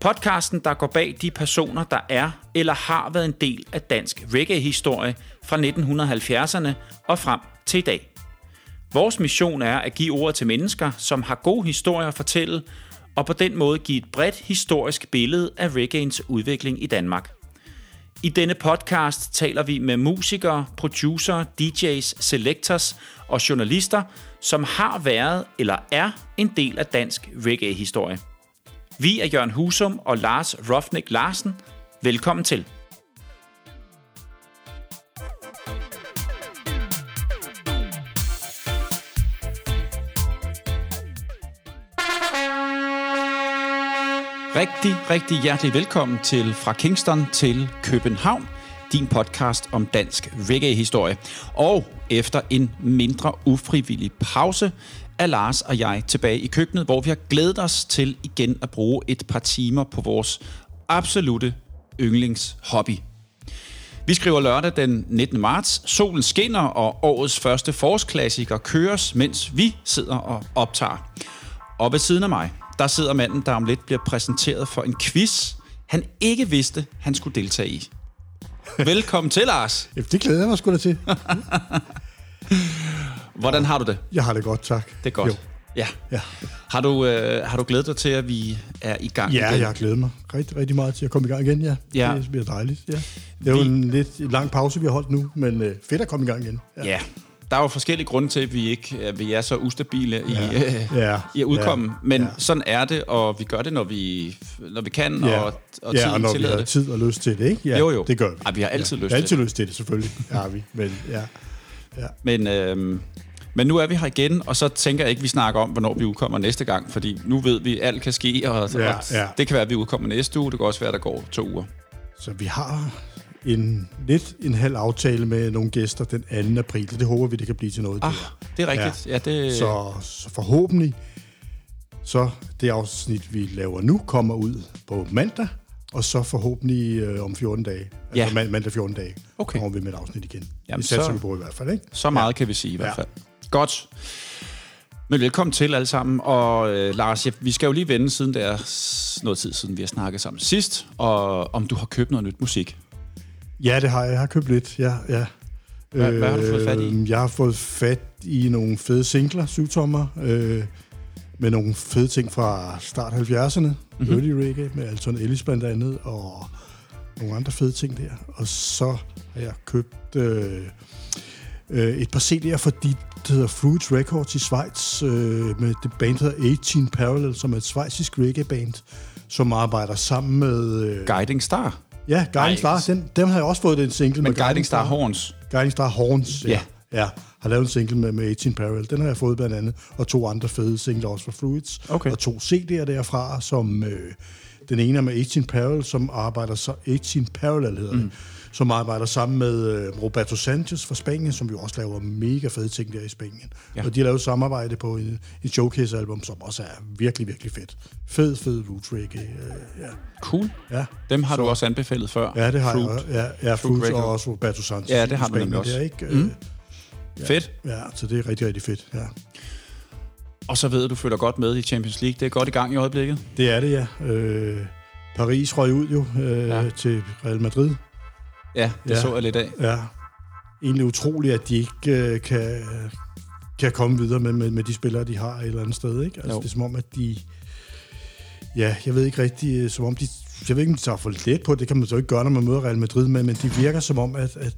Podcasten, der går bag de personer, der er eller har været en del af dansk reggae-historie fra 1970'erne og frem til i dag. Vores mission er at give ord til mennesker, som har gode historier at fortælle, og på den måde give et bredt historisk billede af reggaeens udvikling i Danmark. I denne podcast taler vi med musikere, producer, DJ's, selectors og journalister, som har været eller er en del af dansk reggae-historie. Vi er Jørgen Husum og Lars Rofnik Larsen. Velkommen til. Rigtig, rigtig hjertelig velkommen til Fra Kingston til København, din podcast om dansk reggae-historie. Og efter en mindre ufrivillig pause er Lars og jeg tilbage i køkkenet, hvor vi har glædet os til igen at bruge et par timer på vores absolute yndlingshobby. Vi skriver lørdag den 19. marts. Solen skinner, og årets første forårsklassiker køres, mens vi sidder og optager. Og ved siden af mig, der sidder manden, der om lidt bliver præsenteret for en quiz, han ikke vidste, han skulle deltage i. Velkommen til, Lars. Det glæder jeg mig sgu da til. Hvordan har du det? Jeg har det godt, tak. Det er godt. Jo. Ja. Ja, Har du, øh, har du glædet dig til, at vi er i gang ja igen? jeg har glædet mig rigtig, rigtig meget til at komme i gang igen. Ja, Ja. det bliver dejligt. Ja. Det er jo Vi- en lidt lang pause, vi har holdt nu, men øh, fedt at komme i gang igen. Ja. Ja. Der er jo forskellige grunde til, at vi ikke at vi er så ustabile i, Ja. øh, Ja. i at udkomme. Ja. Men Ja. sådan er det, og vi gør det, når vi, når vi kan, Ja. og, og ja, tiden og når vi har det. tid og lyst til det, ikke? Ja, Jo, jo. det gør vi. Ej, vi har altid ja. lyst til altid lyst til det, selvfølgelig. har vi, men ja. Ja. Men, øh, men nu er vi her igen, og så tænker jeg ikke, vi snakker om, hvornår vi udkommer næste gang, fordi nu ved vi, at alt kan ske, og, Ja, ja. det kan være, at vi udkommer næste uge, det kan også være, at der går to uger. Så vi har en lidt en halv aftale med nogle gæster den 2. april. Det håber vi, det kan blive til noget. Ah, det det er rigtigt. Ja, ja det, Så, så forhåbentlig, så det afsnit, vi laver nu, kommer ud på mandag, og så forhåbentlig øh, om 14 dage. Ja. Altså mand- mandag 14 dage Okay. kommer vi med et afsnit igen. Jamen, det satser vi på i hvert fald, ikke? Så meget ja. kan vi sige i hvert Ja. fald. Godt. Men velkommen til alle sammen. Og øh, Lars, ja, vi skal jo lige vende, siden det er noget tid siden, vi har snakket sammen sidst, og om du har købt noget nyt musik. Ja, det har jeg. Jeg har købt lidt, ja. ja. Hvad- hvad har du fået fat i? Øh, Jeg har fået fat i nogle fede singler, syvtommer, øh, med nogle fede ting fra start 70'erne. Mhm. Mm-hmm. Early reggae med Alton Ellis blandt andet, og nogle andre fede ting der. Og så har jeg købt øh, øh, et par CD'er fra de, der hedder Fruits Records i Schweiz, øh, med det band, der hedder 18 Parallel, som er et schweizisk reggae-band, som arbejder sammen med... Øh, Guiding Star. Ja, Guiding Star, den, dem har jeg også fået den single Men med Guiding Star Horns. Guiding Star Horns, ja. Ja. Ja. har lavet en single med, med 18 Parallel. Den har jeg fået blandt andet, og to andre fede singler også fra Fluids. Okay. Og to CD'er derfra, som øh, den ene er med 18 Parallel, som arbejder så 18 Parallel hedder mm. det, som arbejder sammen med øh, Roberto Sanchez fra Spanien, som jo også laver mega fede ting der i Spanien. Ja. Og de har lavet samarbejde på en, en showcase-album, som også er virkelig, virkelig fedt. Fed, fed roots reggae. Øh, ja. Cool. ja. Dem har Så- du også anbefalet før. Ja, det har Fruit. jeg. Ja, ja Fruit Fruit, og også Roberto Sanchez. Ja, det har man Spanien også. Der, ikke? Mm. Fedt. Ja, så det er rigtig, rigtig fedt. Ja. Og så ved at du følger godt med i Champions League. Det er godt i gang i øjeblikket. Det er det, ja. Øh, Paris røg ud jo øh, Ja. ja. til Real Madrid. Ja, det Ja. så jeg lidt af. Ja. Egentlig utroligt, at de ikke øh, kan, kan komme videre med, med, med de spillere, de har et eller andet sted. Ikke? Altså, Jo. det er som om, at de... Ja, jeg ved ikke rigtig, øh, som om de... Jeg ved ikke, om de tager for let på det. Det kan man så ikke gøre, når man møder Real Madrid, men, men de virker som om, at, at,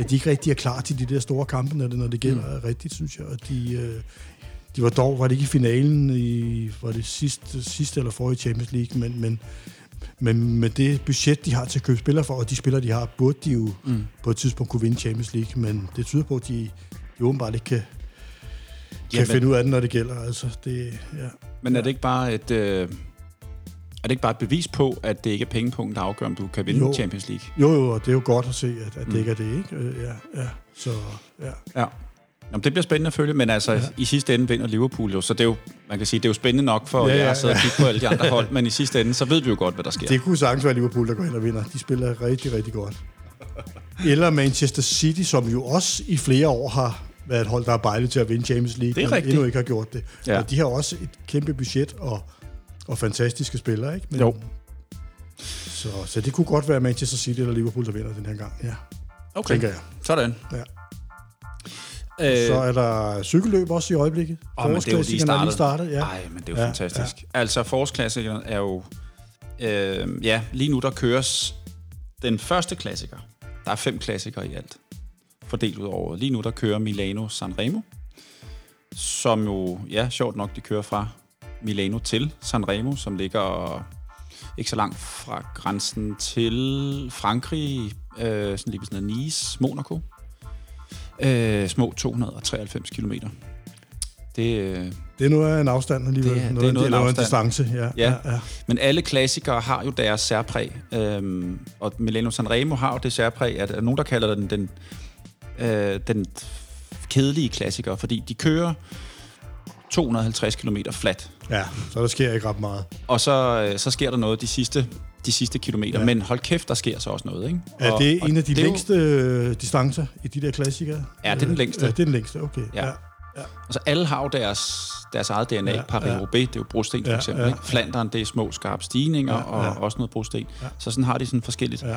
at de ikke rigtig er klar til de der store kampe, når det, når det gælder mm. rigtigt, synes jeg. Og de, øh, de var dog, var det ikke i finalen i, var det sidste, sidste eller forrige Champions League, men, men, men med det budget, de har til at købe spillere for, og de spillere, de har, burde de jo mm. på et tidspunkt kunne vinde Champions League, men det tyder på, at de, de åbenbart ikke kan, kan Jamen. finde ud af det, når det gælder. Altså, det, ja. Men er det ikke bare et... Øh, Er det ikke bare et bevis på, at det ikke er pengepunkten, der afgør, om du kan vinde Jo. Champions League? Jo, jo, og det er jo godt at se, at, at det ikke er det, ikke? Øh, Ja, ja. Så, ja. Ja. Jamen, det bliver spændende at følge, men altså, ja. i sidste ende vinder Liverpool jo, så det er jo, man kan sige, det er jo spændende nok for ja, Ja, jer at sidde og kigge på alle de andre hold, men i sidste ende, så ved vi jo godt, hvad der sker. Det kunne sagtens være Liverpool, der går ind og vinder. De spiller rigtig, rigtig godt. Eller Manchester City, som jo også i flere år har været et hold, der er bejlet til at vinde Champions League, Det er men rigtigt. endnu ikke har gjort det. Ja. Ja. Og de har også et kæmpe budget og, og fantastiske spillere, ikke? Men, Jo. Så, så det kunne godt være Manchester City eller Liverpool, der vinder den her gang, ja. Okay, Tænker jeg. sådan. Ja. Øh, Så er der cykelløb også i øjeblikket. Åh, men det er jo lige startet. lige startet. Ja. Ej, men det er jo Ja, fantastisk. Altså, forårsklassikeren er jo... Øh, ja, lige nu der køres den første klassiker. Der er fem klassikere i alt, fordelt ud over året. Lige nu der kører Milano Sanremo, som jo, ja, sjovt nok, de kører fra Milano til Sanremo, som ligger ikke så langt fra grænsen til Frankrig, øh, sådan lige ved sådan noget Nice, Monaco. Øh, små 293 kilometer. Det, øh, Det er noget af en afstand alligevel. Det er- det er noget, noget af en en distance. Ja, Ja. ja, ja. Men alle klassikere har jo deres særpræg. Øhm, og Milano Sanremo har jo det særpræg, at er nogen, der kalder den den, øh, den kedelige klassiker, fordi de kører 250 km flat. Ja, så der sker ikke ret meget. Og så, øh, så sker der noget de sidste, de sidste kilometer. Ja. Ja. Men hold kæft, der sker så også noget, ikke? Er Og- det og en af de er jo- længste øh, distancer i de der klassikere? Ja, det er den længste. Ja, det er den længste, okay. Ja. Ja. Altså alle har jo deres, deres eget DNA. Ja, Ja, Paris-Roubaix, det er jo brosten for Ja, eksempel. ja, ikke? Flanderen, det er små, skarpe stigninger, Ja, og ja. også noget brosten. Ja. Så sådan har de sådan forskelligt. Ja.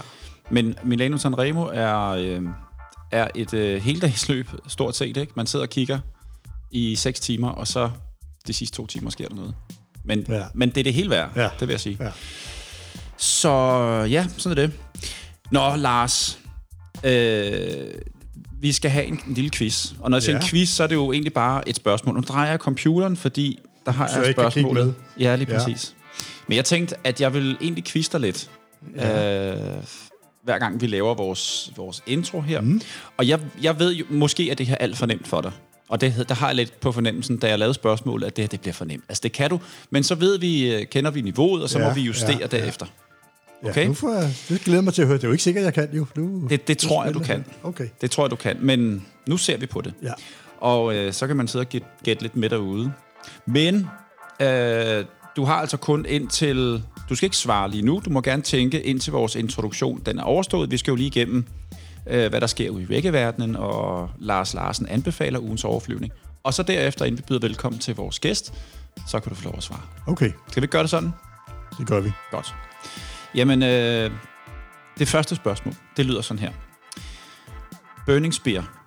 Men Milano Sanremo er, øh, er et øh, heldagsløb, stort set. Ikke? Man sidder og kigger i 6 timer, og så de sidste to timer sker der noget. Men, ja. Men det er det hele værd, ja. Det vil jeg sige. Ja. Så ja, sådan er det. Nå, Lars. Øh, vi skal have en, en lille quiz. Og når jeg siger Ja. en quiz, så er det jo egentlig bare et spørgsmål. Nu drejer jeg computeren, fordi der har Så jeg kan kigge spørgsmålet. Ja, lige Ja. præcis. Men jeg tænkte, at jeg vil egentlig quizze dig lidt. Ja. Øh, hver gang vi laver vores, vores intro her. Mm. Og jeg, jeg ved jo, måske er det her alt for nemt for dig. Og det, der har jeg lidt på fornemmelsen, da jeg lavede spørgsmålet, at det her det bliver for nemt. Altså det kan du, men så ved vi, øh, kender vi niveauet, og så ja, Ja, må vi justere ja, ja, derefter. Ja, Okay. nu får jeg, det glæder mig til at høre. Det er jo ikke sikkert, jeg kan jo. Nu, Det, det tror jeg, du kan. Okay. Det tror jeg, du kan. Men nu ser vi på det. Ja. Og øh, så kan man sidde og gætte, gætte lidt med derude. Men øh, du har altså kun ind til... Du skal ikke svare lige nu. Du må gerne tænke ind til vores introduktion. Den er overstået. Vi skal jo lige igennem, øh, hvad der sker ude i vækkeverdenen, og Lars Larsen anbefaler ugens overflyvning. Og så derefter, inden vi byder velkommen til vores gæst, så kan du få lov at svare. Okay, Skal vi gøre det sådan? det gør vi. Godt. Jamen, øh, det første spørgsmål, det lyder sådan her. Burning Spear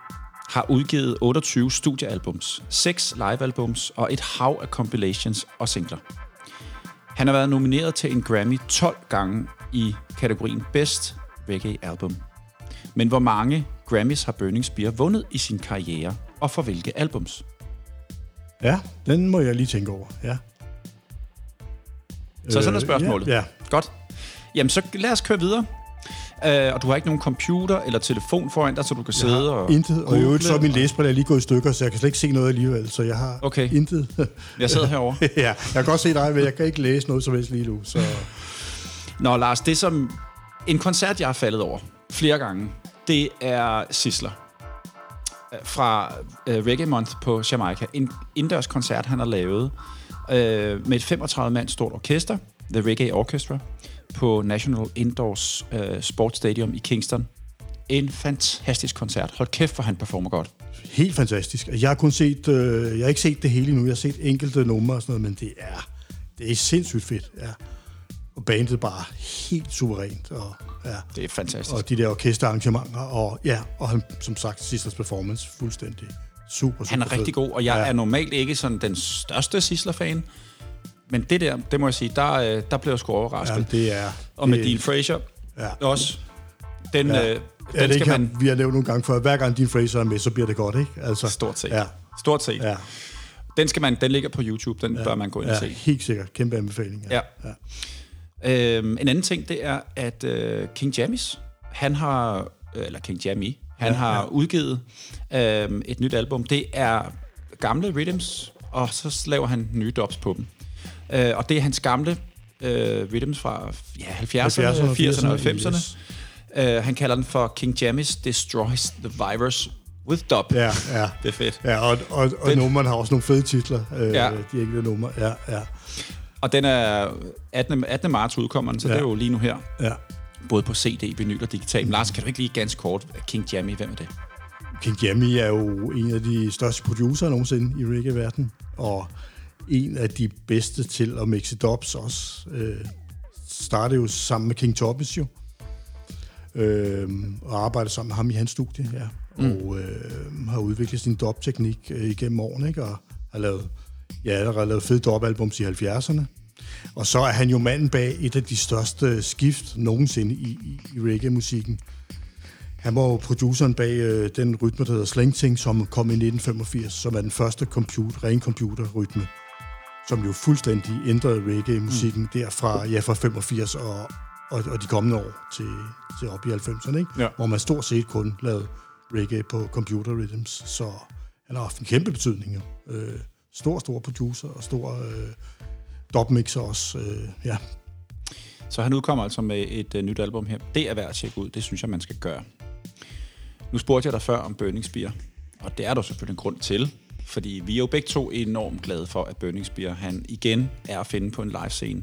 har udgivet 28 studiealbums, 6 livealbums og et hav af compilations og singler. Han har været nomineret til en Grammy 12 gange i kategorien Best Reggae Album. Men hvor mange Grammys har Burning Spear vundet i sin karriere, og for hvilke albums? Ja, den må jeg lige tænke over. Ja. Så sådan er Øh, spørgsmålet. Ja, ja. Godt. Jamen, så lad os køre videre. Uh, og du har ikke nogen computer eller telefon foran dig, så du kan sidde og Intet, og i øvrigt så er min læsbrille er lige gået i stykker, så jeg kan slet ikke se noget alligevel, så jeg har Okay. intet. Jeg sidder herovre. ja, jeg kan godt se dig, men jeg kan ikke læse noget som helst lige nu. Så Nå, Lars, det er som en koncert, jeg har faldet over flere gange. Det er Sisler øh, fra uh, Reggae Month på Jamaica. En indendørs koncert, han har lavet uh, med et 35-mand stort orkester, The Reggae Orchestra, på National Indoors uh, Sports Stadium i Kingston. En fantastisk koncert. Hold kæft, for han performer godt. helt fantastisk. Jeg har kun set, øh, jeg har ikke set det hele nu. jeg har set enkelte numre og sådan noget, men det er, det er sindssygt fedt. Ja. Og bandet bare helt suverænt. Og, ja. Det er fantastisk. og de der orkesterarrangementer, og ja, og han, som sagt, Sisters performance, fuldstændig super, super Han er fed. rigtig god, og jeg ja. Ja. er normalt ikke sådan den største Sisler-fan. Men det der, det må jeg sige, der, øh, der blev jeg sgu overrasket. Ja, det er... og med det, Dean Fraser Ja. også. Den, Ja. ja. øh, Ja, den det skal kan, man... vi har nævnt nogle gange før. Hver gang Dean Fraser er med, så bliver det godt, ikke? Altså, Stort set. Ja, Stort set. ja, Den, skal man, den ligger på YouTube, den ja. bør man gå ind og ja se. helt sikkert. Kæmpe anbefaling. Ja. ja. Øhm, en anden ting, det er, at øh, King Jamis, han har, øh, eller King Jammy, han ja, har ja. udgivet øh, et nyt album. Det er gamle rhythms, og så laver han nye dubs på dem. Øh, og det er hans gamle øh, rhythms fra ja, 70'erne, 70'erne 80'erne og 90'erne. Yes. Uh, han kalder den for King Jammys Destroys the Virus with dub. Ja, ja. det er fedt. Ja, og, og, og nummeren har også nogle fede titler, øh, ja. de enkelte numre. Ja, ja. Og den er 18. 18. marts udkommer den, så ja. det er jo lige nu her. Ja. Både på CD, vinyl og digital. Men Lars, kan du ikke lige ganske kort, King Jammy, hvem er det? King Jammy er jo en af de største producer nogensinde i reggae-verdenen, og en af de bedste til at mixe dubs også. Øh, startede jo sammen med King Toppis jo, øh, og arbejdede sammen med ham i hans studie, ja. Mm. Og øh, har udviklet sin dub-teknik øh, igennem årene, ikke? og har lavet, ja, har lavet fede dub-albums i 70'erne. Og så er han jo manden bag et af de største skift nogensinde i, i, i reggae-musikken. Han var jo produceren bag øh, den rytme, der hedder Sling Ting, som kom i 1985, som er den første computer, ren computerrytme, som jo fuldstændig ændrede reggae-musikken mm. derfra, ja, fra 85 og, og, og de kommende år til, til op i 90'erne, ikke? Ja. hvor man stort set kun lavede reggae på computer rhythms, så han har haft en kæmpe betydning. Jo. Øh, stor, stor producer og stor øh, dopmixer også, øh, ja. Så han udkommer altså med et øh, nyt album her. Det er værd at tjekke ud. Det synes jeg, man skal gøre. Nu spurgte jeg dig før om Burning Spear, og det er der selvfølgelig en grund til, fordi vi er jo begge to enormt glade for, at Burning Spear han igen er at finde på en live scene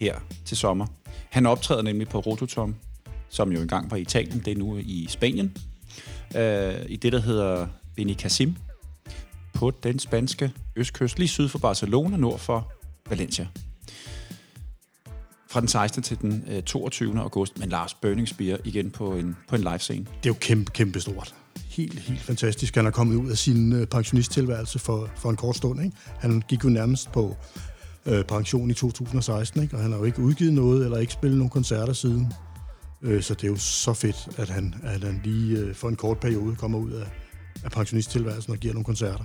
her til sommer. Han optræder nemlig på Rototom, som jo engang var i Italien, det er nu i Spanien, øh, i det, der hedder Benicassim, på den spanske østkyst, lige syd for Barcelona, nord for Valencia. Fra den 16. til den øh, 22. august, men Lars Burningspear igen på en, på en live scene. Det er jo kæmpe, kæmpe stort. Helt, helt fantastisk. Han er kommet ud af sin øh, pensionisttilværelse for, for en kort stund. Ikke? Han gik jo nærmest på øh, pension i 2016, ikke? og han har jo ikke udgivet noget eller ikke spillet nogen koncerter siden. Øh, så det er jo så fedt, at han, at han lige øh, for en kort periode kommer ud af, af pensionisttilværelsen og giver nogle koncerter.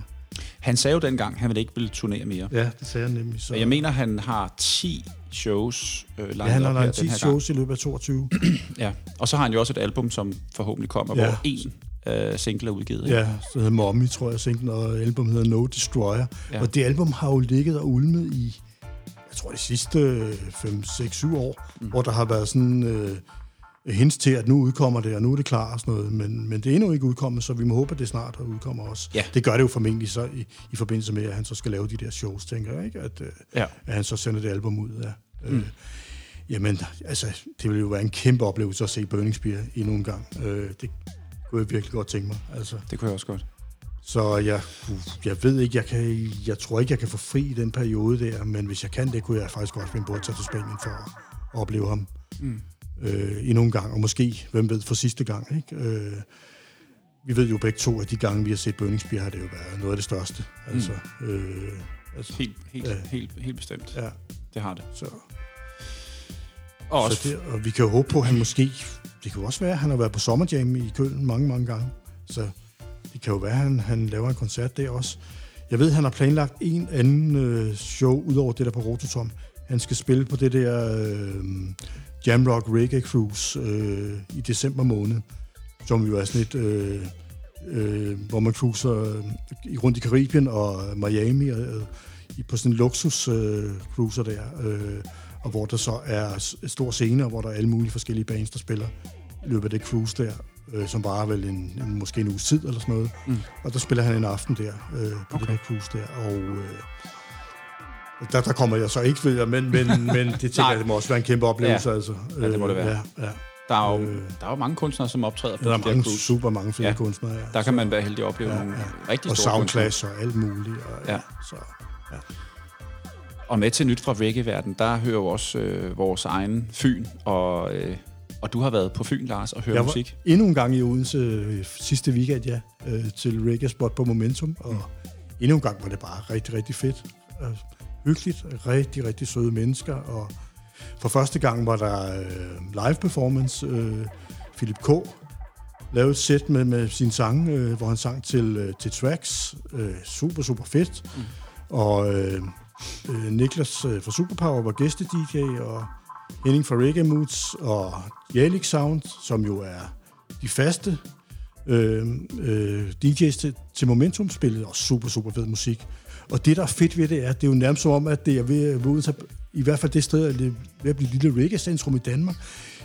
Han sagde jo dengang, han ville ikke ville turnere mere. Ja, det sagde han nemlig. Så... Jeg mener, han har 10 shows øh, Ja, han har 10 shows gang. i løbet af 22. ja, og så har han jo også et album, som forhåbentlig kommer, ja. hvor en øh, single er udgivet. Ikke? Ja, det hedder Mommy, tror jeg, singlen, og albumet hedder No Destroyer. Ja. Og det album har jo ligget og ulmet i, jeg tror, de sidste 5, 6, 7 år, mm. hvor der har været sådan... Øh, hints til, at nu udkommer det, og nu er det klar og sådan noget, men, men det er endnu ikke udkommet, så vi må håbe, at det snart udkommer også. Ja. Det gør det jo formentlig så i, i forbindelse med, at han så skal lave de der shows, tænker jeg, ikke? At, øh, ja. at han så sender det album ud. Ja. Mm. Øh, jamen, altså, det ville jo være en kæmpe oplevelse at se Burning Spear endnu en gang. Øh, det kunne jeg virkelig godt tænke mig. Altså. Det kunne jeg også godt. Så jeg, jeg ved ikke, jeg, kan, jeg tror ikke, jeg kan få fri i den periode der, men hvis jeg kan det, kunne jeg faktisk godt finde på at tage til Spanien for at opleve ham. Mm øh, endnu en gang, og måske, hvem ved, for sidste gang. Ikke? Øh, vi ved jo begge to, at de gange, vi har set Bønningsbjerg, har det jo været noget af det største. Altså, mm. øh, altså, helt, helt, øh, helt, helt bestemt. Ja. Det har det. Så, og, også. Så det, og vi kan jo håbe på, at han måske... Det kan jo også være, at han har været på sommerjam i Køln mange, mange gange. Så det kan jo være, at han, han laver en koncert der også. Jeg ved, at han har planlagt en anden øh, show, udover det der på Rototom. Han skal spille på det der øh, Jamrock Reggae Cruise øh, i december måned, som jo er sådan et, øh, øh, hvor man cruiser øh, rundt i Karibien og Miami og, øh, på sådan en luksus øh, cruiser der, øh, og hvor der så er stor scene, hvor der er alle mulige forskellige bands, der spiller i løbet af det cruise der, øh, som bare vel en, en, måske en uge tid eller sådan noget. Mm. Og der spiller han en aften der øh, på okay. det der cruise der, og øh, der, der kommer jeg så ikke ved, men, men, men det tænker jeg, det må også være en kæmpe oplevelse. Ja, altså. ja det må det være. Ja, ja. Der er, jo, øh, der er jo mange kunstnere, som optræder på ja, der er mange, cruise. super mange fede ja. kunstnere. Ja. Der kan man være heldig at opleve ja, nogle ja. rigtig store Og soundclass og alt muligt. Og, ja. Ja. Så, ja. Og med til nyt fra reggae-verden, der hører jo også øh, vores egen Fyn, og, øh, og du har været på Fyn, Lars, og hørt jeg musik. endnu en gang i Odense øh, sidste weekend, ja, øh, til reggae-spot på Momentum, og mm. endnu en gang var det bare rigtig, rigtig fedt. Altså, hyggeligt, rigtig, rigtig søde mennesker, og for første gang var der øh, live performance. Øh, Philip K. lavede et sæt med, med sin sang, øh, hvor han sang til, øh, til tracks. Øh, super, super fedt. Mm. Og øh, øh, Niklas øh, fra Superpower var gæste-DJ, og Henning fra Reggae Moods, og Jalik Sound, som jo er de faste øh, øh, DJ's til, til Momentum, spillede også super, super fed musik. Og det, der er fedt ved det, er, at det er jo nærmest som om, at det er ved, ved i hvert fald det sted, at det er ved at blive et lille reggae-centrum i Danmark.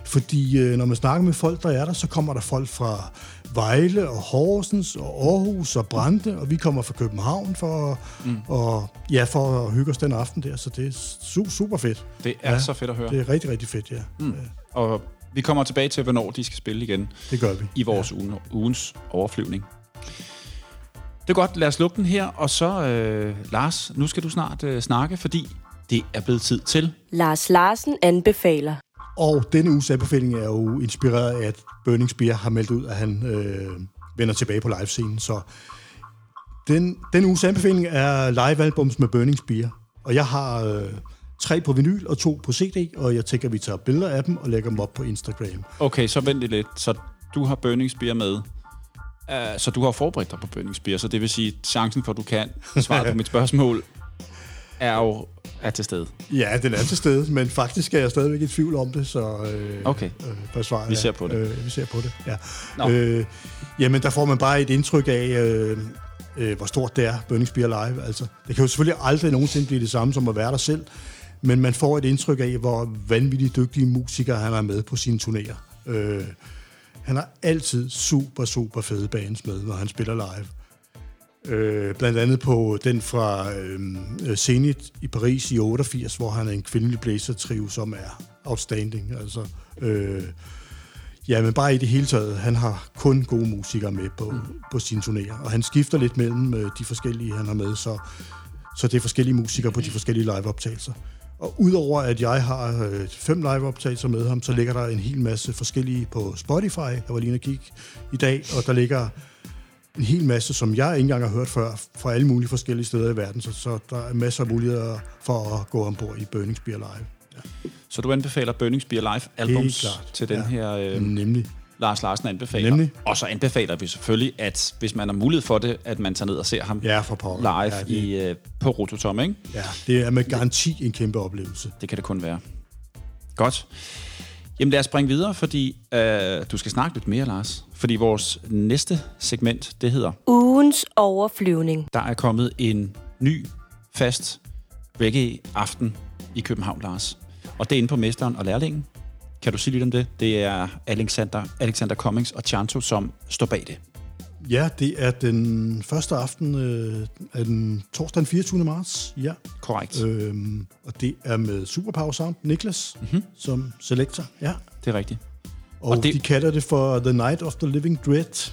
Fordi øh, når man snakker med folk, der er der, så kommer der folk fra Vejle og Horsens og Aarhus og Brande, og vi kommer fra København for, mm. og, ja, for at hygge os den aften der, så det er su- super fedt. Det er ja, så fedt at høre. Det er rigtig, rigtig fedt, ja. Mm. ja. Og vi kommer tilbage til, hvornår de skal spille igen. Det gør vi. I vores ja. ugen, ugens overflyvning. Det er godt, lad os lukke den her, og så, øh, Lars, nu skal du snart øh, snakke, fordi det er blevet tid til. Lars Larsen anbefaler. Og denne uges anbefaling er jo inspireret af, at Burning Spear har meldt ud, at han øh, vender tilbage på livescenen. Så den, den uges anbefaling er live-albums med Burning Spear. Og jeg har øh, tre på vinyl og to på CD, og jeg tænker, at vi tager billeder af dem og lægger dem op på Instagram. Okay, så vent lidt. Så du har Burning Spear med. Uh, så du har forberedt dig på Burning Spear, så det vil sige, at chancen for, at du kan svare på mit spørgsmål, er jo er til stede. Ja, den er til stede, men faktisk er jeg stadigvæk i tvivl om det, så øh, okay. øh, svaret vi ser på det. Øh, vi ser på det, ja. No. Øh, jamen, der får man bare et indtryk af, øh, øh, hvor stort det er, Burning Spear Live. Altså, det kan jo selvfølgelig aldrig nogensinde blive det samme som at være der selv, men man får et indtryk af, hvor vanvittigt dygtige musikere han er med på sine turnéer. Øh, han har altid super, super fede bands med, når han spiller live. Øh, blandt andet på den fra øh, Zenit i Paris i 88, hvor han er en kvindelig blæser-trio, som er outstanding. Altså, øh, ja, men bare i det hele taget, han har kun gode musikere med på, mm. på sine turnéer, og han skifter lidt mellem øh, de forskellige, han har med, så, så det er forskellige musikere på de forskellige liveoptagelser. Og udover at jeg har øh, fem liveoptagelser med ham, så ligger der en hel masse forskellige på Spotify. Jeg var lige at kigge i dag, og der ligger en hel masse, som jeg ikke engang har hørt før, fra alle mulige forskellige steder i verden, så, så der er masser af muligheder for at gå ombord i Burning Spear Live. Ja. Så du anbefaler Burning Spear Live albums til den ja. her... Øh, Nemlig. Lars Larsen anbefaler. Nemlig. Og så anbefaler vi selvfølgelig, at hvis man har mulighed for det, at man tager ned og ser ham ja, for live ja, det, i, øh, på Rototom, ikke? Ja, det er med garanti en kæmpe oplevelse. Det kan det kun være. Godt. Jamen lad os springe videre, fordi øh, du skal snakke lidt mere, Lars. Fordi vores næste segment, det hedder... Ugens overflyvning. Der er kommet en ny, fast reggae-aften i København, Lars. Og det er inde på Mesteren og Lærlingen. Kan du sige lidt om det? Det er Alexander, Alexander Cummings og Chanto, som står bag det. Ja, det er den første aften øh, af den torsdag den 24. marts. Ja. Korrekt. Øhm, og det er med Superpower Sound, Niklas, mm-hmm. som selektor. Ja. Det er rigtigt. Og, og det... de kalder det for The Night of the Living Dread.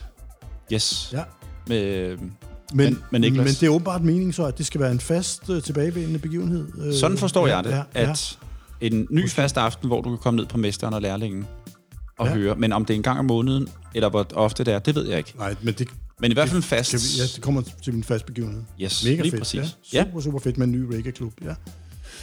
Yes. Ja. Med, men, men, men det er åbenbart meningen så, at det skal være en fast uh, tilbagevendende begivenhed. Uh, Sådan forstår ja, jeg det, ja, at. En ny fast aften, hvor du kan komme ned på mesteren og lærlingen og ja. høre. Men om det er en gang om måneden, eller hvor ofte det er, det ved jeg ikke. Nej, men det... Men i hvert fald fast. Vi, ja, det kommer til min fast begivenhed. Yes, Mega lige fedt. præcis. Ja, super, super fedt med en ny reggae-klub. Ja.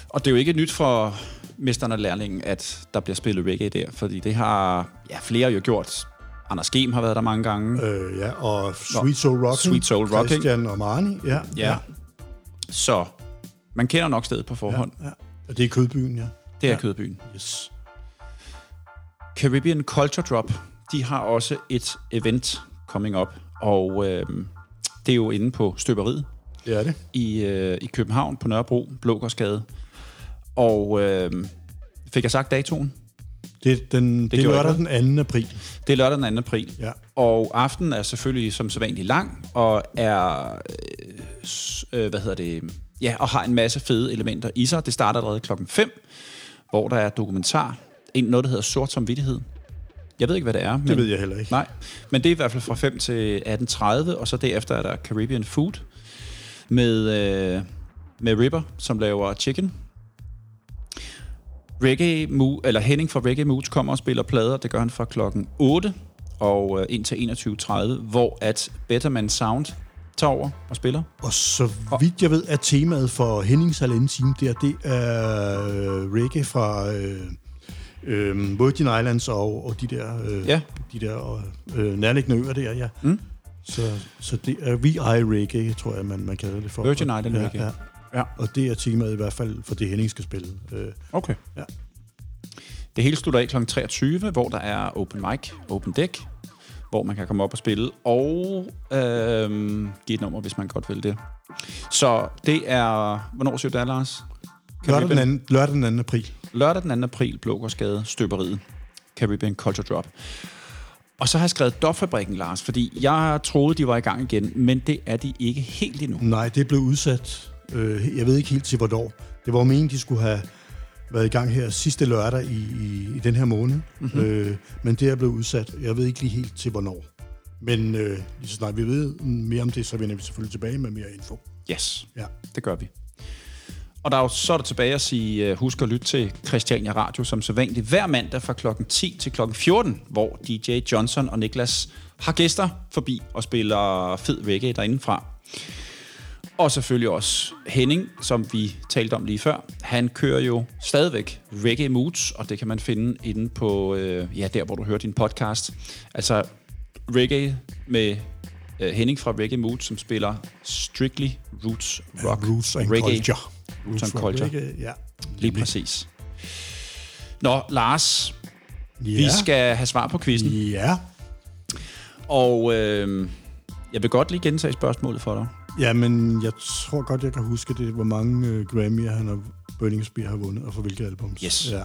Og det er jo ikke nyt for mesteren og lærlingen, at der bliver spillet reggae der, fordi det har ja, flere jo gjort. Anders Gem har været der mange gange. Øh, ja, og Sweet Soul Rocking. Sweet Soul Rocking. Christian og Marni, ja. ja. ja. Så man kender nok stedet på forhånd. Ja, ja. Og det er Kødbyen, ja. Det er ja. Kødbyen. Yes. Caribbean Culture Drop, de har også et event coming up, og øh, det er jo inde på Støberiet. Det er det. I, øh, i København på Nørrebro, Blågårdsgade. Og øh, fik jeg sagt datoen? Det, den, det, det er lørdag den 2. april. Det er lørdag den 2. april. Ja. Og aftenen er selvfølgelig som sædvanligt lang, og er, øh, hvad hedder det, ja, og har en masse fede elementer i sig. Det starter allerede klokken 5, hvor der er dokumentar. En, noget, der hedder Sort som vidtighed. Jeg ved ikke, hvad det er. Men, det ved jeg heller ikke. Nej, men det er i hvert fald fra 5 til 18.30, og så derefter er der Caribbean Food med, øh, med Ripper, som laver chicken Reggae Mo- eller Henning fra Reggae Moods kommer og spiller plader. Det gør han fra klokken 8 og øh, indtil 21.30, hvor at Betterman Sound tager over og spiller. Og så vidt jeg ved, er temaet for Hennings halvanden time der, det er øh, reggae fra øh, øh, Virgin Islands og, og de der, øh, ja. de der øh, nærliggende øer der, ja. Mm. Så, så det er VI Reggae, tror jeg, man, man kalder det for. Virgin Island ja, Reggae. Ja. Ja, og det er temaet i hvert fald for det, Henning skal spille. Øh, okay. Ja. Det hele slutter af kl. 23, hvor der er open mic, open deck, hvor man kan komme op og spille, og øh, give et nummer, hvis man godt vil det. Så det er... Hvornår siger du det, Lars? Lørdag den, 2, lørdag den 2. april. Lørdag den 2. april, Blågårdsgade, Støberiet, Caribbean Culture Drop. Og så har jeg skrevet Dopfabrikken, Lars, fordi jeg troede, de var i gang igen, men det er de ikke helt endnu. Nej, det blev udsat. Øh, jeg ved ikke helt til hvornår. Det var meningen, de skulle have været i gang her sidste lørdag i, i, i den her måned. Mm-hmm. Øh, men det er blevet udsat. Jeg ved ikke lige helt til hvornår. Men øh, lige så snart vi ved mere om det, så vender vi selvfølgelig tilbage med mere info. Yes, Ja. det gør vi. Og der er jo, så er der tilbage at sige, uh, husk at lytte til Christiania Radio som sædvanligt hver mandag fra klokken 10 til klokken 14, hvor DJ Johnson og Niklas har gæster forbi og spiller fed reggae derindefra. Og selvfølgelig også Henning, som vi talte om lige før. Han kører jo stadigvæk Reggae Moods, og det kan man finde inde på, øh, ja, der hvor du hører din podcast. Altså reggae med øh, Henning fra Reggae Moods, som spiller Strictly Roots Rock. Roots and reggae. culture. Roots and culture. Reggae, ja. Lige præcis. Nå, Lars, Ja. vi skal have svar på quizzen. Ja. Og øh, jeg vil godt lige gentage spørgsmålet for dig. Ja, men jeg tror godt, jeg kan huske det, hvor mange øh, Grammy'er han og Burning Spear har vundet, og for hvilke albums. Yes. Ja.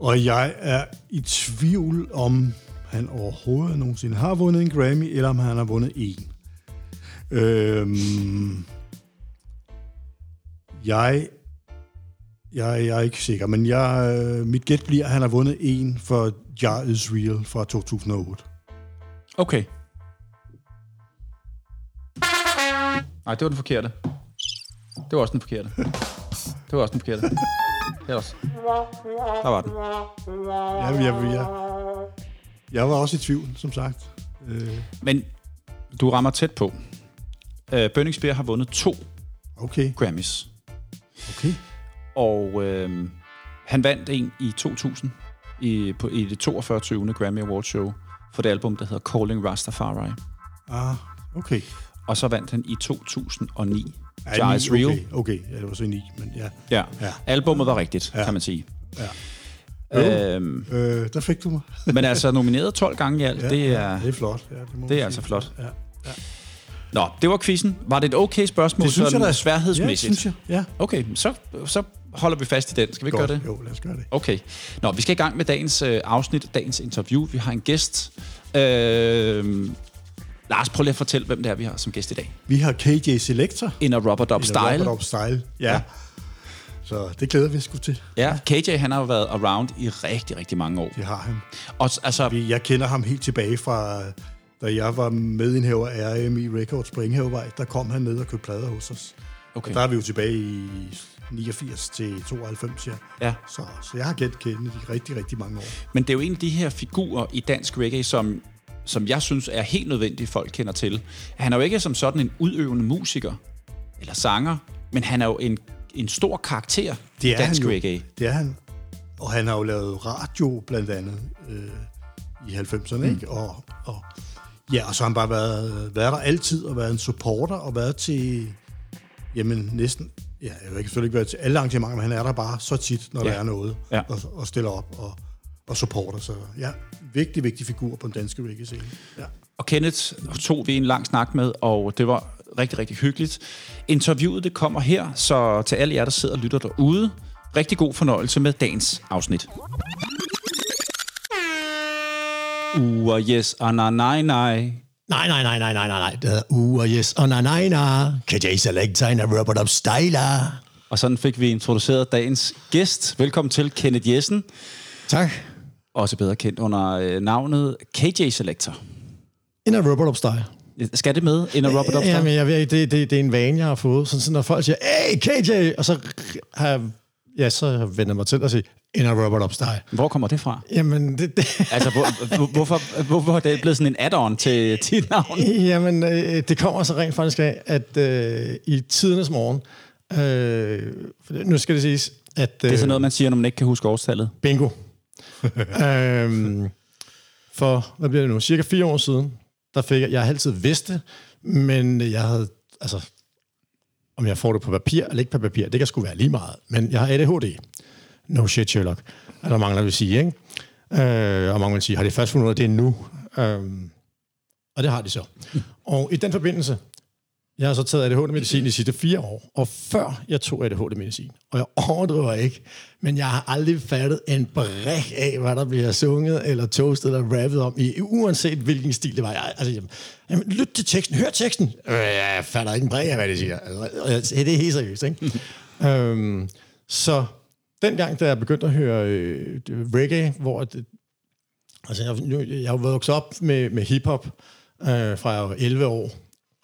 Og jeg er i tvivl om, han overhovedet nogensinde har vundet en Grammy, eller om han har vundet en. Øhm, jeg, jeg, jeg er ikke sikker, men jeg, øh, mit gæt bliver, at han har vundet en for Jar Is Real fra 2008. Okay. Nej, det var den forkerte. Det var også den forkerte. Det var også den forkerte. Det også. Der var den. Jeg, jeg, jeg, jeg var også i tvivl, som sagt. Øh, Men du rammer tæt på. Uh, Burning Spear har vundet to okay, Grammys. okay. Og øh, han vandt en i 2000 i, på, i det 42. Grammy Awards Show for det album, der hedder Calling Rastafari. Ah, okay. Og så vandt han i 2009 Ja, Is Real. Okay, okay. Ja, det var så ni, men ja. Ja. Ja. Albummet var rigtigt, ja. Ja. kan man sige. Ja. Øhm, Øh, der fik du mig. men altså nomineret 12 gange i alt, Ja, det er... det er flot. Ja, det, må det er altså flot. Ja. Nå, det var quizzen. Var det et okay spørgsmål? Det synes jeg sådan da. Ja, sværhedsmæssigt? synes jeg. Ja. Okay, så, så holder vi fast i den. Skal vi Godt. gøre det? Jo, lad os gøre det. Okay. Nå, vi skal i gang med dagens øh, afsnit, dagens interview. Vi har en gæst. Øh, Lars, prøv lige at fortælle, hvem det er, vi har som gæst i dag. Vi har KJ Selector. In a Rubber Dub Style. Robert Up Style. Ja. ja. Så det glæder vi sgu til. Ja, KJ han har jo været around i rigtig, rigtig mange år. Det har han. Og altså, Vi- Jeg kender ham helt tilbage fra, da jeg var medindhæver af RMI Records på Enghavevej. Der kom han ned og købte plader hos os. okay. Og der er vi jo tilbage i 89 til 92, ja. Ja. Så, så jeg har kendt Kennedy i rigtig, rigtig mange år. Men det er jo en af de her figurer i dansk reggae, som, som jeg synes er helt nødvendigt, folk kender til. Han er jo ikke som sådan en udøvende musiker eller sanger, men han er jo en, en stor karakter Det i er dansk han jo. reggae. Det er han. Og han har jo lavet radio, blandt andet, øh, i 90'erne, mm. ikke? Og, og, ja, og så har han bare været, været der altid, og været en supporter, og været til, jamen næsten, ja, jeg vil ikke selvfølgelig ikke være til alle arrangementer, men han er der bare så tit, når ja. der er noget, Ja. og, og stiller op og, og supporter. Så ja, vigtig, vigtig figur på den danske reggae-scene. Ja. Og Kenneth tog vi en lang snak med, og det var rigtig, rigtig hyggeligt. Interviewet det kommer her, så til alle jer, der sidder og lytter derude, rigtig god fornøjelse med dagens afsnit. Uh, og yes, og nej, nej, nej. Nej, nej, nej, nej, nej, nej, nej. Det hedder uh, og yes, og nej, nej, nej. KJ Selector en Robert Up Styler. Og sådan fik vi introduceret dagens gæst. Velkommen til Kenneth Jessen, Tak. Også bedre kendt under øh, navnet KJ Selector. En af Robert Up Style. Skal det med, en af Robert Upstart? Ja, men jeg ved, ikke, det, det, det er en vane, jeg har fået. Sådan, sådan, når folk siger, hey, KJ, og så har jeg, ja, så vender jeg mig til at sige, en af Robert Up Style. Hvor kommer det fra? Jamen, det, det, Altså, hvor, hvor- hvorfor, hvorfor er det blevet sådan en add-on til dit navn? Jamen, øh, det kommer så rent faktisk af, at øh, i tidernes morgen, øh, nu skal det siges, at... Øh, Det er sådan noget, man siger, når man ikke kan huske årstallet. Bingo øhm, for, hvad bliver det nu, cirka fire år siden, der fik jeg, jeg har altid vidst det, men jeg havde, altså, om jeg får det på papir eller ikke på papir, det kan sgu være lige meget, men jeg har ADHD. No shit, Sherlock. Er der mange, der vil sige, ikke? Øh, og mange vil sige, har de først fundet ud af det nu? Øhm, og det har de så. Og i den forbindelse, jeg har så taget ADHD-medicin de sidste fire år, og før jeg tog ADHD-medicin, og jeg overdriver ikke, men jeg har aldrig fattet en bræk af, hvad der bliver sunget, eller toastet, eller rappet om, i, uanset hvilken stil det var. Jeg, altså, jamen, jamen, lyt til teksten, hør teksten. Øh, jeg fatter ikke en bræk af, hvad det siger. Altså, det er helt seriøst, ikke? øhm, så dengang, da jeg begyndte at høre øh, reggae, hvor det, altså jeg, nu, jeg har vokset op med, med hiphop øh, fra jeg var 11 år,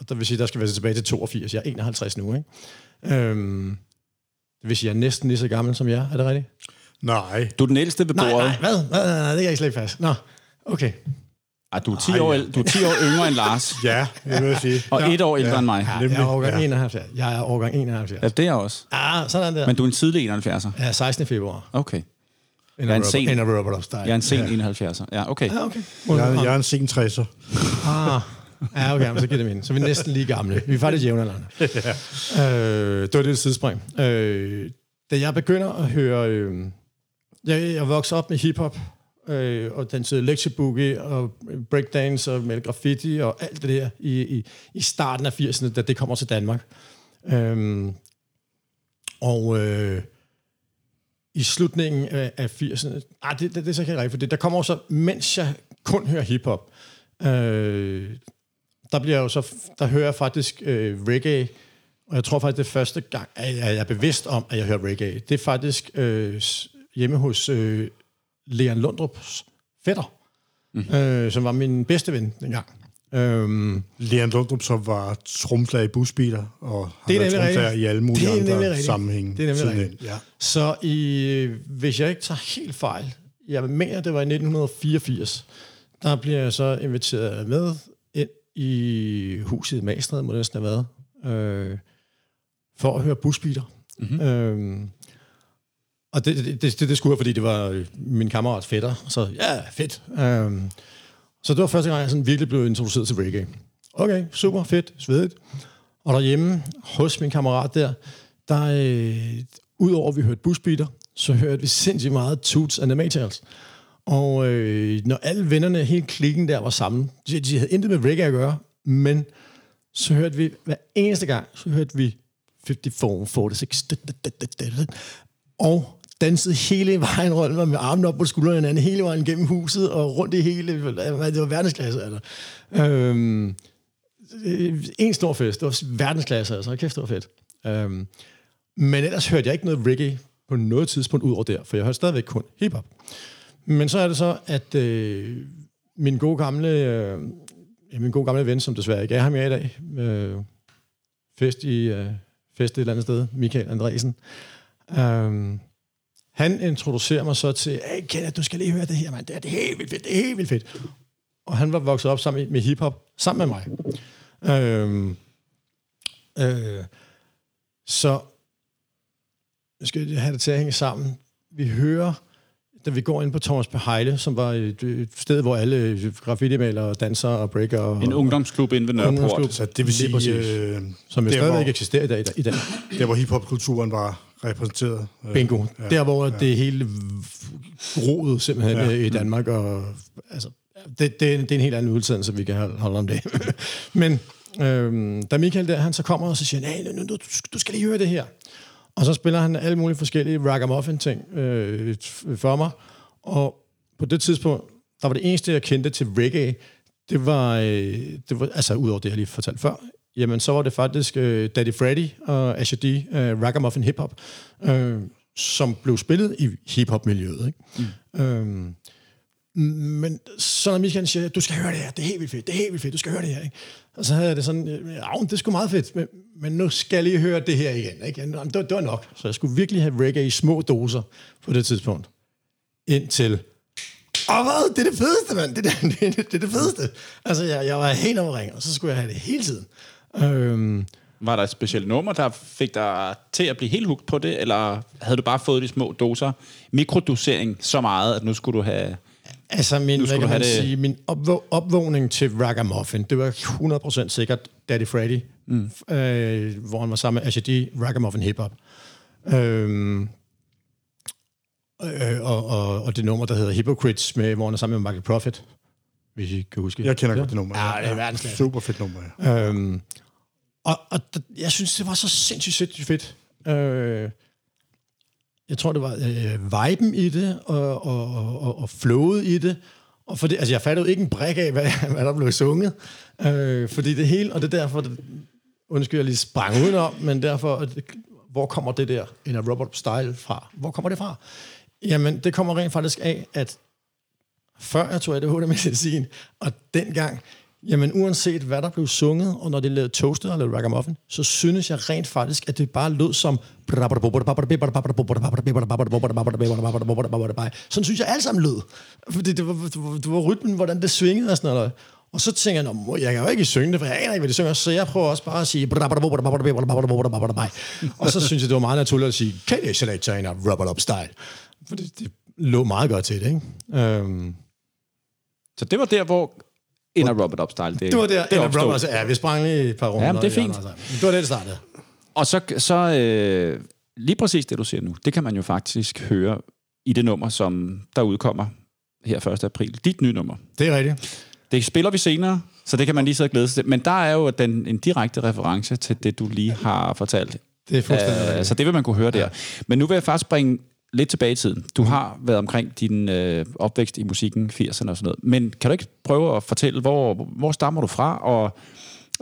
og der vil sige, der skal være tilbage til 82. Jeg er 51 nu, ikke? Øhm, det vil sige, jeg er næsten lige så gammel som jeg. Er det rigtigt? Nej. Du er den ældste ved Nej, bordet. nej, hvad? Nej, nej, nej, det kan jeg slet ikke fast. Nå, okay. Ej, du, er 10 år, æl- du er 10 år yngre end Lars, Ja, det vil jeg sige. og et år ældre end mig. Ja, jeg er årgang ja. 71. Jeg er årgang 71. Ja, det er jeg også. Ah, sådan der. Men du er en tidlig 71'er. Ja, 16. februar. Okay. Jeg er en sen-. Jeg er en sen 71'er. Ja, okay. Ja, okay. Jeg, jeg er en sen 60'er. Ah, ja, okay, så giver det mening. Så er vi næsten lige gamle. Vi er faktisk jævnaldrende. øh, det var det sidespring. Øh, da jeg begynder at høre... Øh, jeg, jeg voksede op med hiphop, øh, og den lecture boogie, og breakdance, og med graffiti, og alt det der i, i, i starten af 80'erne, da det kommer til Danmark. Øh, og... Øh, i slutningen af, af 80'erne. Ah, det, det, det er så ikke rigtigt, for det, der kommer også, mens jeg kun hører hiphop, øh, der bliver jo så, der hører jeg faktisk øh, reggae, og jeg tror faktisk, det er første gang, at jeg er bevidst om, at jeg hører reggae. Det er faktisk øh, hjemme hos øh, Leon Lundrups fætter, mm-hmm. øh, som var min bedste ven dengang. Øhm, Leon Lundrup, som var tromslager i busbiler, og har Det er været tromslager i alle mulige er andre rigtigt. sammenhænge. Det er nemlig rigtigt. Ja. Så i, hvis jeg ikke tager helt fejl, jeg mener, det var i 1984, der bliver jeg så inviteret med i huset i Magstred, må det næsten have været, øh, for at høre busbiler. Mm-hmm. Øh, og det, det, det, det, skulle jeg, fordi det var øh, min kammerats fætter. Så ja, fedt. Øh, så det var første gang, jeg sådan virkelig blev introduceret til reggae. Okay, super, fedt, svedigt. Og derhjemme hos min kammerat der, der øh, udover at vi hørte busbiler, så hørte vi sindssygt meget Toots and the Maytals. Og øh, når alle vennerne, hele klikken der var sammen, de, de havde intet med reggae at gøre, men så hørte vi hver eneste gang, så hørte vi 54, 46, og dansede hele vejen rundt med armene op på skuldrene hinanden, hele vejen gennem huset og rundt i hele, det var verdensklasse. Altså. Øhm, øh, en stor fest, det var verdensklasse, altså, kæft, det var fedt. Øhm, men ellers hørte jeg ikke noget reggae på noget tidspunkt ud over der, for jeg hørte stadigvæk kun hiphop. Men så er det så, at øh, min gode gamle, øh, min gode gamle ven, som desværre ikke er her mere i dag, øh, fest i øh, fest et eller andet sted, Michael Andresen, øh, han introducerer mig så til, hey Kenneth, du skal lige høre det her, mand. Det er, det er helt vildt fedt, det er helt vildt fedt. Og han var vokset op sammen med, med hiphop, sammen med mig. Øh, øh, så nu skal jeg have det til at hænge sammen. Vi hører, da vi går ind på Thomas Behejle, som var et, et sted, hvor alle graffiti-malere, dansere og breaker... Og, En ungdomsklub inde ved Nørreport. Ungdomsklub. Så det vil Lige sige, præcis. øh, som jo der, stadigvæk hvor, eksisterer i dag. I dag. der hvor hiphop-kulturen var repræsenteret. Øh, Bingo. Ja, der, hvor ja. det hele groet simpelthen ja. i Danmark. Og, altså, det, det, det er en helt anden udsendelse, vi kan holde holde om det. Men øhm, da Michael der, han så kommer og så siger, nej, nu, nu, du, du skal lige høre det her. Og så spiller han alle mulige forskellige ragamuffin-ting øh, for mig. Og på det tidspunkt, der var det eneste, jeg kendte til reggae, det var, øh, det var altså udover det, jeg lige fortalte før, jamen så var det faktisk øh, Daddy Freddy og Asher D, øh, Ragamuffin Hip Hop, øh, som blev spillet i hiphop-miljøet. Ikke? Mm. Øhm, men så når Michael siger, du skal høre det her, det er helt vildt fedt, det er helt vildt fedt, du skal høre det her. Ikke? Og så havde jeg det sådan, øh, ja, det er sgu meget fedt, men, men nu skal jeg lige høre det her igen. Ikke? Jamen, det, var, det var nok. Så jeg skulle virkelig have reggae i små doser på det tidspunkt. Indtil Åh, hvad? Det er det fedeste, mand. Det, det, det, det er det fedeste. Altså, jeg, jeg var helt over og så skulle jeg have det hele tiden. Øhm, Var der et specielt nummer, der fik dig til at blive helt hugt på det, eller havde du bare fået de små doser? Mikrodosering så meget, at nu skulle du have altså, min, hvad kan man det- sige, min opvå- opvågning til Ragamuffin, det var 100% sikkert Daddy Freddy, mm. øh, hvor han var sammen med Asher D, Ragamuffin Hip Hop. Øhm, øh, og, og, og det nummer, der hedder Hypocrites, med, hvor han er sammen med Michael Prophet, hvis I kan huske. Jeg kender godt det nummer. Ja, det er verdensklasse. Super fedt nummer, ja. Øhm, Og, og jeg synes, det var så sindssygt, sindssygt fedt. Øh, jeg tror, det var øh, viben i det, og, og, og, og flowet i det. Og for det, altså, jeg fattede ikke en brik af, hvad, hvad der blev sunget. Øh, fordi det hele, og det er derfor, det, undskyld, jeg lige sprang udenom, men derfor, at det, hvor kommer det der, en af Robert Style fra? Hvor kommer det fra? Jamen, det kommer rent faktisk af, at før jeg tog ADHD-medicin, og dengang, jamen uanset hvad der blev sunget, og når det lavede toasted eller ragamuffin, så synes jeg rent faktisk, at det bare lød som... Sådan synes jeg alle sammen lød. Fordi det var, det var, det var rytmen, hvordan det svingede og sådan noget. Og så tænker jeg, Nå, jeg kan jo ikke synge det, for jeg aner ikke, hvad de synger, så jeg prøver også bare at sige... Og så synes jeg, det var meget naturligt at sige, kan det selektere en rubber up style? For det, det lå meget godt til det, ikke? Øhm, Så det var der, hvor en af Robert Upstyle, det, det var der, det af opstod. Robert, ja, vi sprang lige et par runder. Ja, men det er fint. Det var det, det startede. Og så, så øh, lige præcis det, du siger nu, det kan man jo faktisk høre i det nummer, som der udkommer her 1. april. Dit nye nummer. Det er rigtigt. Det spiller vi senere, så det kan man lige sidde og glæde sig til. Men der er jo den, en direkte reference til det, du lige har fortalt. Det er fuldstændig Øh, så det vil man kunne høre der. Men nu vil jeg faktisk bringe lidt tilbage i tiden. Du har været omkring din øh, opvækst i musikken, 80'erne og sådan noget. Men kan du ikke prøve at fortælle, hvor, hvor stammer du fra, og,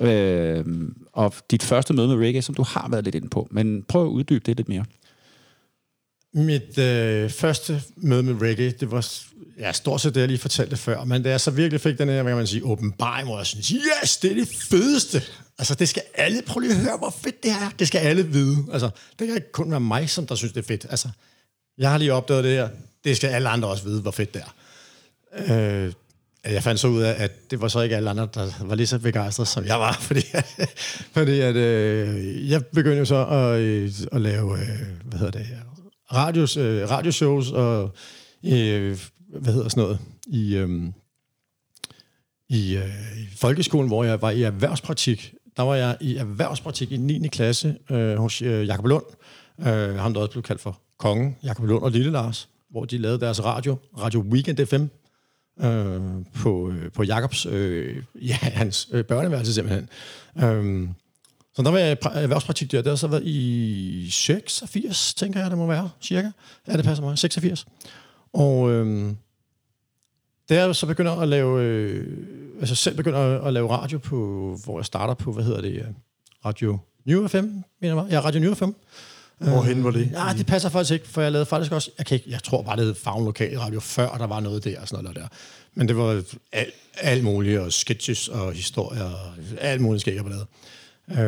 øh, og dit første møde med reggae, som du har været lidt inde på. Men prøv at uddybe det lidt mere. Mit øh, første møde med reggae, det var ja, stort set det, jeg lige fortalte før, men da jeg så virkelig fik den her, hvad kan man sige, åbenbaring, hvor jeg synes, yes, det er det fedeste. Altså, det skal alle, prøv lige at høre, hvor fedt det er. Det skal alle vide. Altså, det kan ikke kun være mig, som der synes, det er fedt. Altså, jeg har lige opdaget det her. Det skal alle andre også vide, hvor fedt det er. Øh, jeg fandt så ud af, at det var så ikke alle andre, der var lige så begejstrede, som jeg var, fordi, fordi at, øh, jeg begyndte jo så at, øh, at lave, øh, hvad hedder det, radios, øh, radioshows og, øh, hvad hedder sådan noget, i, øh, i, øh, i folkeskolen, hvor jeg var i erhvervspraktik. Der var jeg i erhvervspraktik i 9. klasse øh, hos øh, Jakob Lund, øh, ham der også blev kaldt for Kongen, Jakob Lund og Lille Lars, hvor de lavede deres radio, Radio Weekend FM, øh, på, øh, på Jakobs, øh, ja, hans øh, børneværelse simpelthen. Øh, så der var jeg erhvervspraktik der. Det har så været i 86, tænker jeg, det må være, cirka. Ja, det passer mig. 86. Og øh, da jeg så begynder at lave, øh, altså selv begynder at, lave radio på, hvor jeg starter på, hvad hedder det, øh, Radio New FM, mener jeg. Ja, Radio New FM. Hvorhen var det? Ja, det passer faktisk ikke, for jeg lavede faktisk også, jeg, kan ikke, jeg tror bare, det hed Favn Lokal Radio, før der var noget der og sådan noget der. Men det var alt, alt muligt, og sketches og historier, og alt muligt skæg, jeg lavede.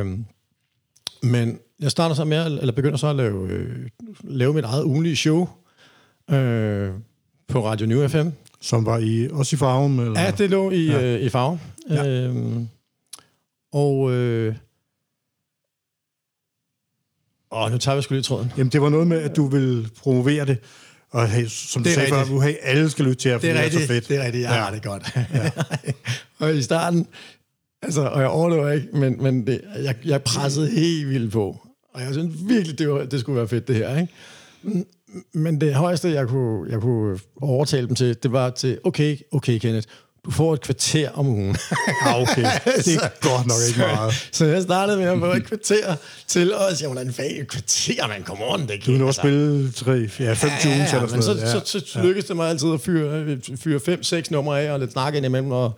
Øhm, men jeg starter så med, at- eller begynder så at lave, øh, lave mit eget ugenlige show øh, på Radio New FM. Som var i, også i farven? Eller? Ja, det lå i, Ja. øh, i. Ja. Ja. Øhm, og... Øh, åh, nu tager vi sgu lige tråden. Jamen, det var noget med, at du ville promovere det, og hey, som du Det er sagde før, rigtigt. du hey, alle skal lytte til jer, for det er, så fedt. det er rigtigt, jeg Ja. har det godt. Ja. og i starten, altså, og jeg overlever ikke, men, men det, jeg, jeg pressede helt vildt på. Og jeg synes virkelig, det, var, det skulle være fedt, det her. Ikke? Men- Men det højeste, jeg kunne, jeg kunne overtale dem til, det var til, okay, okay Kenneth, du får et kvarter om ugen. Ah, okay. Det er godt nok ikke meget. Så jeg startede med at få et kvarter til os. Jeg hvordan fanden et kvarter, man, come on. Det Du kan nu at spille tre, ja, fem tunes eller sådan så, noget. så, så, så lykkedes det mig altid at fyre, fyre fem, seks numre af, og lidt snakke ind imellem, og,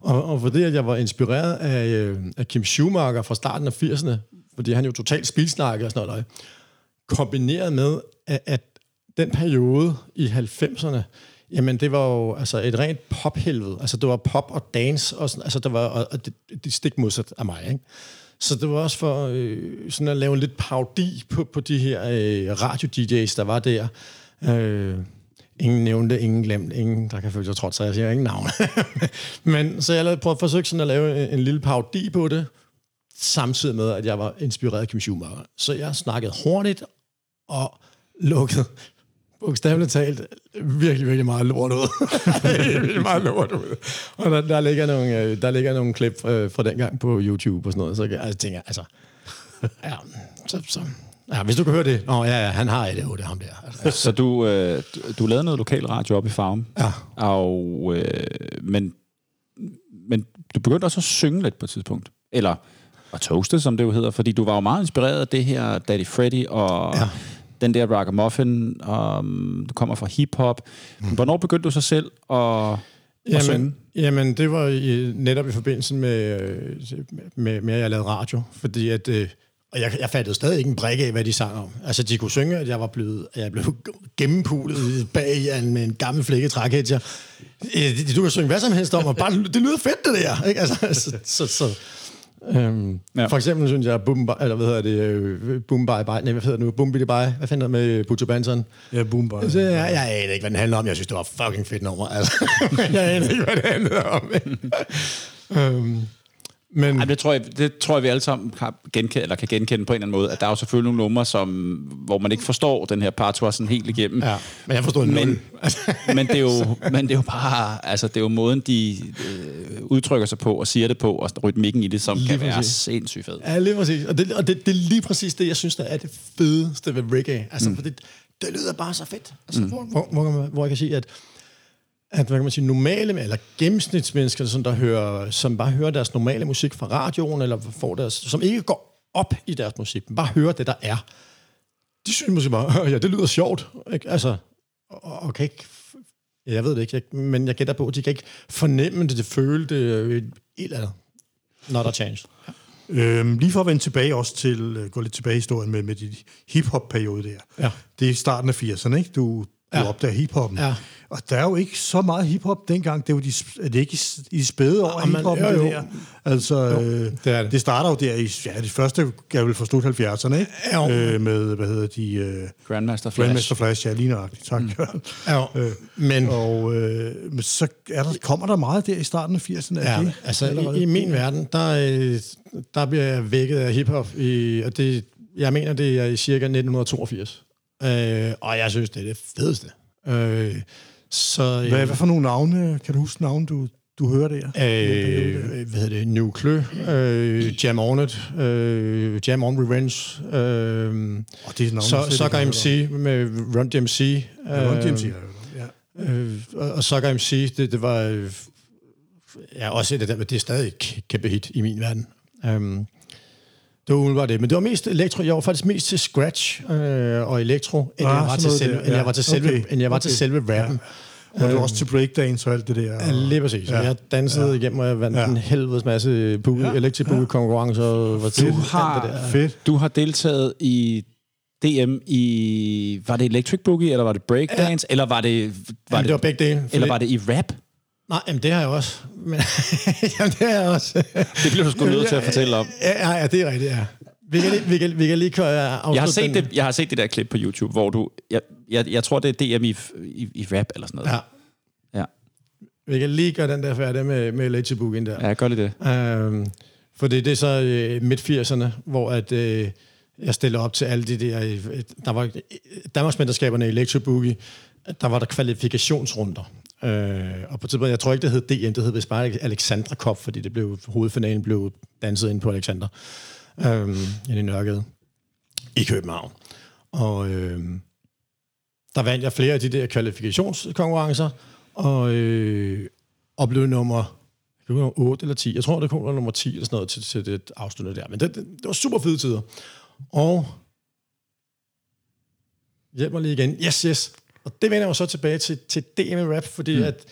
og, og fordi at jeg var inspireret af, øh, af Kim Schumacher fra starten af 80'erne, fordi han jo totalt spilsnakker og sådan noget, kombineret med, at, at den periode i 90'erne, jamen det var jo altså et rent pophelvede. Altså det var pop og dance, og sådan, altså det var og, og det, det stik modsat af mig, ikke? Så det var også for øh, sådan at lave en lidt parodi på, på de her øh, radio-DJ's, der var der. Øh, ingen nævnte, ingen glemt, ingen, der kan føle sig trådt, så jeg siger ingen navn. Men så jeg lavede, prøvede at forsøge sådan at lave en, en lille parodi på det, samtidig med, at jeg var inspireret af Kim Schumacher. Så jeg snakkede hurtigt og lukkede bogstaveligt talt virkelig, virkelig meget lort ud. virkelig meget lort ud. Og der, der, ligger nogle, øh, der ligger nogle klip øh, fra dengang på YouTube og sådan noget, så jeg altså, tænker, altså, ja, så, så, ja, hvis du kan høre det, Nå, ja, ja, han har er ham der. Altså, Så du, øh, du, du lavede noget lokal radio op i Farm. Ja. Og, øh, men, men du begyndte også at synge lidt på et tidspunkt. Eller og Toasted, som det jo hedder, fordi du var jo meget inspireret af det her Daddy Freddy og Ja. Den der Ragamuffin, um, du kommer fra hip-hop. Mm. Hvornår begyndte du så selv at, at synge? Jamen, jamen, det var i, netop i forbindelse med, øh, med, med, at jeg lavede radio, fordi at... Øh, og jeg, jeg fattede stadig ikke en brik af, hvad de sang om. Altså, de kunne synge, at jeg var blevet, at jeg blev gennempulet bag en, med en gammel flække trækhætjer. Du kan synge hvad som helst om, og bare, det lyder fedt, det der. Ikke? Altså, så, så, så, øhm, Ja. For eksempel synes jeg, Boom, Ba- eller hvad hedder det, øh, Boom Bye Bye, nej, hvad hedder det nu, Boom Biddy Bye, hvad fanden med Puto Banton? Ja, boom, bare. Så jeg, jeg aner ikke, hvad den handler om. Jeg synes, det var fucking fedt nummer. Altså. Jeg aner ikke, hvad det handler om. øhm, men Ej, det, tror jeg, det tror jeg, vi alle sammen kan genkende, eller kan genkende på en eller anden måde, at der er jo selvfølgelig nogle numre, som, hvor man ikke forstår den her partour sådan helt igennem. ja, men jeg forstod Men, nul. men, det er jo, men det er jo bare, altså det er jo måden, de øh, udtrykker sig på og siger det på, og rytmikken i det, som Lige kan være præcis. sindssygt fed. Ja, lige præcis. Og, det, og det, det er lige præcis det, jeg synes, der er det fedeste ved reggae. Altså, mm. for det, det lyder bare så fedt. Altså, mm. hvor, hvor, hvor, hvor jeg kan sige, at at hvad kan man sige, normale, eller gennemsnitsmennesker, som, der hører, som bare hører deres normale musik fra radioen, eller får deres, som ikke går op i deres musik, men bare hører det, der er. De synes måske bare, ja, det lyder sjovt. Ikke? Altså, og, og kan ikke, ja, jeg ved det ikke, jeg, men jeg gætter på, at de kan ikke fornemme det, det føle det, øh, et eller andet. Not a change. Øhm, lige for at vende tilbage også til, øh, gå lidt tilbage i historien med, med de hip-hop-periode der. Ja. Det er starten af 80'erne, ikke? Du, du Ja. ja. opdager hip-hoppen. Ja. Og der er jo ikke så meget hip-hop dengang. Det er jo de, er det ikke i, de spæde år jo, jo. det der? Altså, øh, det er det. det starter jo der i, ja, det første vel fra slut 70'erne, ikke? Jo. Øh, med, hvad hedder de, øh, Grandmaster Flash. Grandmaster Flash, ja, lige nøjagtigt. Tak, mm. Ja, men... Og øh, men så er der, kommer der meget der i starten af 80'erne. er Ja, det altså allerede? i, i min verden, der, øh, der bliver jeg vækket af hiphop, i, og det, jeg mener, det er i cirka 1982. Øh, og jeg synes, det er det fedeste. Øh, så, øh, Hvad, hvad for nogle navne, kan du huske navne, du, du hører der? Øh, hvad hedder det? Nuclear, øh, Jam On It, øh, Jam On Revenge, øh, Og det er navne, så, jeg slet Sucker MC med Run DMC. om. Run øh, DMC, ja. ja. Øh, og, og Sucker MC, det, det var øh, ja, også det, der, det er stadig et kæmpe hit i min verden. Um, det var umiddelbart det. Men det var mest elektro. Jeg var faktisk mest til scratch øh, og elektro, end, Ah, jeg var til selve, der, end jeg ja. var til selve, Okay, end jeg var til okay. selve rappen. Og du også til breakdance og alt det der. Ja, lige præcis. Ja. Jeg dansede ja. igennem, og jeg vandt ja. Ja. en helvedes masse boogie, ja. electric boogie konkurrencer. Og var til Du alt har, det der. Fedt. du har deltaget i DM i... Var det Electric Boogie, eller var det Breakdance, ja. eller var det... Var Jamen, det, det var begge dele. eller var det i rap? Nej, jamen, det har jeg også. Men, jamen, det har jeg også. Det bliver du sgu nødt til at fortælle om. Ja, ja, det er rigtigt, ja. Vi kan lige, vi kan, vi kan lige køre Jeg har, set den. det, jeg har set det der klip på YouTube, hvor du... Jeg, jeg, jeg tror, det er DM i, i, i rap eller sådan noget. Ja, Ja, vi kan lige gøre den der færdig med, med Electric Boogien der. ja gør lige det. Øhm, for det, det er så øh, midt-80'erne, hvor at, øh, jeg stiller op til alle de der... Øh, der var Danmarksmesterskaberne i Electric Boogie, der var der kvalifikationsrunder. Øh, og på tidspunkt, jeg tror ikke, det hed DM, det hed vist bare Alexandra Cup, fordi det blev, hovedfinalen blev danset ind på Alexander. Øh, inde i Nørregade. I København. Og øh, der vandt jeg flere af de der kvalifikationskonkurrencer, og, øh, og blev nummer det var nummer 8 eller 10. Jeg tror, det kom nummer 10 eller sådan noget til, til det afsluttende der. Men det, det, det var super fede tider. Og hjælp mig lige igen. Yes, yes. Og det vender jo så tilbage til, til DM i rap, fordi mm. at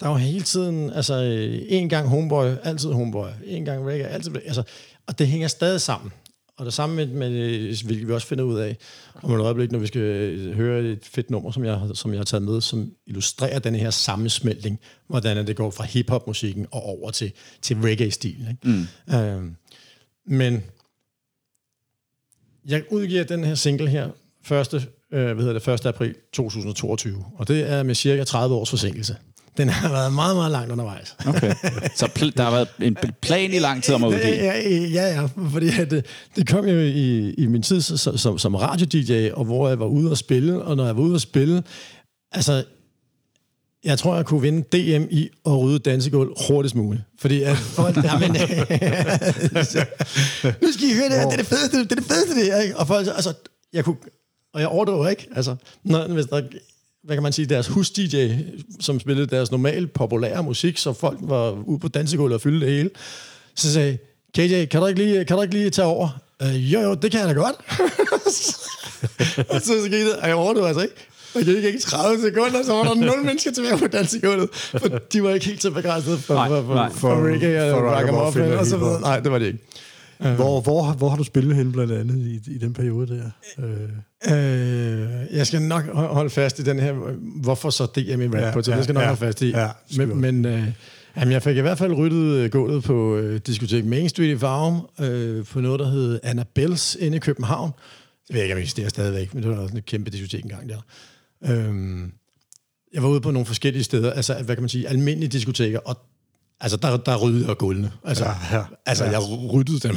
der er jo hele tiden, altså øh, en gang homeboy, altid homeboy, en gang reggae, altid, altså, og det hænger stadig sammen. Og det samme med, med øh, hvilket vi også finder ud af om et øjeblik, når vi skal øh, høre et fedt nummer, som jeg, som jeg har taget med, som illustrerer den her sammensmeltning, hvordan det går fra hiphop-musikken og over til, til reggae-stilen. Ikke? Mm. Øhm, men jeg udgiver den her single her 1. Øh, hvad hedder det, 1. april 2022, og det er med cirka 30 års forsinkelse. Den har været meget, meget langt undervejs. Okay. Så pl- der har været en pl- plan i lang tid om at udgive. Ja, ja, ja, fordi at det, det kom jo i, i min tid som, som, som radio-DJ, og hvor jeg var ude og spille, og når jeg var ude og spille, altså, jeg tror, jeg kunne vinde DM i at rydde dansegulv hurtigst muligt. Fordi at folk, jamen, nu skal I høre det her, det er det fedeste, det er det fedeste, det her, ikke? Og folk, altså, jeg kunne, og jeg overdriver ikke, altså, når, hvis der, hvad kan man sige, deres hus-DJ, som spillede deres normale populære musik, så folk var ude på dansegulvet og fyldte det hele, så sagde KJ, kan du ikke lige, kan du ikke lige tage over? Øh, jo, jo, det kan jeg da godt. og så skete det, og jeg overdøde altså ikke. Og det gik ikke 30 sekunder, så var der nul mennesker tilbage på dansegulvet, for de var ikke helt så begejstrede for, Nej, for, for, nej. for, for reggae og ragamuffin ragamuffin og og så videre. Nej, det var det ikke. Hvor, hvor, hvor har du spillet hen blandt andet i, i den periode der? Øh, Øh, jeg skal nok ho- holde fast i den her, hvorfor så DM i rap Ja, på, så ja, det skal nok ja, holde fast i. ja, men men øh, jamen, jeg fik i hvert fald ryddet øh, gulvet på øh, diskotek Main Street i Farum, øh, på noget, der hed Annabelles inde i København. Det ved jeg ikke, om jeg eksisterer stadigvæk, men det var også en kæmpe diskotek engang der. Øhm, jeg var ude på nogle forskellige steder, altså, hvad kan man sige, almindelige diskoteker, og altså, der, der ryddede jeg gulvene. Altså, Ja, ja, altså ja. jeg ryddede dem.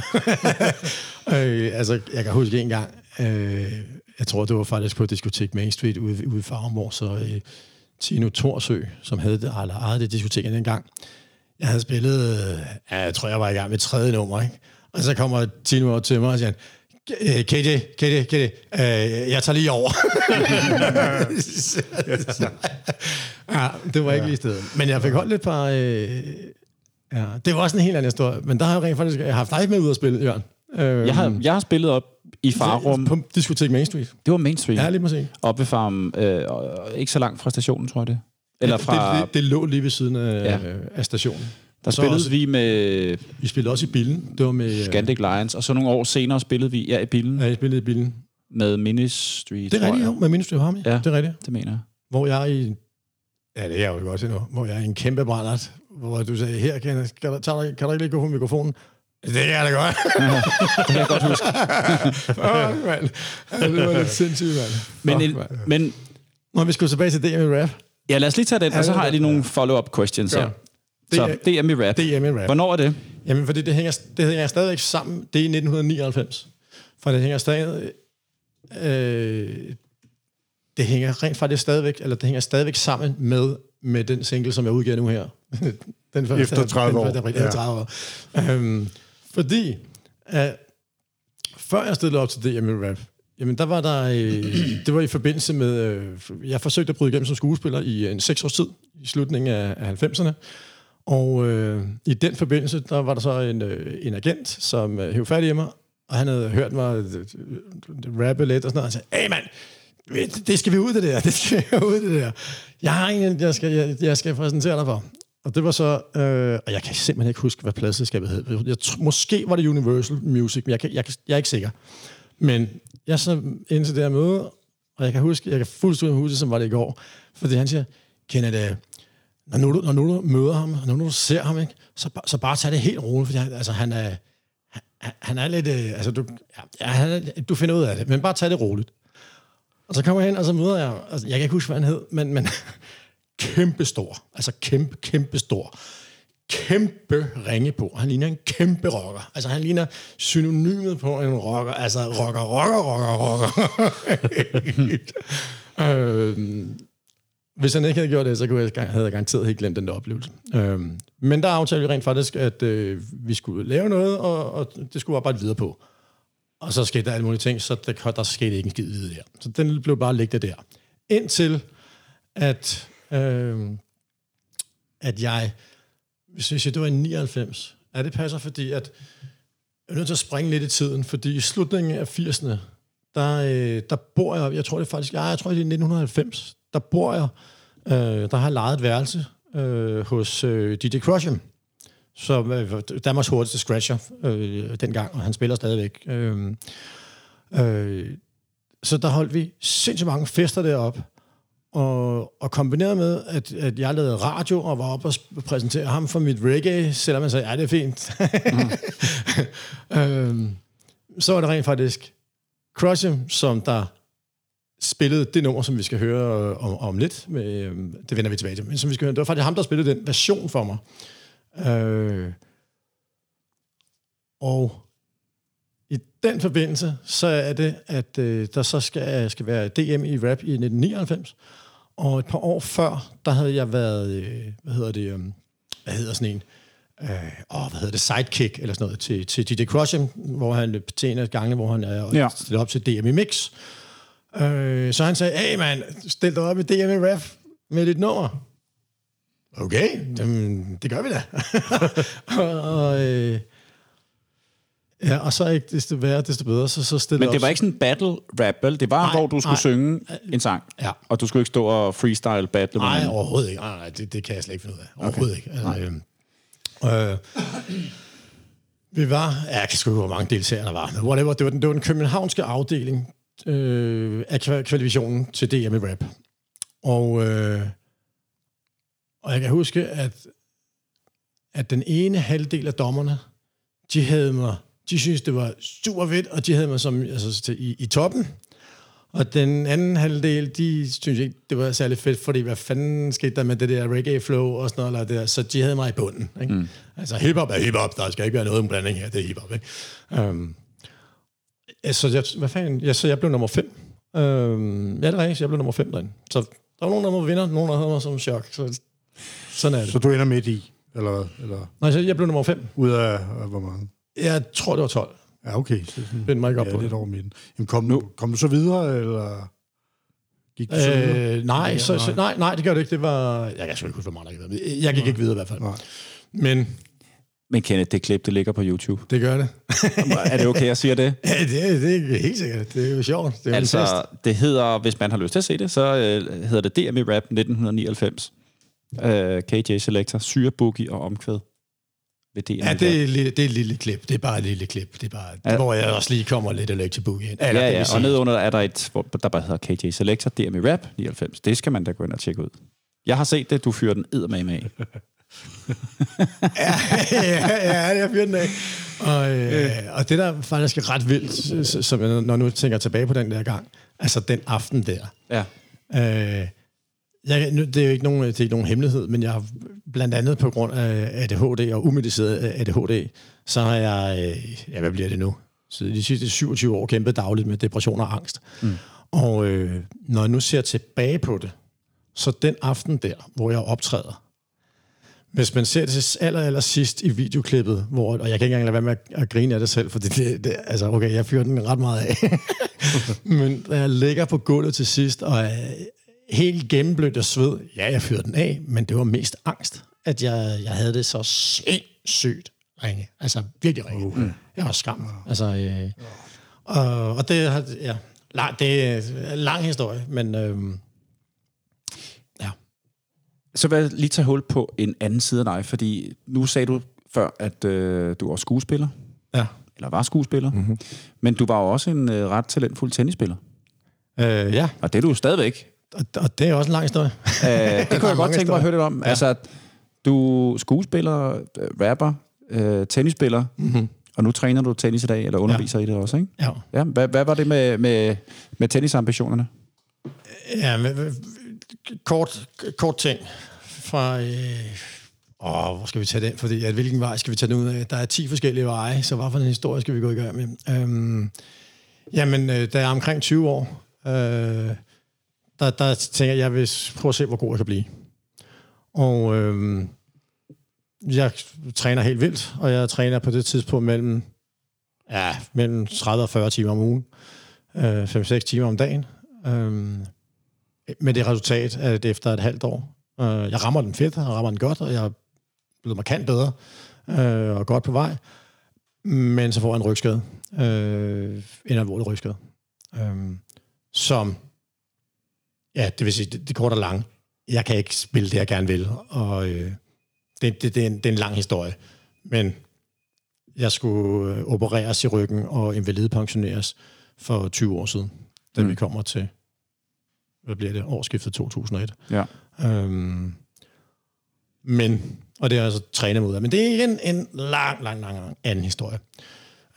øh, altså, jeg kan huske en gang, øh, jeg tror, det var faktisk på diskotek Main Street ude, ude i Farum, hvor så øh, Tino Torsø, som havde det, eller ejede det diskotek dengang, jeg havde spillet, øh, ja, jeg tror, jeg var i gang med tredje nummer, ikke? Og så kommer Tino over til mig og siger, han, "Øh, KJ, KJ, KJ, øh, jeg tager lige over. ja, det var ikke lige stedet. Men jeg fik holdt et par... Øh, ja, det var også en helt anden historie. Men der har jeg rent faktisk jeg har haft dig med ud at spille, Jørgen. Øh, Jeg har, jeg har spillet op i Farum. På Diskotek Main Street. Det var Main Street. Ja, lige må se. Oppe ved Farum. Øh, ikke så langt fra stationen, tror jeg det. Eller fra... Det, det, det, lå lige ved siden af, ja. af stationen. Der så spillede også- vi med Vi spillede også i bilen. Det var med... øh, Scandic Lions, og så nogle år senere spillede vi ja, i bilen Ja, jeg spillede i bilen. med Minis Street. Det er rigtigt, jeg. jo. Med Ministry Harmony. Ja. Det er rigtigt. Det mener jeg. Hvor jeg i... Ja, det er jeg jo godt endnu. Hvor jeg er en kæmpe brændert. Hvor du sagde, her kan, kan, du, tager, du- kan du ikke lige gå på mikrofonen? Det kan jeg da godt. Det kan jeg godt huske. Åh, mand. Ja, det var lidt sindssygt, mand. Men, Fuck, mand. men Nå, vi skulle tilbage til DM i rap. ja, lad os lige tage den, og så det har jeg lige det. nogle follow-up questions Gør. her. Så DM i rap. DM i rap. Hvornår er det? Jamen, fordi det hænger, det hænger stadigvæk sammen. Det er i 1999. For det hænger stadig... Øh, det hænger rent faktisk stadigvæk, eller det hænger stadigvæk sammen med, med den single, som jeg udgiver nu her. den første, Efter 30 år. Den, efter Ja. 30 år. Øhm, fordi, øh, før jeg stillede op til DM i rap, jamen der var der, øh, det var i forbindelse med, øh, jeg forsøgte at bryde igennem som skuespiller i en seks års tid, i slutningen af, af 90'erne. Og øh, i den forbindelse, der var der så en, øh, en agent, som øh, hævde fat i mig, og han havde hørt mig øh, øh rappe lidt og sådan noget, og han sagde, hey mand, øh, det- skal vi ud af det der, det skal vi ud af det der. Jeg har en, jeg skal, jeg, jeg skal præsentere dig for. Og det var så, øh, og jeg kan simpelthen ikke huske, hvad pladselskabet hed. Jeg, måske var det Universal Music, men jeg, kan, jeg, jeg er ikke sikker. Men jeg så ind til det her møde, og jeg kan huske, jeg kan fuldstændig huske, som var det i går, fordi han siger, Kenneth, øh, når nu, når nu du møder ham, når nu du ser ham, ikke, så, så bare tag det helt roligt, fordi han, altså, han, er, han, han er lidt... Øh, altså, du, ja, han er, du finder ud af det, men bare tag det roligt. Og så kommer jeg hen, og så møder jeg... Altså, jeg kan ikke huske, hvad han hed, men, men kæmpestor. Altså kæmpe, kæmpestor. Kæmpe ringe på. Han ligner en kæmpe rocker. Altså, han ligner synonymet på en rocker. Altså, rocker, rocker, rocker, rocker. øhm, hvis han ikke havde gjort det, så kunne jeg, havde jeg garanteret helt glemt den der oplevelse. Øhm, men der aftalte vi rent faktisk, at øh, vi skulle lave noget, og, og det skulle vi arbejde videre på. Og så skete der alle mulige ting, så der, der skete ikke en skid videre der. Så den blev bare liggende der. Indtil at, øh, at jeg, hvis jeg siger, det var i 99, er det passer, fordi at jeg er nødt til at springe lidt i tiden, fordi i slutningen af 80'erne, der, øh, der bor jeg, jeg tror det er faktisk, ja, jeg tror det er i 1990, der bor jeg, øh, der har lejet et værelse øh, hos øh, DJ Crush'em, som øh, Danmarks hurtigste scratcher øh, dengang, og han spiller stadigvæk. Øh, øh, så der holdt vi sindssygt mange fester deroppe, og, og kombineret med, at, at jeg lavede radio og var oppe og sp- præsentere ham for mit reggae, selvom han sagde, ja, det er fint. Mm. øhm, så var det rent faktisk Crush'em, som der spillede det nummer, som vi skal høre øh, om, om lidt. Med, øh, det vender vi tilbage til. Men som vi skal høre, det var faktisk ham, der spillede den version for mig. Øh, og i den forbindelse, så er det, at øh, der så skal, skal være DM i rap i 1999. Og et par år før, der havde jeg været, øh, hvad hedder det, øh, hvad hedder sådan en, øh, åh, hvad hedder det, sidekick eller sådan noget, til, til DJ Crush'em, hvor han til en af gangene, hvor han er ja. stillet op til DM i Mix. Øh, så han sagde, hey man, stil dig op i DM rap med dit nummer. Okay, jamen, det gør vi da. og, og, øh, Ja, og så ikke desto værre, desto bedre, så, så stiller Men det var ikke sådan en battle rap, vel? Det var, Nej, hvor du skulle nej. synge en sang. Ja. Og du skulle ikke stå og freestyle battle med Nej, hinanden. overhovedet ikke. Nej, nej, det, det kan jeg slet ikke finde ud af. Overhovedet ikke. Altså, øh, øh, vi var, ja, jeg kan sgu ikke, hvor mange deltagere der var, men whatever, det var den, det var den københavnske afdeling øh, af kva- kvalifikationen til DM i rap. Og, øh, og jeg kan huske, at, at den ene halvdel af dommerne, de havde mig, de synes det var super fedt, og de havde mig som, altså, til, i, i toppen. Og den anden halvdel, de synes ikke, det var særlig fedt, fordi hvad fanden skete der med det der reggae flow og sådan noget, eller det der, så de havde mig i bunden. Ikke? Mm. Altså hiphop er hiphop, der skal ikke være noget om blanding her, det er hiphop. Ikke? Um, så jeg, hvad fanden, ja, så jeg blev nummer 5. Um, ja, det er rigtigt, jeg blev nummer 5 derinde. Så der var nogen, der var vinder, nogen, der havde mig som chok. Så, sådan er det. Så du ender midt i, eller, hvad? eller Nej, så jeg blev nummer 5. ud af, af hvor mange? Jeg tror, det var 12. Ja, okay. Så sådan, Bind mig ikke op ja, på lidt det. over midten. Jamen, kom, nu. kom du så videre, eller gik du så videre? Øh, nej, Ja, så, så, nej, nej, det gør det ikke. Det var... Jeg kan sgu ikke huske, hvor meget der gik videre. Jeg gik ikke videre i hvert fald. Nej. Men Men Kenneth, det klip, det ligger på YouTube. det gør det. er det okay, jeg siger det? Ja, det, er, det er helt sikkert. Det er jo sjovt. Det er fest. Altså, det hedder, hvis man har lyst til at se det, så øh, hedder det DM i Rap 1999. Øh, KJ Selector, Syre Boogie og Omkvæd ved DM Ja, det er, lille- det er et lille klip. Det er bare et lille klip. Det er bare, Ja. hvor jeg også lige kommer lidt Electric Boogie ind. Eller, Ja, ja, og nedenunder er der et, hvor der bare hedder KJ Selector, DM i Rap 99. Det skal man da gå ind og tjekke ud. Jeg har set det, du fyrer den eddermame af. ja, ja, jeg fyrer den af. Og, øh, og det der faktisk er ret vildt, som jeg, når nu tænker tilbage på den der gang, altså den aften der, Ja. Øh, jeg, nu, det er jo ikke nogen, det er ikke nogen hemmelighed, men jeg har blandt andet på grund af ADHD og umediceret ADHD, så har jeg, øh, ja, hvad bliver det nu? Så de sidste 27 år kæmpet dagligt med depression og angst. Mm. Og øh, når jeg nu ser tilbage på det, så den aften der, hvor jeg optræder, hvis man ser det til aller, aller sidst i videoklippet, hvor, og jeg kan ikke engang lade være med at, at grine af det selv, for det, det, det, altså, okay, jeg fyrer den ret meget af. Men da jeg ligger på gulvet til sidst, og er helt gennemblødt af sved, ja, jeg fyrede den af, men det var mest angst, at jeg, jeg havde det så sindssygt ringe. Altså virkelig ringe. Uh. Jeg var skam. Altså, øh, og, og det, har- ja, lang, det er en lang historie, men øh. Så vil jeg lige tage hul på en anden side af dig, fordi nu sagde du før, at øh, du var skuespiller, Ja. eller var skuespiller, mm-hmm. men du var også en øh, ret talentfuld tennisspiller. Øh, ja, Og det er du jo stadigvæk. og, og det er også en lang historie. Øh, det kunne jeg godt tænke mig at høre lidt om. Ja. Altså, du er skuespiller, øh, rapper, øh, tennisspiller, mm-hmm. og nu træner du tennis i dag, eller underviser ja. i det også, ikke? Ja. Ja, hvad, hvad var det med, med, med tennisambitionerne? Ja, men, kort, kort ting fra... Øh, åh, hvor skal vi tage den? Fordi, at hvilken vej skal vi tage den ud af? Der er 10 forskellige veje, så hvad for en historie skal vi gå i gang med? Øhm, jamen, øh, da jeg er omkring 20 år, øh, der, der tænker jeg, jeg vil prøve at se, hvor god jeg kan blive. Og øh, jeg træner helt vildt, og jeg træner på det tidspunkt mellem, ja, mellem 30 og 40 timer om ugen. Øh, 5-6 timer om dagen. Øh, med det resultat, at efter et halvt år, øh, jeg rammer den fedt, jeg rammer den godt, og jeg er blevet markant bedre, øh, og godt på vej, men så får jeg en rygskade, øh, en alvorlig rygskade, øh, som, ja, det vil sige, det, det korte og lange, jeg kan ikke spille det, jeg gerne vil, og øh, det, det, det, er en, det er en lang historie, men jeg skulle øh, opereres i ryggen og invalidepensioneres for 20 år siden, da Mm. mm. vi kommer til hvad bliver det, årsskiftet 2001. Ja. Øhm, men, og det er altså trænet mod men det er en, en lang, lang, lang, lang anden historie.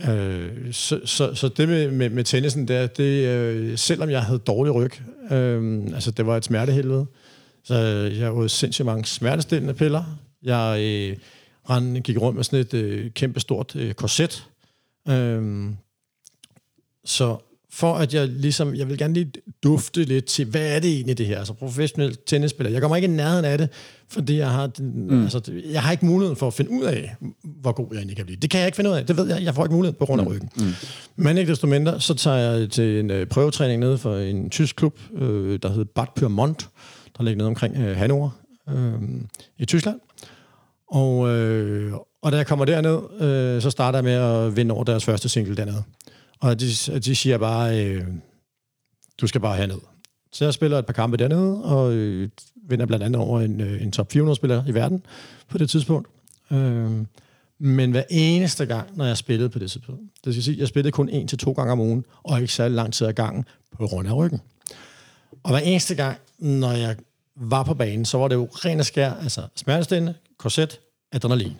Øh, så, så, så det med, med, med tennisen der, det, øh, selvom jeg havde dårlig ryg, øh, altså det var et smertehelvede, så jeg åd sindssygt mange smertestillende piller. Jeg øh, rend, gik rundt med sådan et øh, kæmpe stort øh, korset. Øh, så for at jeg ligesom, jeg vil gerne lige dufte lidt til, hvad er det egentlig det her? Altså professionel tennisspiller. Jeg kommer ikke i nærheden af det, fordi jeg har, mm. altså, jeg har ikke muligheden for at finde ud af, hvor god jeg egentlig kan blive. Det kan jeg ikke finde ud af. Det ved jeg. Jeg får ikke mulighed på grund af ryggen. Mm. Men ikke desto mindre, så tager jeg til en øh, prøvetræning nede for en tysk klub, øh, der hedder Bad Pyrmont, der ligger nede omkring øh, Hannover øh, i Tyskland. Og, øh, og Og da jeg kommer derned, øh, så starter jeg med at vinde over deres første single dernede. Og de, de siger bare, øh, du skal bare herned. Så jeg spiller et par kampe dernede, og øh, vinder blandt andet over en, øh, en top 400-spiller i verden på det tidspunkt. Øh, men hver eneste gang, når jeg spillede på det tidspunkt, det skal sige, jeg spillede kun en til to gange om ugen, og ikke særlig lang tid ad gangen på grund af ryggen. Og hver eneste gang, når jeg var på banen, så var det jo ren og skær, altså smertestillende, korset, adrenalin.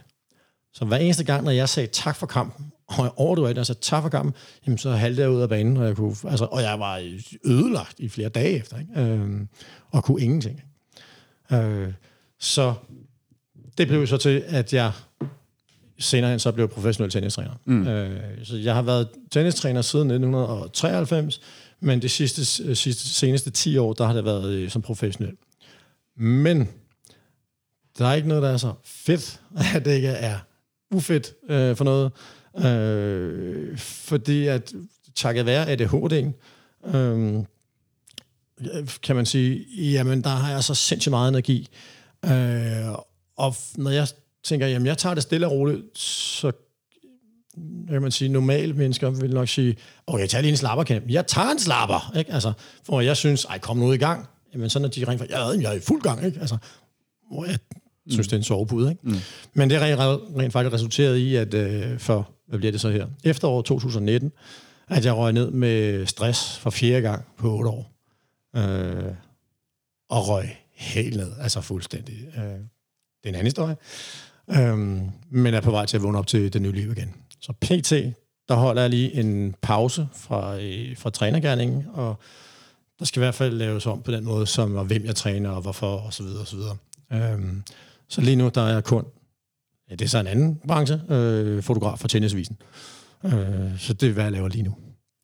Så hver eneste gang, når jeg sagde tak for kampen, og jeg og sagde tak for kampen, jamen så halte jeg ud af banen, og jeg, kunne, altså, og jeg var ødelagt i flere dage efter, ikke? Øhm, og kunne ingenting. Øh, så det blev så til, at jeg senere hen så blev professionel tennistræner. Mm. Øh, så jeg har været tennistræner siden 1993, men de sidste, sidste, seneste 10 år, der har det været øh, som professionel. Men der er ikke noget, der er så fedt, at det ikke er ufedt øh, for noget. Øh, fordi at takket være ADHD'en, øh, kan man sige, jamen der har jeg så sindssygt meget energi. Øh, og når jeg tænker, jamen jeg tager det stille og roligt, så kan man sige, normale mennesker vil nok sige, okay, jeg tager lige en slapper, Jeg tager en slapper, ikke? Altså, for jeg synes, ej, kom nu i gang. Jamen, sådan er de rent faktisk, jeg, jeg er i fuld gang, ikke? Altså, hvor jeg synes, mm. det er en sovepude, ikke? Mm. Men det rent, rent faktisk resulteret i, at øh, for, hvad bliver det så her? Efteråret 2019, at jeg røg ned med stress for fjerde gang på otte år. Øh, og røg helt ned, altså fuldstændig. Øh, det er en anden historie. Øh, men er på vej til at vågne op til det nye liv igen. Så PT, der holder jeg lige en pause fra, øh, fra trænergærningen, og der skal i hvert fald laves om på den måde, som og hvem jeg træner, og hvorfor, og så videre, og så videre. Øhm, så lige nu, der er jeg kun, det er så en anden branche, øh, fotograf for tennisvisen. Øh, så det er, hvad jeg laver lige nu.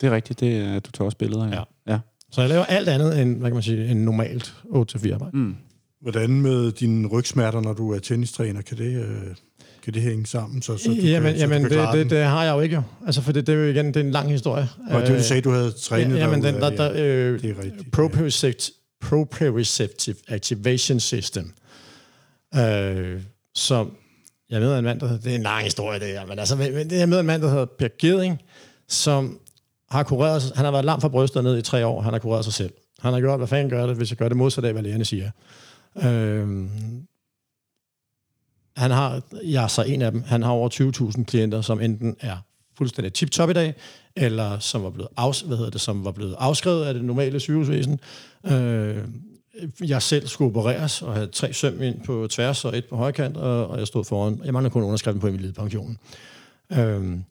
Det er rigtigt, det er, du tager også billeder Ja. ja. Så jeg laver alt andet end, hvad kan man sige, en normalt 8-4 arbejde. Mm. Hvordan med dine rygsmerter, når du er tennistræner, kan det, øh, kan det hænge sammen? Så, så du jamen, kan, jamen så det, det, det, har jeg jo ikke. Altså, for det, det er jo igen det er en lang historie. Og det, du sagde, du havde trænet ja, jamen, den, der, der, øh, det er rigtigt. Proprioceptive, proprioceptive Activation System, øh, som jeg møder en mand, der hedder, det er en lang historie det her, men altså, det er møder en mand, der hedder Per Geding, som har kureret, han har været lam fra brystet ned i tre år, han har kureret sig selv. Han har gjort, hvad fanden gør det, hvis jeg gør det modsatte af, hvad lægerne siger. Øhm, han har, jeg er så en af dem, han har over 20.000 klienter, som enten er fuldstændig tip-top i dag, eller som var blevet, afs, hvad hedder det, som var blevet afskrevet af det normale sygehusvæsen. Øh, jeg selv skulle opereres og havde tre søm ind på tværs og et på højkant, og, og jeg stod foran. Jeg manglede kun underskriften på min pension. Øhm,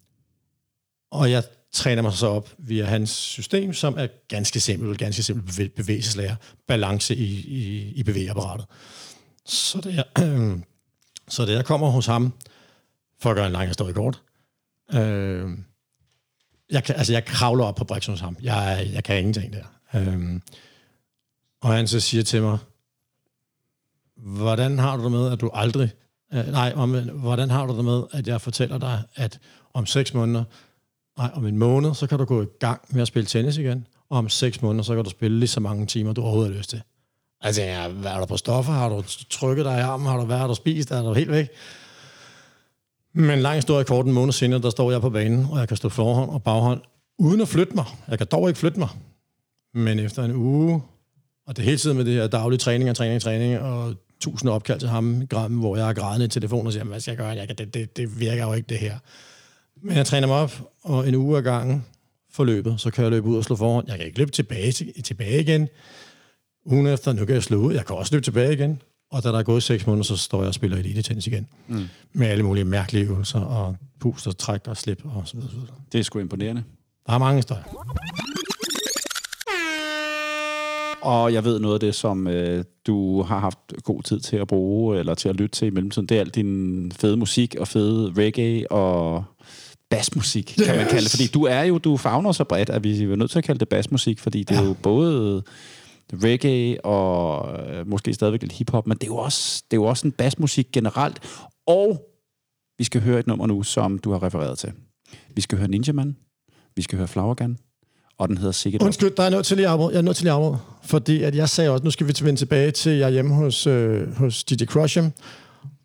og jeg træner mig så op via hans system, som er ganske simpelt, ganske simpelt bevægelseslærer, balance i, i, i bevægeapparatet. Så det er, øh, så det jeg kommer hos ham, for at gøre en lang historie kort, øh, jeg, kan, altså jeg kravler op på briksen hos ham. Jeg, jeg kan ingenting der. Øh, og han så siger til mig, hvordan har du det med, at du aldrig... Øh, nej, om, hvordan har du det med, at jeg fortæller dig, at om seks måneder, nej, om en måned, så kan du gå i gang med at spille tennis igen, og om seks måneder, så kan du spille lige så mange timer, du overhovedet har lyst til. Altså, ja, hvad er der på stoffer? Har du trykket dig i armen? Har du været der spist? Er du helt væk? Men lang historie kort, en måned senere, der står jeg på banen, og jeg kan stå forhånd og baghånd, uden at flytte mig. Jeg kan dog ikke flytte mig. Men efter en uge, og det hele tiden med det her daglige træning og træning og træning, og tusind opkald til ham, gram, hvor jeg har grædende i telefonen og siger, hvad skal jeg gøre? Jeg kan, det, det, det virker jo ikke, det her. Men jeg træner mig op, og en uge ad gangen forløbet, så kan jeg løbe ud og slå forhånd. Jeg kan ikke løbe tilbage, tilbage igen ugen efter, nu kan jeg slå ud, jeg kan også løbe tilbage igen. Og da der er gået seks måneder, så står jeg og spiller elite tennis igen. Mm. Med alle mulige mærkelige øvelser, og pust og træk og slip og så videre. Det er sgu imponerende. Der er mange historier. Og jeg ved noget af det, som øh, du har haft god tid til at bruge, eller til at lytte til i mellemtiden, det er alt din fede musik og fede reggae og basmusik, kan yes. man kalde det. Fordi du er jo, du fagner så bredt, at vi er nødt til at kalde det basmusik, fordi det ja. er jo både reggae og øh, måske stadigvæk lidt hiphop, men det er jo også, det er jo også en basmusik generelt. Og vi skal høre et nummer nu, som du har refereret til. Vi skal høre Ninja Man, vi skal høre Flower Gun, og den hedder Sikkert. Undskyld, der er nødt til lige afbrud. Jeg er nødt til lige afbrud, fordi at jeg sagde også, nu skal vi vende tilbage til, jeg er hjemme hos, øh, hos DJ Crush'em,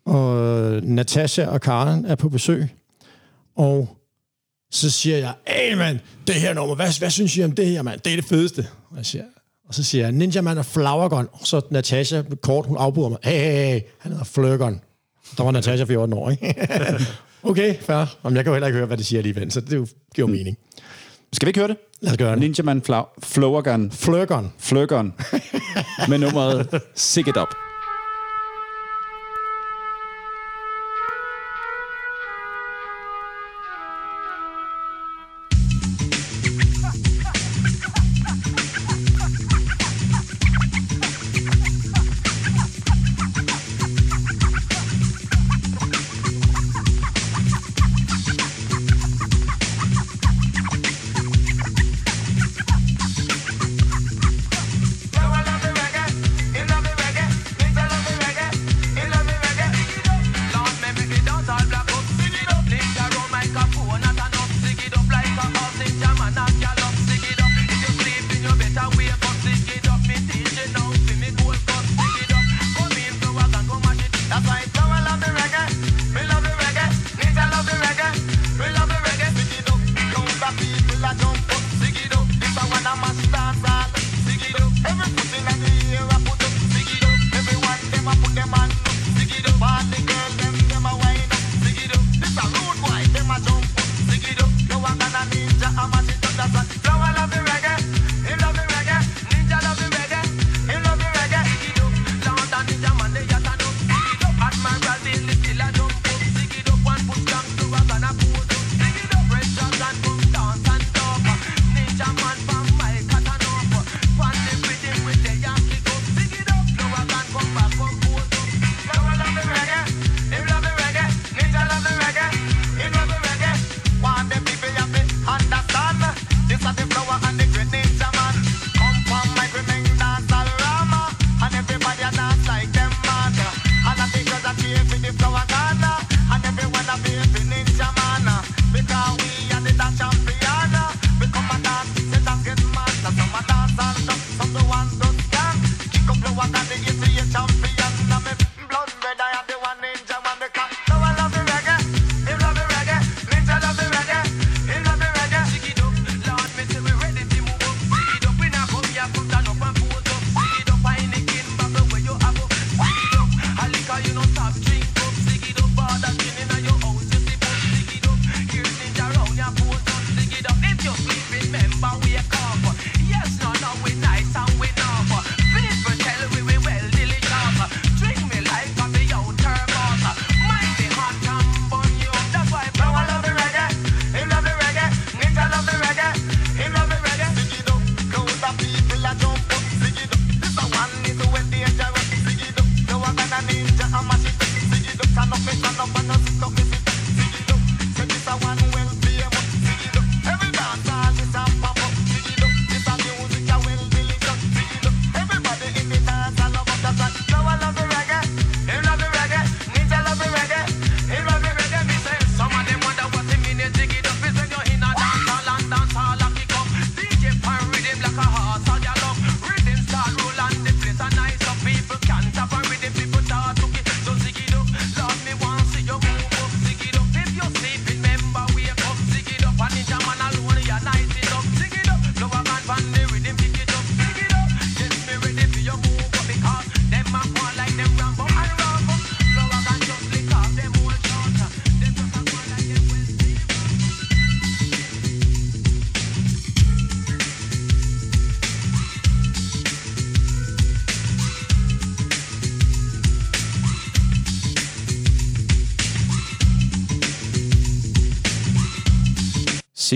og Natasha og Karen er på besøg, og så siger jeg, hey mand, det her nummer, hvad, hvad synes I om det her, mand? Det er det fedeste. Og, jeg siger, og så siger jeg, Ninja Man og Flower Gun. Og så Natasha, kort, hun afbryder mig, hey, hey, hey, han hedder Flurgun. Der var Natasha 14 år, ikke? okay, fair. Om jeg kan jo heller ikke høre, hvad de siger alligevel, så det giver jo mening. Skal vi ikke høre det? Lad os gøre det. Ninja Man Flow, Flowergun, Flurgun. Flurgun, med nummeret Sick It Up.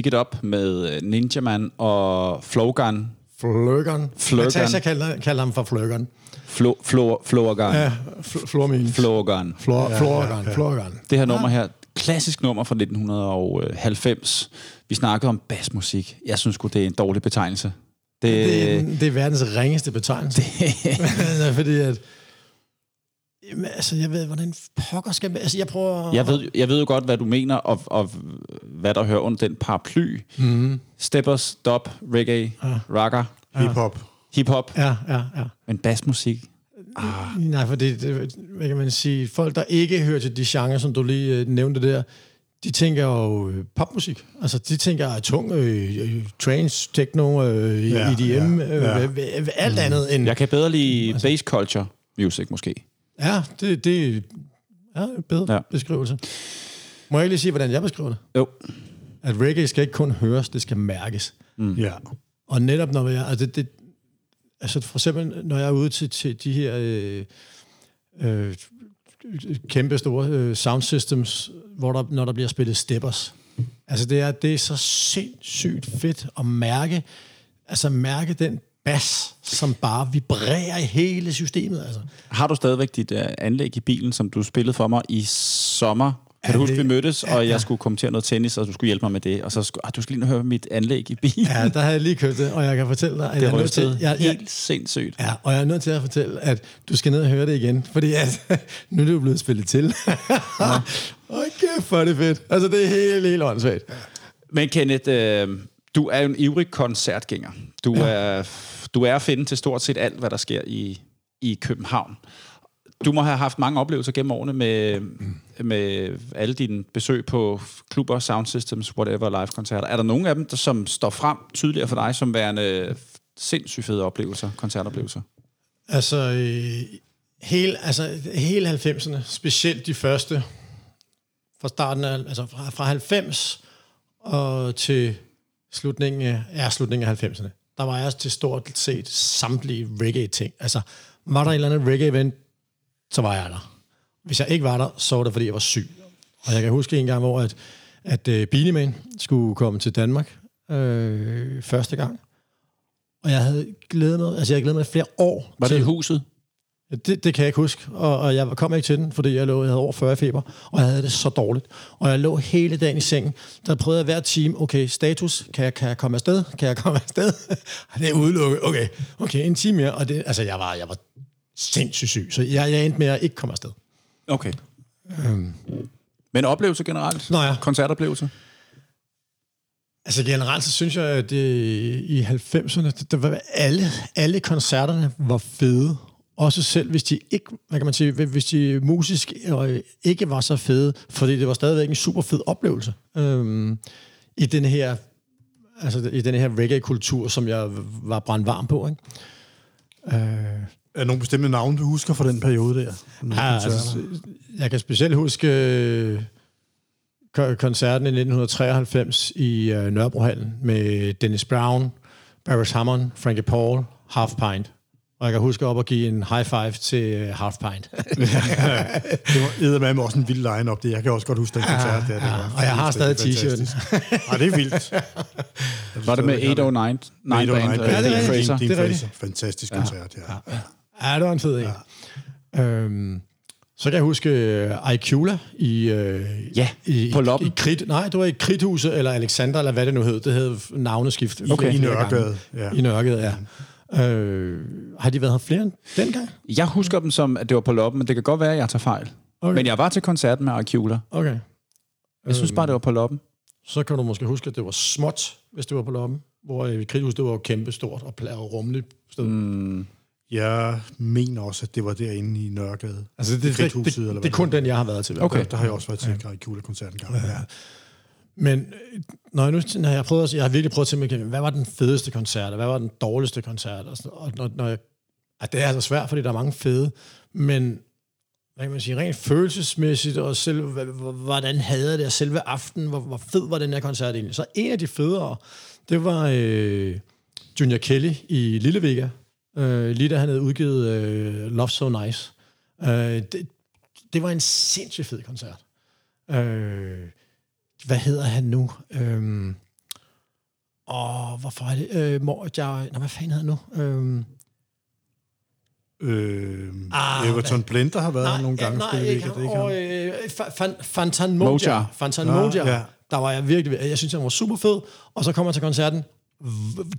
Sick It Up med øh, Ninja Man og Flowgun. Flurgun. Flurgun. Natasha kalder, kalder ham for Flurgun. Flo, flo, Flowgun. Ja, fl- Flormin. Flowgun. Flor. Det her nummer her, klassisk nummer fra 1990. Vi snakkede om bassmusik. Jeg synes sgu, det er en dårlig betegnelse. Det, Det, er, det er verdens ringeste betegnelse. Det. Fordi at... Jamen, altså, jeg ved, hvordan pokker skal... Altså, jeg prøver... jeg, ved, jeg ved jo godt, hvad du mener, og, og hvad der hører under den paraply. Mm. Steppers, dub, reggae, ja. rocker, Hip-hop. hip-hop, Ja, ja, ja. men bassmusik. Nej, for det, det, hvad kan man sige, folk, der ikke hører til de genrer, som du lige øh, nævnte der, de tænker jo øh, popmusik. Altså, de tænker tung, øh, øh, trance, techno, øh, Ja, EDM, ja, øh, ja. øh, øh, alt andet end... Jeg kan bedre lide bass culture music, måske. Ja, det, det er en bedre Ja. ja. beskrivelse. Må jeg ikke lige sige, hvordan jeg beskriver det? Jo. At reggae skal ikke kun høres, det skal mærkes. Ja. Og netop når jeg, altså det, det, altså for eksempel, når jeg er ude til, til de her øh, øh, kæmpe store øh, sound systems, hvor der, når der bliver spillet steppers, altså det er, det er så sindssygt fedt at mærke, altså mærke den bas, som bare vibrerer i hele systemet, altså. Har du stadigvæk dit uh, anlæg i bilen, som du spillede for mig i sommer? Kan Ja, du huske, vi mødtes, ja, og jeg ja. skulle kommentere noget tennis, og du skulle hjælpe mig med det, og så skulle, ah, du skal lige høre mit anlæg i bilen. Ja, der har jeg lige købt det, og jeg kan fortælle dig, at det jeg er nødt til, jeg, jeg, helt sindssygt. Ja, og jeg er nødt til at fortælle, at du skal ned og høre det igen, fordi at, nu er det jo blevet spillet til. Åh, hvor er det fedt. Altså, det er helt, helt åndssvagt. Men Kenneth, øh, du er jo en ivrig koncertgænger. Du, ja. er, du er at finde til stort set alt, hvad der sker i, i København. Du må have haft mange oplevelser gennem årene med, med alle dine besøg på klubber, sound systems, whatever, live-koncerter. Er der nogen af dem, der, som står frem tydeligere for dig som værende sindssygt fede oplevelser, koncertoplevelser? Altså, øh, hele, altså, hele 90'erne, specielt de første, fra starten af, altså fra, fra 90 og til slutningen af, ja, slutningen af 90'erne, der var jeg til stort set samtlige reggae-ting. Altså, var der en eller anden reggae-event, så var jeg der. Hvis jeg ikke var der, så var det, fordi jeg var syg. Og jeg kan huske en gang, hvor at, at uh, Beanie skulle komme til Danmark øh, første gang. Og jeg havde glædet mig, altså jeg havde glædet mig flere år. Var det til, i huset? det, det kan jeg ikke huske, og, og jeg kom ikke til den, fordi jeg, lå, jeg havde over 40 i feber, og jeg havde det så dårligt. Og jeg lå hele dagen i sengen, der prøvede jeg hver time, okay, status, kan jeg, kan jeg komme afsted? Kan jeg komme afsted? det er udelukket, okay, okay, en time mere, og det, altså jeg var, jeg var sindssygt syg, så jeg, jeg endte med at ikke komme afsted. Okay. Øhm. Men oplevelser generelt? Nå ja. Koncertoplevelser? Altså generelt, så synes jeg, at det, i 90'erne, det, det var alle, alle koncerterne var fede. Også selv hvis de ikke, hvad kan man sige, hvis de musisk øh, ikke var så fede, fordi det var stadigvæk en super fed oplevelse. Øhm, I den her, altså i den her reggae-kultur, som jeg var brændt varm på. Ikke? Øh, Er nogle bestemte navne, du husker fra den periode der? Ja, altså, jeg kan specielt huske øh, ko- koncerten i 1993 i øh, Nørrebrohallen med Dennis Brown, Barris Hammond, Frankie Paul, Half Pint. Og jeg kan huske op og give en high five til øh, Half Pint. Det var eddermame også en vild line-up. Det. Jeg kan også godt huske den koncert der. Det var og jeg har stadig t-shirten. fantastisk. Ej, det er vildt. Var det med 809 Nine Band? Band, og Ja, det er Dean rigtigt. Fraser? Dean Det er Fraser. Fantastisk koncert, ja. Ja, det var en fed en. Ja. Øhm, så kan jeg huske øh, Icula i, øh, Ja, i, på Loppen. I, Krit, nej, det var i Kridthuset, eller Alexander, eller hvad det nu hed. Det hed navneskift. Okay. I. Nørregade, ja. I Nørregade, ja. Øh, har de været her flere end dengang? Jeg husker dem som, at det var på loppen, men det kan godt være, at jeg tager fejl. Okay. Men jeg var til koncerten med Arcula. Okay. Jeg synes bare, det var på loppen. Så kan du måske huske, at det var småt, hvis det var på loppen. Hvor i Kridthus, det var jo kæmpe stort og og rummeligt sted. Mm. Jeg mener også, at det var derinde i Nørregade. Altså, det, det, det, eller det, er kun den, jeg har været til. Okay. Der har jeg også været til ja. Kula-koncerten gang. Ja. Men øh, når jeg, nu, når jeg, prøvede, at- jeg har virkelig prøvet at tænke mig, hvad var den fedeste koncert, og hvad var den dårligste koncert? Og, sådan, og når, når jeg, at det er altså svært, fordi der er mange fede, men hvad kan man sige, rent følelsesmæssigt, og selv, hvordan havde jeg det, og selve aftenen, hvor, hvor fed var den her koncert egentlig? Så en af de federe, det var øh, Junior Kelly i Lille Vega, øh, lige da han havde udgivet øh, Love So Nice. Øh, det, det var en sindssygt fed koncert. Øh, hvad hedder han nu? Øhm, og hvorfor er det? Øh, Mor, jeg, nå, hvad fanden hedder han nu? Øhm, Øh, Ah, Everton Blender har været her nogle gange. nej, spillet ikke, Og, ikke ham. øh, Fa- Fan- Fantan Moja. Moja. Fantan Ah, Moja. ja. Der var jeg virkelig... Jeg synes, han var super fed. Og så kom jeg til koncerten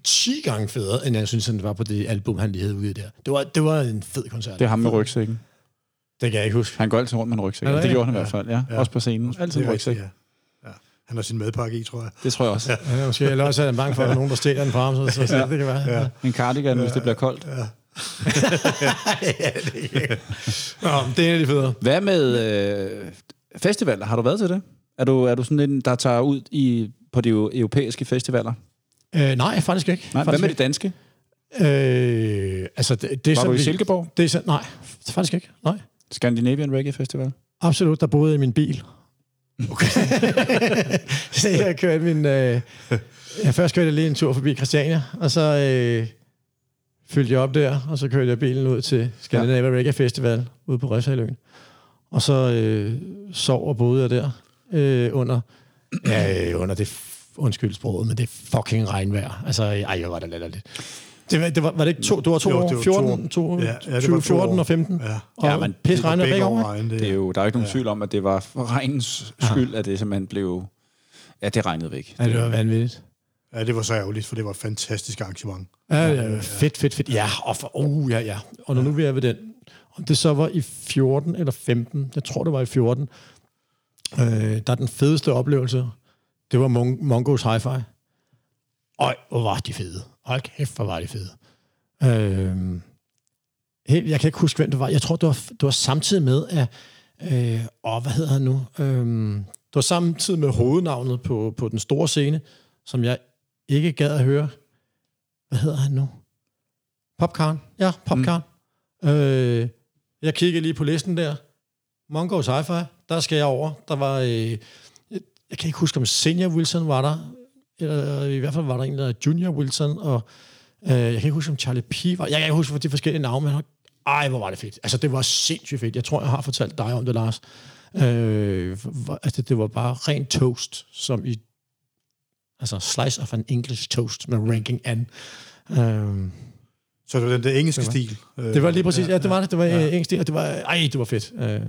10 gange federe, end jeg synes, han var på det album, han lige havde udgivet der. Det var, det var en fed koncert. Det er ham med rygsækken. Det kan jeg ikke huske. Han går altid rundt med en rygsæk. Er det Det gjorde han i hvert fald, ja. Også på scenen. Altid en rygsæk. ja. ja. Han har sin madpakke i, tror jeg. Det tror jeg også. Ja, måske, eller også er han bange for, at der er nogen, der stjæler den fra ham. Så, så, så det kan være. Ja. En cardigan, hvis det bliver koldt. ja, det er Nå, det er en af de federe. Hvad med øh, festivaler? Har du været til det? Er du, er du sådan en, der tager ud i, på de eu- europæiske festivaler? Øh, nej, faktisk ikke. Nej, hvad faktisk med de danske? ikke. Øh, altså, det, det Var så du i. Silkeborg? Det er så, nej, faktisk ikke. Nej. Scandinavian Reggae Festival? Absolut, der boede jeg i min bil. Okay. så jeg kørte min... Øh, jeg først kørte jeg lige en tur forbi Christiania, og så øh, fyldte jeg op der, og så kørte jeg bilen ud til Scandinavia ja. Reggae Festival ude på Røshaløen. Og så øh, sov og boede jeg der øh, under... Ja, øh, under det... Undskyld sproget, men det er fucking regnvejr. Altså, ej, jeg var da lidt. Det var, det var, var det ikke to, det var to Jo, år? det var 14, to to, Ja, ja, det ja, var to 14 år. og 15? Ja. Og Ja, men pis regnvejr begge år, ikke? regn, det, Det er jo, der er jo ikke nogen tvivl om, at det var for regnens skyld, at det simpelthen blev... Ja, det regnede væk. Ja, det var vanvittigt. Ja, det var så ærgerligt, for det var et fantastisk arrangement. Ja, ja, fedt, fedt, fedt. Ja, og for, oh, ja, ja. Og når nu vi er ved den, om det så var i 14 eller 15, jeg tror, det var i 14, øh, der er den fedeste oplevelse, det var Mon- Mongos Hi-Fi. Øj, hvor var de fede. Hold kæft, hvor var de fede. Øh, jeg kan ikke huske, hvem det var. Jeg tror, det var, det var samtidig med, at... Øh, åh, hvad hedder han nu? Øh, det var samtidig med hovednavnet på, på den store scene, som jeg ikke gad at høre. Hvad hedder han nu? Popcorn. Ja, Popcorn. Mm. Øh, jeg kiggede lige på listen der. Mongo's Hi-Fi, der skal jeg over. Der var, øh, jeg kan ikke huske, om Senior Wilson var der, eller i hvert fald var der en, der hedder Junior Wilson, og øh, jeg kan ikke huske, om Charlie P. var Jeg kan ikke huske de forskellige navne, men ej, hvor var det fedt. Altså, det var sindssygt fedt. Jeg tror, jeg har fortalt dig om det, Lars. Øh, altså, det var bare ren toast, som i altså slice of an English toast med ranking an. Øh, Så det var den der engelske Det var- stil. Øh, det var lige præcis, ja, det var det. Det var Ja. ja. engelsk, og det var, ej, det var fedt. Øh,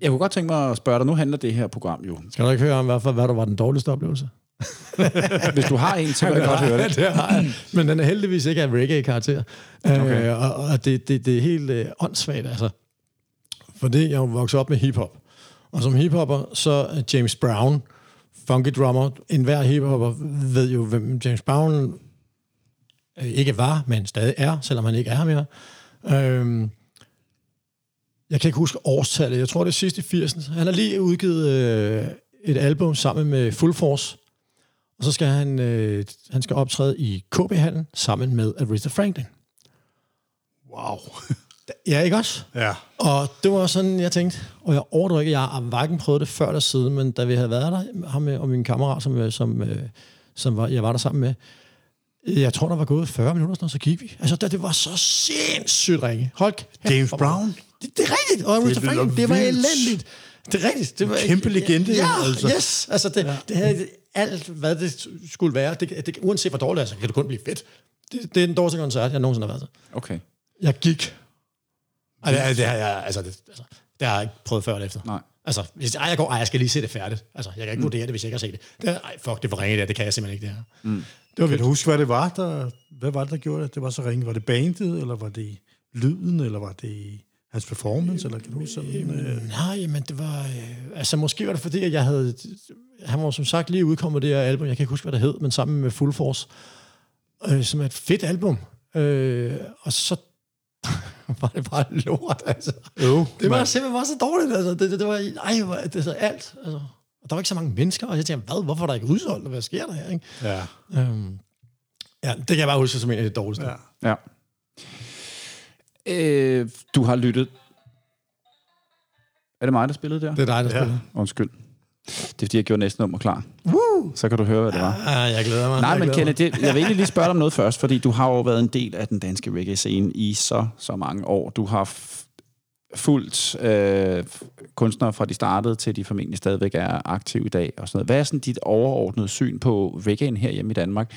Jeg kunne godt tænke mig at spørge dig, nu handler det her program jo. skal du ikke høre om, hvad, hvad der var den dårligste oplevelse? Hvis du har en, så vil jeg godt høre det. det har jeg. Men den er heldigvis ikke af reggae-karakter. Okay. Okay. Øh, og og det, det, det er helt øh, åndssvagt, altså. Fordi jeg vokset op med hiphop. Og som hiphopper, så er James Brown, funky drummer, en hver hiphopper ved jo, hvem James Brown øh, ikke var, men stadig er, selvom han ikke er her mere. Øhm, jeg kan ikke huske årstallet. Jeg tror, det er sidst i 80'erne. Han har lige udgivet øh, et album sammen med Full Force. Og så skal han, øh, han skal optræde i KB-hallen sammen med Aretha Franklin. Wow. Ja, ikke også? Ja. Og det var sådan, jeg tænkte, og jeg overdriver ikke, jeg har hverken prøvet det før eller siden, men da vi havde været der, ham og min kammerat, som, øh, som, øh, som var, jeg var der sammen med, jeg tror, der var gået 40 minutter, sådan så gik vi. Altså, det, det var så sindssygt ringe. Hold kæft, var- Brown? Det, det er rigtigt. Og Aretha lyder Franklin, det var elendigt. Det er rigtigt. Det var, kæmpe legende, Ja, altså. yes. Altså, det, ja. det havde alt, hvad det skulle være. Det, det, uanset hvor dårligt det er, så kan det kun blive fedt. Det, det er den dårligste koncert, jeg nogensinde har været til. Okay. Jeg gik. Ej, det, det, har jeg, altså, det, altså, det har jeg ikke prøvet før eller efter. Nej. Altså, hvis, ej, jeg går, ej, jeg skal lige se det færdigt. Altså, jeg kan ikke mm. vurdere det, hvis jeg ikke har set det. det ej, fuck, det var ringe der, det kan jeg simpelthen ikke, det her. Mm. Det var Kan vildt. du huske, hvad det var, der, hvad var det, der gjorde det? Det var så ringe. Var det bandet, eller var det lyden, eller var det hans performance, eller kan du huske sådan? Øh, Nej, men det var... Øh, altså, måske var det fordi, at jeg havde... Han var som sagt lige udkommet det her album, jeg kan ikke huske, hvad det hed, men sammen med Full Force, øh, som er et fedt album. Øh, og så var det bare lort, altså. jo, Det var mand. simpelthen bare så dårligt, altså. Det, det, det var, ej, hvor- det, så alt, altså. Og der var ikke så mange mennesker, og jeg tænkte, hvad, hvorfor er der ikke udsolgt, og hvad sker der her, ikke? Ja. Øhm, ja, det kan jeg bare huske som en af de dårligste. ja. Ja. Øh, du har lyttet... Er det mig, der spillede der? Det er dig, der Ja. spiller. Undskyld. Det er fordi, jeg gjorde næsten nummer klar. Woo! Så kan du høre, hvad det var. Ah, jeg glæder mig. Nej, jeg men Kenneth, det, jeg vil egentlig lige spørge dig om noget først, fordi du har jo været en del af den danske reggae-scene i så, så mange år. Du har f- fulgt øh, kunstnere fra de startede til de formentlig stadigvæk er aktive i dag og sådan noget. Hvad er sådan dit overordnede syn på reggae'en her hjemme i Danmark?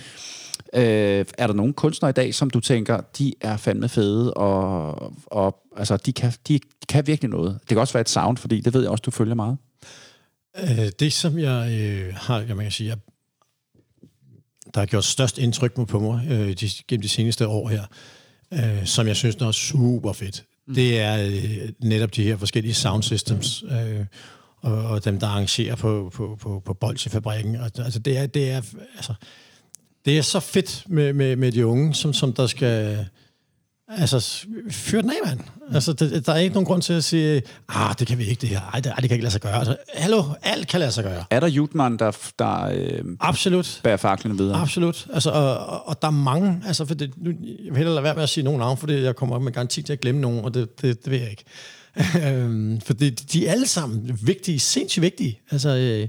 Øh, er der nogle kunstnere i dag, som du tænker, de er fandme fede, og, og altså, de, kan, de, de kan virkelig noget? Det kan også være et sound, fordi det ved jeg også, du følger meget. Øh, det, som jeg øh, har, man kan sige, jeg, der har gjort størst indtryk på mig øh, de, gennem de seneste år her, øh, som jeg synes, der er super fedt, mm. det er øh, netop de her forskellige sound systems, øh, og, og dem, der arrangerer på, på, på, på Bolsjefabrikken. Og, altså, det er, det er, altså, det er så fedt med, med, med de unge, som, som der skal... Altså, fyr den af, mand. Altså, det, der er ikke nogen grund til at sige, ah, det kan vi ikke, det her. Ej, det, ej, det kan ikke lade sig gøre. Altså, hallo, alt kan lade sig gøre. Er der Jutman, der, der øh, Absolut. bærer faklene videre? Absolut. Altså, og, og, og der er mange, altså, for det, nu, jeg vil hellere lade være med at sige nogen navn, fordi jeg kommer med garanti til at glemme nogen, og det, det, det vil jeg ikke. Øhm, for det, de er alle sammen vigtige, sindssygt vigtige. Altså, øh,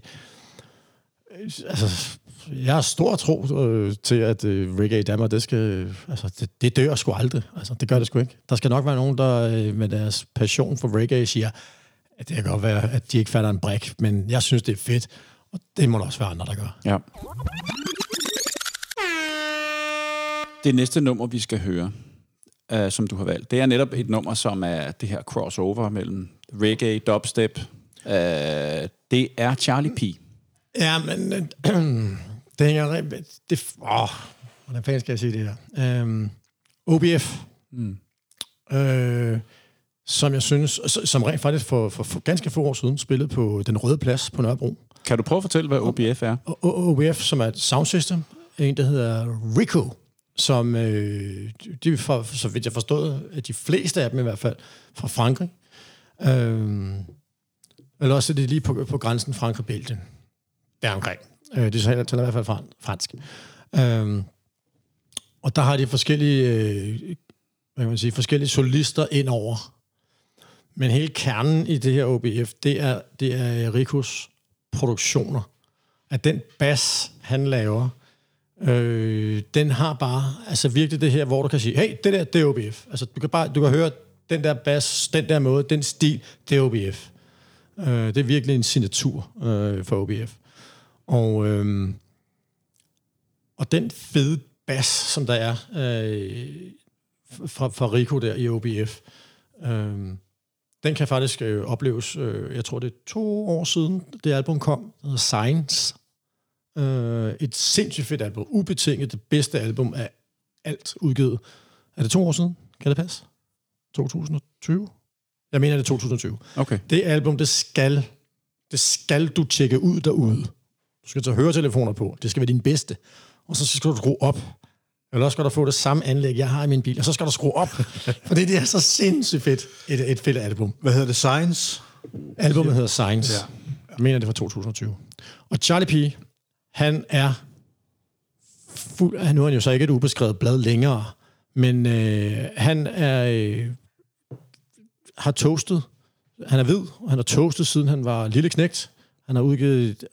altså jeg har stor tro øh, til, at øh, reggae i Danmark, det, skal, altså, det, det dør sgu aldrig. Altså, det gør det sgu ikke. Der skal nok være nogen, der øh, med deres passion for reggae siger, at det kan godt være, at de ikke fatter en brik, men jeg synes, det er fedt, og det må der også være andre, der gør. Ja. Det næste nummer, vi skal høre, uh, som du har valgt, det er netop et nummer, som er det her crossover mellem reggae, dubstep. Uh, det er Charlie P. Ja, men øh, det hænger... Det, åh, hvordan fanden skal jeg sige det her? Øhm, OBF. Mm. Øh, som jeg synes, som rent faktisk for, for, for ganske få år siden spillede på Den Røde Plads på Nørrebro. Kan du prøve at fortælle, hvad OBF er? Og OBF, som er et soundsystem, en, der hedder Rico, som, øh, de for, så vidt jeg forstod, at de fleste af dem i hvert fald, fra Frankrig. Øh, eller også er det lige på, på grænsen Frankrig-Belgien. Der omkring. Øh, de taler, taler i hvert fald fransk. Øh, og der har de forskellige, øh, hvad kan man sige, forskellige solister ind over. Men hele kernen i det her OBF, det er, det er Ricos produktioner. At den bas, han laver, øh, den har bare, altså virkelig det her, hvor du kan sige, hey, det der, det er OBF. Altså du kan bare, du kan høre den der bas, den der måde, den stil, det er OBF. Øh, det er virkelig en signatur øh, for OBF. Og, øh, og den fede bas, som der er øh, fra, fra Rico der i OBF, øh, den kan faktisk øh, opleves, øh, jeg tror det er to år siden, det album kom, der hedder Science. Øh, et sindssygt fedt album, ubetinget det bedste album af alt udgivet. Er det to år siden? Kan det passe? 2020? Jeg mener, det er 2020. Okay. Det album, det skal, det skal du tjekke ud derude. Du skal tage høretelefoner på. Det skal være din bedste. Og så skal du skrue op. Eller også skal du få det samme anlæg, jeg har i min bil. Og så skal du skrue op. For det er så sindssygt fedt, et, et fedt album. Hvad hedder det? Science? Albumet hedder Science. Ja. Jeg mener, det er fra 2020. Og Charlie P., han er fuld... Nu er han jo så ikke et ubeskrevet blad længere, men øh, han er... Øh, har toastet. Han er hvid, og han har toastet, siden han var lille knægt. Han har udgivet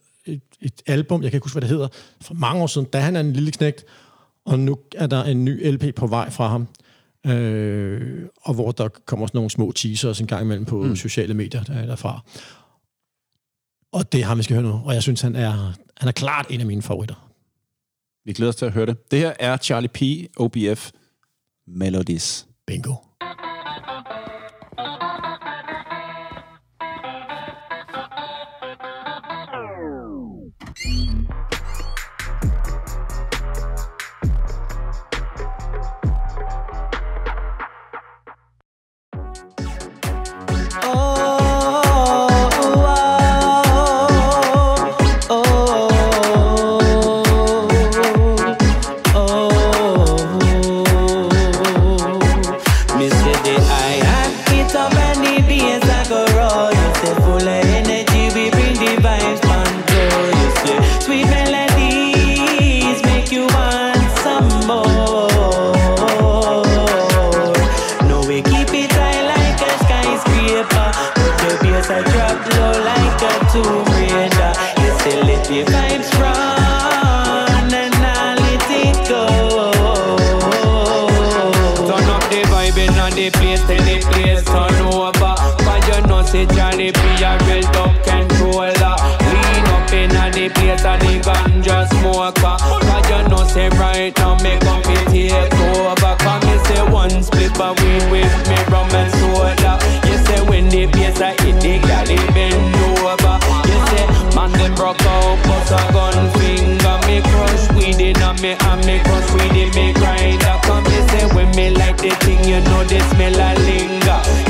et, album, jeg kan ikke huske, hvad det hedder, for mange år siden, da han er en lille knægt, og nu er der en ny LP på vej fra ham, øh, og hvor der kommer sådan nogle små teasers en gang imellem på mm. sociale medier der, derfra. Og det har vi skal høre nu, og jeg synes, han er, han er klart en af mine favoritter. Vi glæder os til at høre det. Det her er Charlie P. OBF Melodies. Bingo. A real top controller. Lean up in on the place and the ganja smoker. Cause you know say right now me come me take over. Cause me say one split but we with me rum and soda. You say when the bass I hit the galley bend over. You say man them broke out bust a gun finger. Me crush weed in a me and me crush weed in me grinder. Come me say when me like the thing you know the smell a linger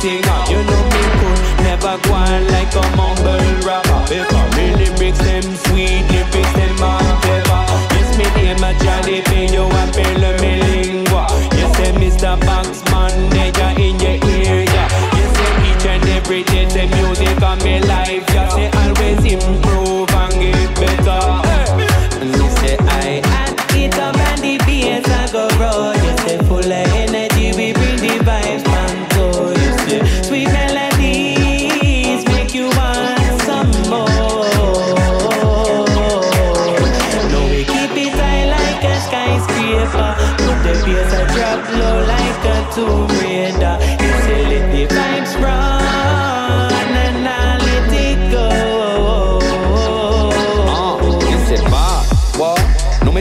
thing up. You know me could never go on like a mumble rapper. I really lyrics them sweet, lyrics them my flavor. Yes, me name a Johnny B. you a fella me lingua. Yes, say Mr. Boxman, they are in your ear, yeah. Yes, say each and every day the music on me life. Just say always improve. A. You let the vibes run and I let it go. Uh, you what? No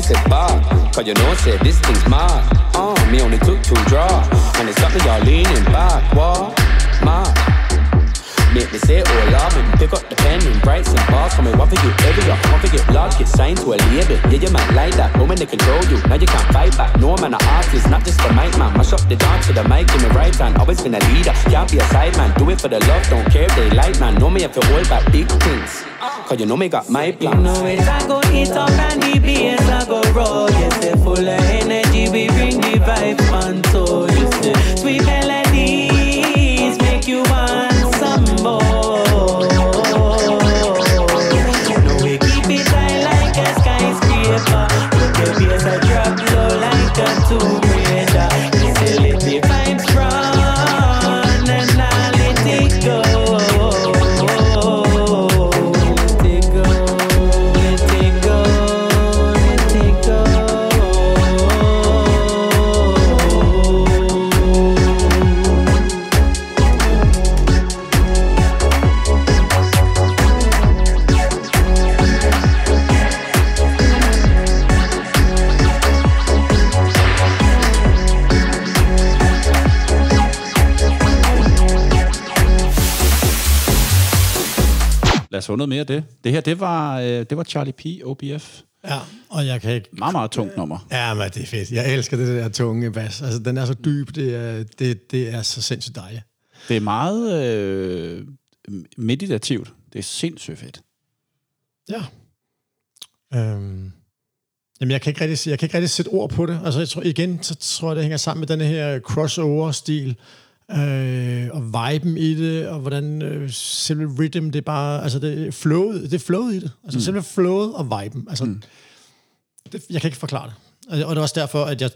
you know say this thing's mad. Uh, me only took two draw, and it's got me all leaning back, what? Mad. Make me say, oh Lord, make me pick up the pen and write some bars for me. One for you every one for get large, get signed to a label. Yeah, you might like that, woman they control you. Now you can't fight back. No man, an artist, not just a mic man. Mash up the dance to the mic in the right hand. Always been a leader, can't be a side man. Do it for the love, don't care if they like man. Know me if you're all about big things. Cause you know me got my You plan. know it, I go hit up and the bass I go roll. Yes, they full of energy, we bring the vibe on tour. You say, sweet Få noget mere af det. Det her, det var, øh, det var Charlie P. OBF. Ja, og jeg kan ikke... Meget, meget tungt nummer. Ja, men det er fedt. Jeg elsker det der tunge bas. Altså, den er så dyb. Det er, det, det er så sindssygt dejligt. Det er meget øh, meditativt. Det er sindssygt fedt. Ja. Øhm. Jamen, jeg kan, ikke rigtig, jeg kan ikke rigtig sætte ord på det. Altså, jeg tror, igen, så tror jeg, det hænger sammen med den her crossover-stil, øh, og viben i det, og hvordan øh, selve rhythm, det er bare, altså det er flowet, det er flowet i det. Altså mm. selve flowet og viben. Altså, mm. det, jeg kan ikke forklare det. Og, og det er også derfor, at jeg,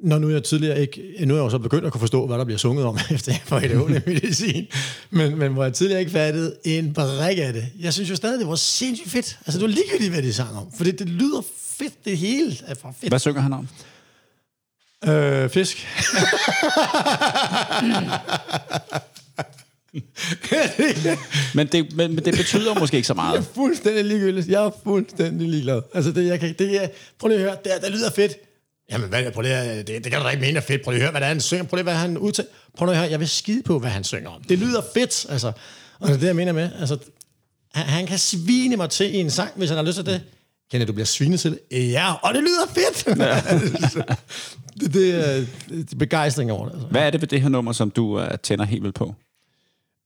når nu jeg tidligere ikke, nu er jeg jo så begyndt at kunne forstå, hvad der bliver sunget om, efter jeg får et medicin, men, men hvor jeg tidligere ikke fattede en brik af det. Jeg synes jo stadig, det var sindssygt fedt. Altså, det var ligegyldigt, hvad de sang om, for det, det lyder fedt, det hele er for fedt. Hvad synger han om? Øh, fisk. Men det, men, men det betyder måske ikke så Jeg er meget. fuldstændig ligegyldigt. Jeg er fuldstændig ligeglad. Altså, det, jeg kan, det er, prøv lige at høre, det, det lyder fedt. Jamen, hvad, prøv lige at, det, det kan du da ikke mene er fedt. Prøv lige at høre, hvad det er, han synger. Prøv lige, hvad han udtaler. Prøv lige at høre, jeg vil skide på, hvad han synger om. Det lyder fedt, altså. Og det er det, jeg mener med. Altså, han, han kan svine mig til i en sang, hvis han har lyst til det. Kender du bliver svinet til det? Ja, og det lyder fedt. Ja. det, det, er, det er begejstring over det. Altså. Hvad er det ved det her nummer, som du uh, tænder helt vildt på?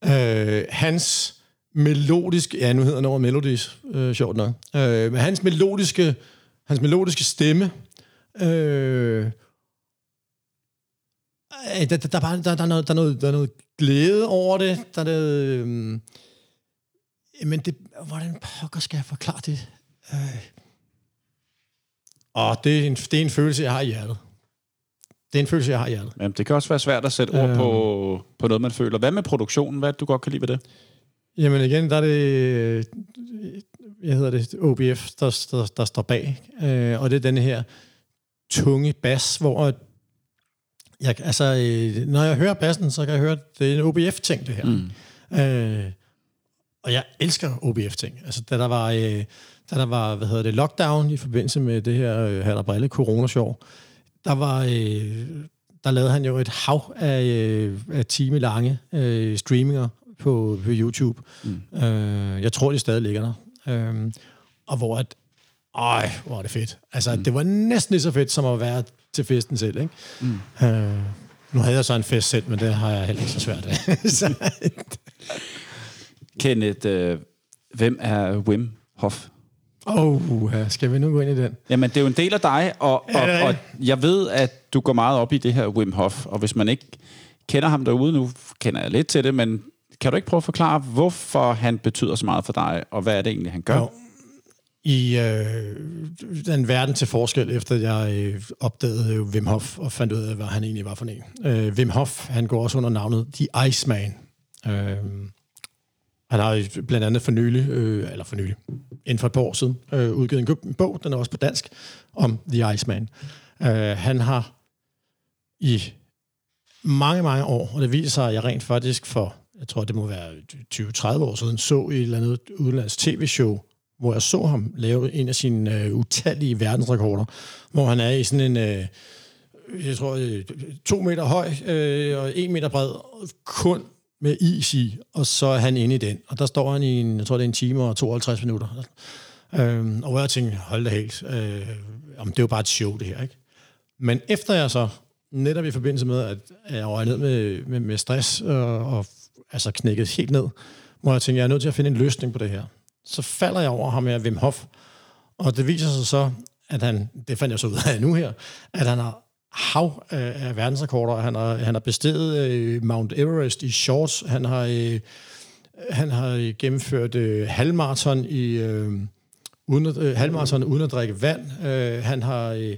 Øh, hans melodiske, ja nu hedder nummeret Melodies, øh, sjovt nok, øh, men hans melodiske, hans melodiske stemme, øh, der, der, der, er bare, der, der, er noget, der, er noget, der er noget glæde over det, der er noget, øh, men det, hvordan pokker skal jeg forklare det? Øh, og det er, en, det er en følelse, jeg har i hjertet. Det er en følelse, jeg har i hjertet. Jamen, det kan også være svært at sætte ord Øhm. på, på noget, man føler. Hvad med produktionen? Hvad du godt kan lide ved det? Jamen igen, der er det, jeg hedder det, OBF, der, der, der står bag. Øh, og det er den her tunge bas, hvor jeg, altså, øh, når jeg hører bassen, så kan jeg høre, det er en OBF-ting, det her. Mm. Øh, og jeg elsker OBF-ting. Altså, da der var, øh, da der var hvad hedder det, lockdown i forbindelse med det her øh, Brille corona-sjov, der var... Øh, der lavede han jo et hav af, øh, af timelange øh, streaminger på, på YouTube. Mm. Øh, jeg tror, de stadig ligger der. Øh, og hvor at, øj, hvor er det fedt. Altså, mm. det var næsten lige så fedt, som at være til festen selv, ikke? Mm. Øh, nu havde jeg så en fest selv, men det har jeg heller ikke så svært af. så, Kenneth, øh, hvem er Wim Hof? Oh, skal vi nu gå ind i den? Jamen, det er jo en del af dig, og, og, og jeg ved, at du går meget op i det her Wim Hof, og hvis man ikke kender ham derude, nu kender jeg lidt til det, men kan du ikke prøve at forklare, hvorfor han betyder så meget for dig, og hvad er det egentlig, han gør? Jo. I øh, den verden til forskel, efter jeg øh, opdagede øh, Wim Hof og fandt ud af, hvad han egentlig var for en. Øh, Wim Hof, han går også under navnet The Iceman. Øh, han har blandt andet for nylig, øh, eller for nylig, inden for et par år siden, øh, udgivet en, en bog, den er også på dansk, om The Iceman. Øh, han har i mange, mange år, og det viser sig, at jeg rent faktisk for, jeg tror, det må være 20-30 år siden, så i et eller andet udenlands tv-show, hvor jeg så ham lave en af sine øh, utallige verdensrekorder, hvor han er i sådan en, øh, jeg tror, øh, to meter høj øh, og en meter bred, kun med is i, og så er han inde i den. Og der står han i, en, jeg tror, det er en time og 52 minutter. Øhm, og jeg tænkte, hold da helt, øh, om det er jo bare et show, det her, ikke? Men efter jeg så, netop i forbindelse med, at jeg var ned med, med, med stress øh, og, og altså knækket helt ned, hvor jeg tænkte, jeg er nødt til at finde en løsning på det her. Så falder jeg over ham her, Wim Hof, og det viser sig så, at han, det fandt jeg så ud af nu her, at han har hav af, af verdensrekorder. Han har, han har besteget øh, Mount Everest i shorts. Han har, øh, han har øh, gennemført øh, halvmarathon i øh, uden at, øh, halvmarathon uden at drikke vand. Øh, han har øh,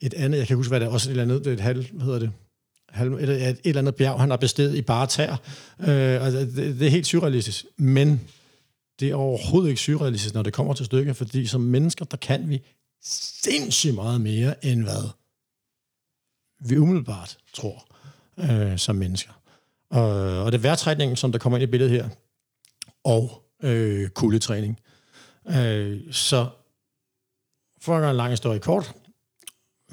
et andet, jeg kan huske, hvad det er, også et eller andet, det er et halv, hvad hedder det? Halv, et, et, et eller andet bjerg, han har besteget i bare tær. Øh, altså, det, det er helt surrealistisk. Men det er overhovedet ikke surrealistisk, når det kommer til stykket, fordi som mennesker, der kan vi sindssygt meget mere, end hvad vi umiddelbart tror øh, som mennesker. Og, og det er vejrtrækningen, som der kommer ind i billedet her, og øh, kuldetræning. Øh, så for at gøre en lang historie kort,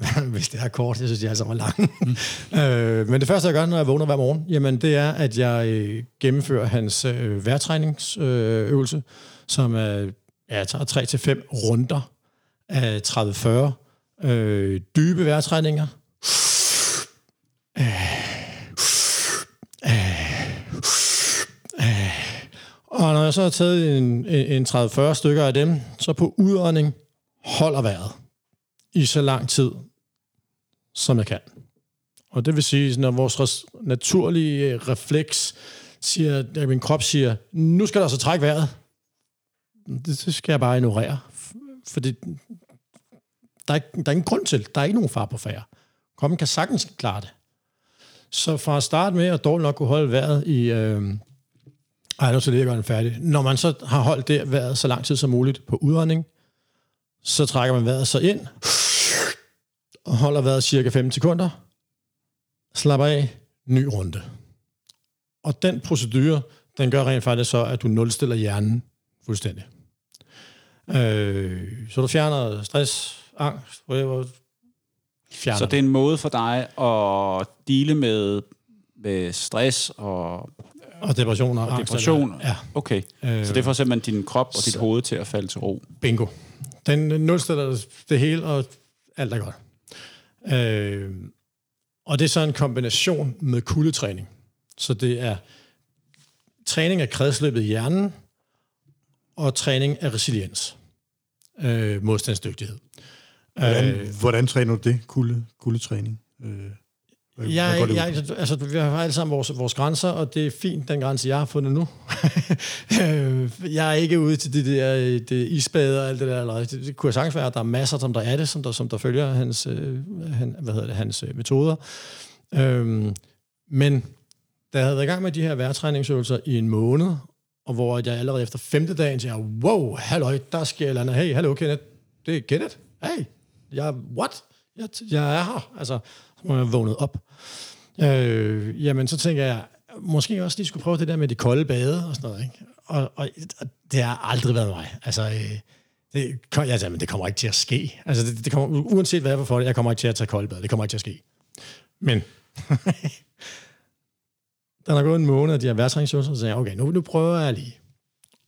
hvis det er kort, jeg synes, er altså meget lang. Mm. øh, men det første, jeg gør, når jeg vågner hver morgen, jamen, det er, at jeg øh, gennemfører hans øh, vejrtræningsøvelse, øh, som er, ja, tager 3-5 runder af 30-40 øh, dybe vejrtræninger, og når jeg så har taget en, en 30-40 stykker af dem, så på udånding holder vejret i så lang tid, som jeg kan. Og det vil sige, når vores naturlige øh, refleks siger, at min krop siger, nu skal der så trække vejret, det, det skal jeg bare ignorere. Fordi der er, der er ingen grund til, der er ikke nogen far på færre. Kroppen kan sagtens klare det. Så fra at starte med at dårligt nok kunne holde vejret i... Øh, ej, nu så det, jeg gøre den færdig. Når man så har holdt det vejret så lang tid som muligt på udånding, så trækker man vejret så ind, og holder vejret cirka 5 sekunder, slapper af, ny runde. Og den procedure, den gør rent faktisk så, at du nulstiller hjernen fuldstændig. Øh, så du fjerner stress, angst, whatever, fjerner. Så det er en måde for dig at dele med, med stress og... Og depression og, og angst. depression. Ja. Okay. Øh, så det får simpelthen din krop og dit hoved til at falde til ro. Bingo. Den nulstiller det hele, og alt er godt. Øh, og det er så en kombination med kuldetræning. Så det er træning af kredsløbet i hjernen, og træning af resiliens, øh, modstandsdygtighed. Hvordan, øh, hvordan træner du det, kulde, kuldetræning? Øh, hvad, jeg, hvad jeg, altså, vi har alle sammen vores, vores grænser, og det er fint, den grænse, jeg har fundet nu. Øh, jeg er ikke ude til det der det isbade og alt det der. Eller, det, det kunne sagtens være, at der er masser, som der er det, som der, som der følger hans, øh, han, hvad hedder det, hans øh, metoder. Øh, men da jeg havde været i gang med de her vejrtræningsøvelser i en måned, og hvor jeg allerede efter femte dagen siger, wow, halløj, der sker et eller andet. Hey, hallo, Kenneth, det er Kenneth. Hey, jeg, what? Jeg, jeg er her. Altså, så må jeg vågnet op. Øh, jamen, så tænker jeg, måske også lige skulle prøve det der med de kolde bade og sådan noget. Ikke? Og, og, og det har aldrig været mig. Altså, øh, det, jeg siger, men det kommer ikke til at ske. Altså, det, det kommer, uanset hvad jeg får for det, jeg kommer ikke til at tage kolde bade. Det kommer ikke til at ske. Men, der er gået en måned, at de her værtræningsøvelser, så sagde jeg, okay, nu, nu prøver jeg lige.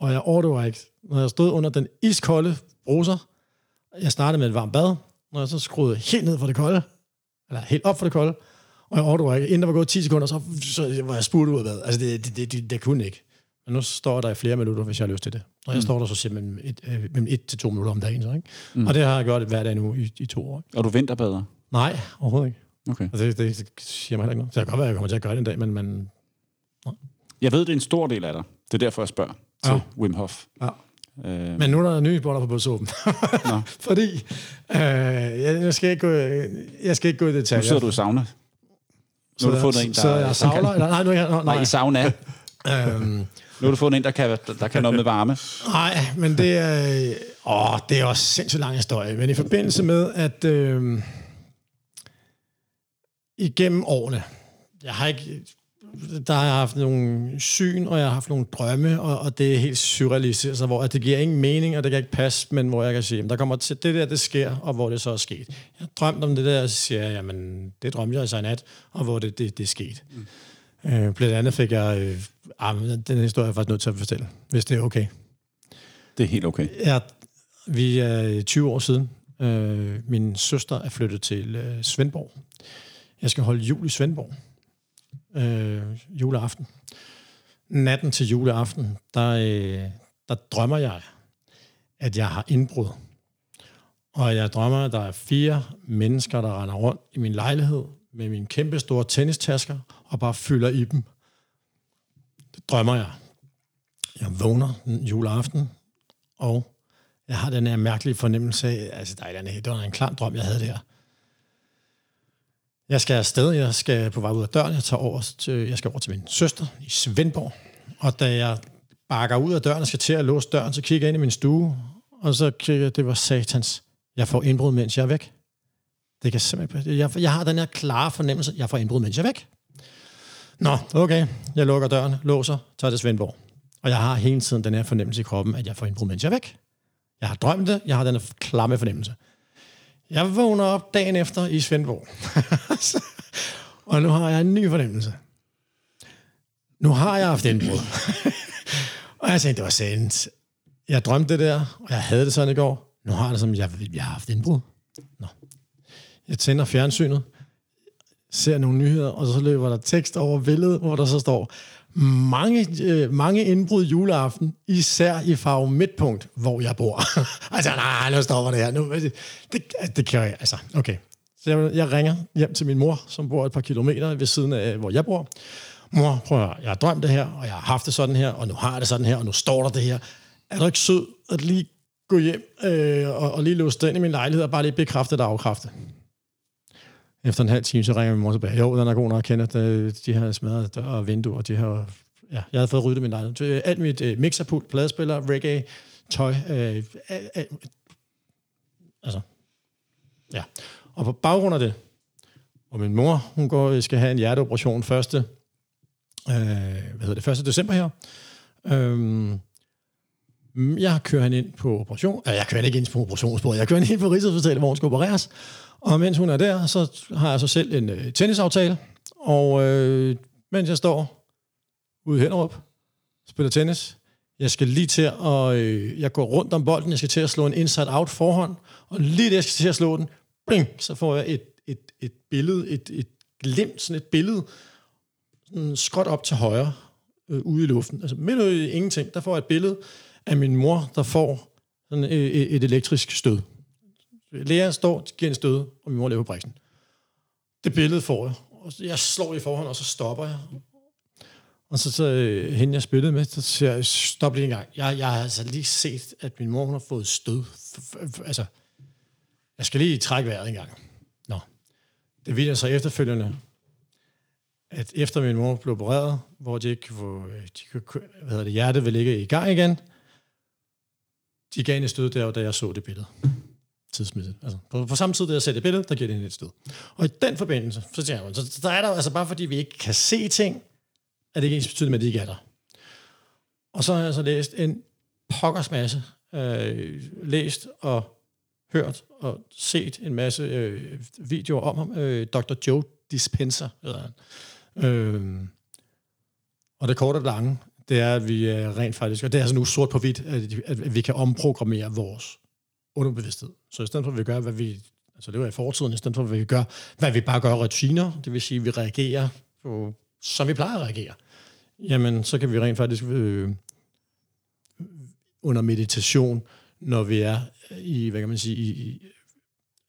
Og jeg overdriver ikke. Når jeg stod under den iskolde bruser, jeg startede med et varmt bad, når jeg så skruede helt ned for det kolde, eller helt op for det kolde, og jeg overdrog ikke. Inden der var gået 10 sekunder, så, så var jeg spurgt ud af hvad. Altså, det, det, det, det, det kunne ikke. Men nu står der i flere minutter, hvis jeg har lyst til det. Og jeg mm. står der så simpelthen et, øh, mellem et til to minutter om dagen. Så, ikke? Mm. Og det har jeg gjort hver dag nu i, i to år. Og du vinterbader? Nej, overhovedet ikke. Okay. Og det, det, siger mig heller ikke noget. Så det kan godt være, at jeg kommer til at gøre det en dag, men... men nej. Jeg ved, det er en stor del af dig. Det er derfor, jeg spørger til ja. Wim Hof. Ja. Øh. Men nu er der nye boller på bådsåben. Fordi, øh, jeg, jeg, skal ikke gå, jeg skal ikke gå i detaljer. Nu sidder du i sauna. Nu har du fundet en, der... Så jeg savler? Eller, nej, nu, jeg, nej, nej, i sauna. øhm, nu har du fundet en, der kan, der kan noget med varme. Nej, men det er... Åh, det er også sindssygt lang historie. Men i forbindelse med, at... Øh, igennem årene, jeg har ikke, der har jeg haft nogle syn, og jeg har haft nogle drømme, og, og det er helt surrealistisk, altså, hvor at det giver ingen mening, og det kan ikke passe, men hvor jeg kan sige, jamen, der kommer til det der, det sker, og hvor det så er sket. Jeg har drømt om det der, og så siger jeg, jamen, det drømte jeg altså i nat, og hvor det, det, det er sket. Mm. Øh, blandt andet fik jeg, øh, ah, den historie er jeg faktisk nødt til at fortælle, hvis det er okay. Det er helt okay. Ja, vi er 20 år siden. Øh, min søster er flyttet til øh, Svendborg. Jeg skal holde jul i Svendborg. Øh, juleaften. Natten til juleaften, der, øh, der drømmer jeg, at jeg har indbrud. Og jeg drømmer, at der er fire mennesker, der render rundt i min lejlighed med mine kæmpe store tennistasker og bare fylder i dem. Det drømmer jeg. Jeg vågner juleaften, og jeg har den her mærkelige fornemmelse af, altså der er en, det var en klam drøm, jeg havde der. Jeg skal afsted, jeg skal på vej ud af døren, jeg, tager over til, jeg skal over til min søster i Svendborg, og da jeg bakker ud af døren og skal til at låse døren, så kigger jeg ind i min stue, og så kigger jeg, det var satans. Jeg får indbrud, mens jeg er væk. Det kan simpelthen jeg, jeg har den her klare fornemmelse, jeg får indbrud, mens jeg er væk. Nå, okay. Jeg lukker døren, låser, tager til Svendborg. Og jeg har hele tiden den her fornemmelse i kroppen, at jeg får indbrud, mens jeg er væk. Jeg har drømt det, jeg har den her klamme fornemmelse. Jeg vågner op dagen efter i Svendborg. og nu har jeg en ny fornemmelse. Nu har jeg haft indbrud. og jeg tænkte, det var sandt. Jeg drømte det der, og jeg havde det sådan i går. Nu har jeg det som, jeg, jeg har haft indbrud. Nå. Jeg tænder fjernsynet, ser nogle nyheder, og så løber der tekst over billedet, hvor der så står, mange, øh, mange indbrud juleaften, især i farve midtpunkt, hvor jeg bor. altså, nej, nu stopper det her. Nu, det, det, det kan jeg, altså, okay. Så jeg, jeg ringer hjem til min mor, som bor et par kilometer ved siden af, hvor jeg bor. Mor, prøv at jeg har drømt det her, og jeg har haft det sådan her, og nu har jeg det sådan her, og nu står der det her. Er du ikke sød at lige gå hjem øh, og, og lige låse den i min lejlighed, og bare lige bekræfte det og afkræfte? Efter en halv time, så ringer min mor tilbage. Jo, den er god nok, Kenneth. Øh, de har smadret dør og vinduer, de har... Ja, jeg havde fået ryddet min lejlighed. Alt mit øh, mixerpult, pladespiller, reggae, tøj, øh, øh, øh, altså, ja. Og på baggrund af det, og min mor, hun går, øh, skal have en hjerteoperation første, øh, hvad hedder det, 1. december her. Øhm, jeg kører hende ind på operation. Øh, jeg kører ikke ind på operationsbordet. Jeg kører hende ind på Rigshospitalet, hvor hun skal opereres. Og mens hun er der, så har jeg så selv en øh, tennisaftale. Og øh, mens jeg står ude i Hellerup, spiller tennis, jeg skal lige til at... Øh, jeg går rundt om bolden, jeg skal til at slå en inside-out forhånd, og lige det, jeg skal til at slå den, bling, så får jeg et, et, et billede, et, et glimt, sådan et billede, sådan skråt op til højre, øh, ude i luften. Altså midt ude i ingenting, der får jeg et billede af min mor, der får sådan øh, et, et elektrisk stød. Lægeren står, giver en stød, og min mor lever på briksen. Det billede får jeg. Og jeg slår i forhånd, og så stopper jeg. Og så, så øh, hende, jeg spillede med, så siger jeg, stop lige en gang. Jeg, jeg har altså lige set, at min mor hun har fået stød. Altså, jeg skal lige trække vejret en gang. Nå. Det viser sig efterfølgende, at efter min mor blev opereret, hvor de ikke kunne få, øh, de kunne, hvad hedder det, hjertet vil ligge i gang igen, de gav en stød der, da jeg så det billede tidsmæssigt. Altså, på, på samme tid, da jeg ser det billede, der giver det et sted. Og i den forbindelse, så siger man, så der er der, altså bare fordi vi ikke kan se ting, er det ikke ens betydende med, at de ikke er der. Og så har jeg så læst en pokkers masse, øh, læst og hørt og set en masse øh, videoer om ham. Øh, Dr. Joe Dispenza hedder han. Øh, og det korte og lange, det er, at vi øh, rent faktisk, og det er altså nu sort på hvidt, at, at vi kan omprogrammere vores underbevidsthed. Så i stedet for, at vi gør, hvad vi... Altså det var i fortiden, i stedet for, at vi gør, hvad vi bare gør rutiner, det vil sige, at vi reagerer på, som vi plejer at reagere, jamen så kan vi rent faktisk øh, under meditation, når vi er i, hvad kan man sige, i,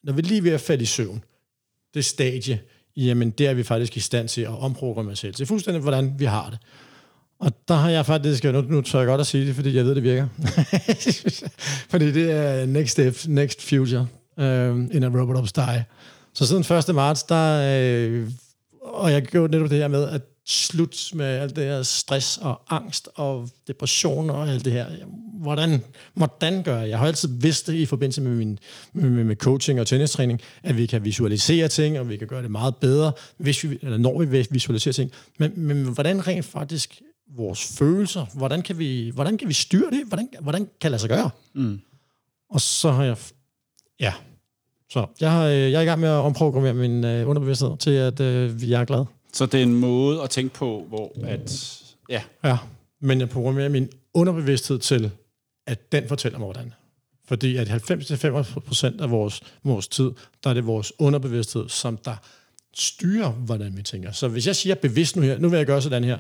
når vi lige ved at falde i søvn, det stadie, jamen der er vi faktisk i stand til at omprogrammere os selv. Det er fuldstændig, hvordan vi har det. Og der har jeg faktisk, øh, nu, nu tør jeg godt at sige det, fordi jeg ved, det virker. fordi det er next step, next future uh, in a robot ops die. Så siden 1. marts, der uh, og jeg gjorde netop det her med at slut med alt det her stress og angst og depression og alt det her. Hvordan, hvordan gør jeg? Jeg har altid vidst det i forbindelse med min med, med coaching og tennistræning, at vi kan visualisere ting, og vi kan gøre det meget bedre, hvis vi, eller når vi visualiserer ting. Men, men hvordan rent faktisk vores følelser, hvordan kan vi, hvordan kan vi styre det? Hvordan, hvordan kan det lade sig gøre? Mm. Og så har jeg... Ja. Så jeg, har, jeg er i gang med at omprogrammere min øh, underbevidsthed til, at øh, jeg er glad. Så det er en måde at tænke på, hvor at... Ja. Ja, men jeg programmerer min underbevidsthed til, at den fortæller mig, hvordan. Fordi at 90-95% af vores, vores tid, der er det vores underbevidsthed, som der styrer, hvordan vi tænker. Så hvis jeg siger bevidst nu her, nu vil jeg gøre sådan her,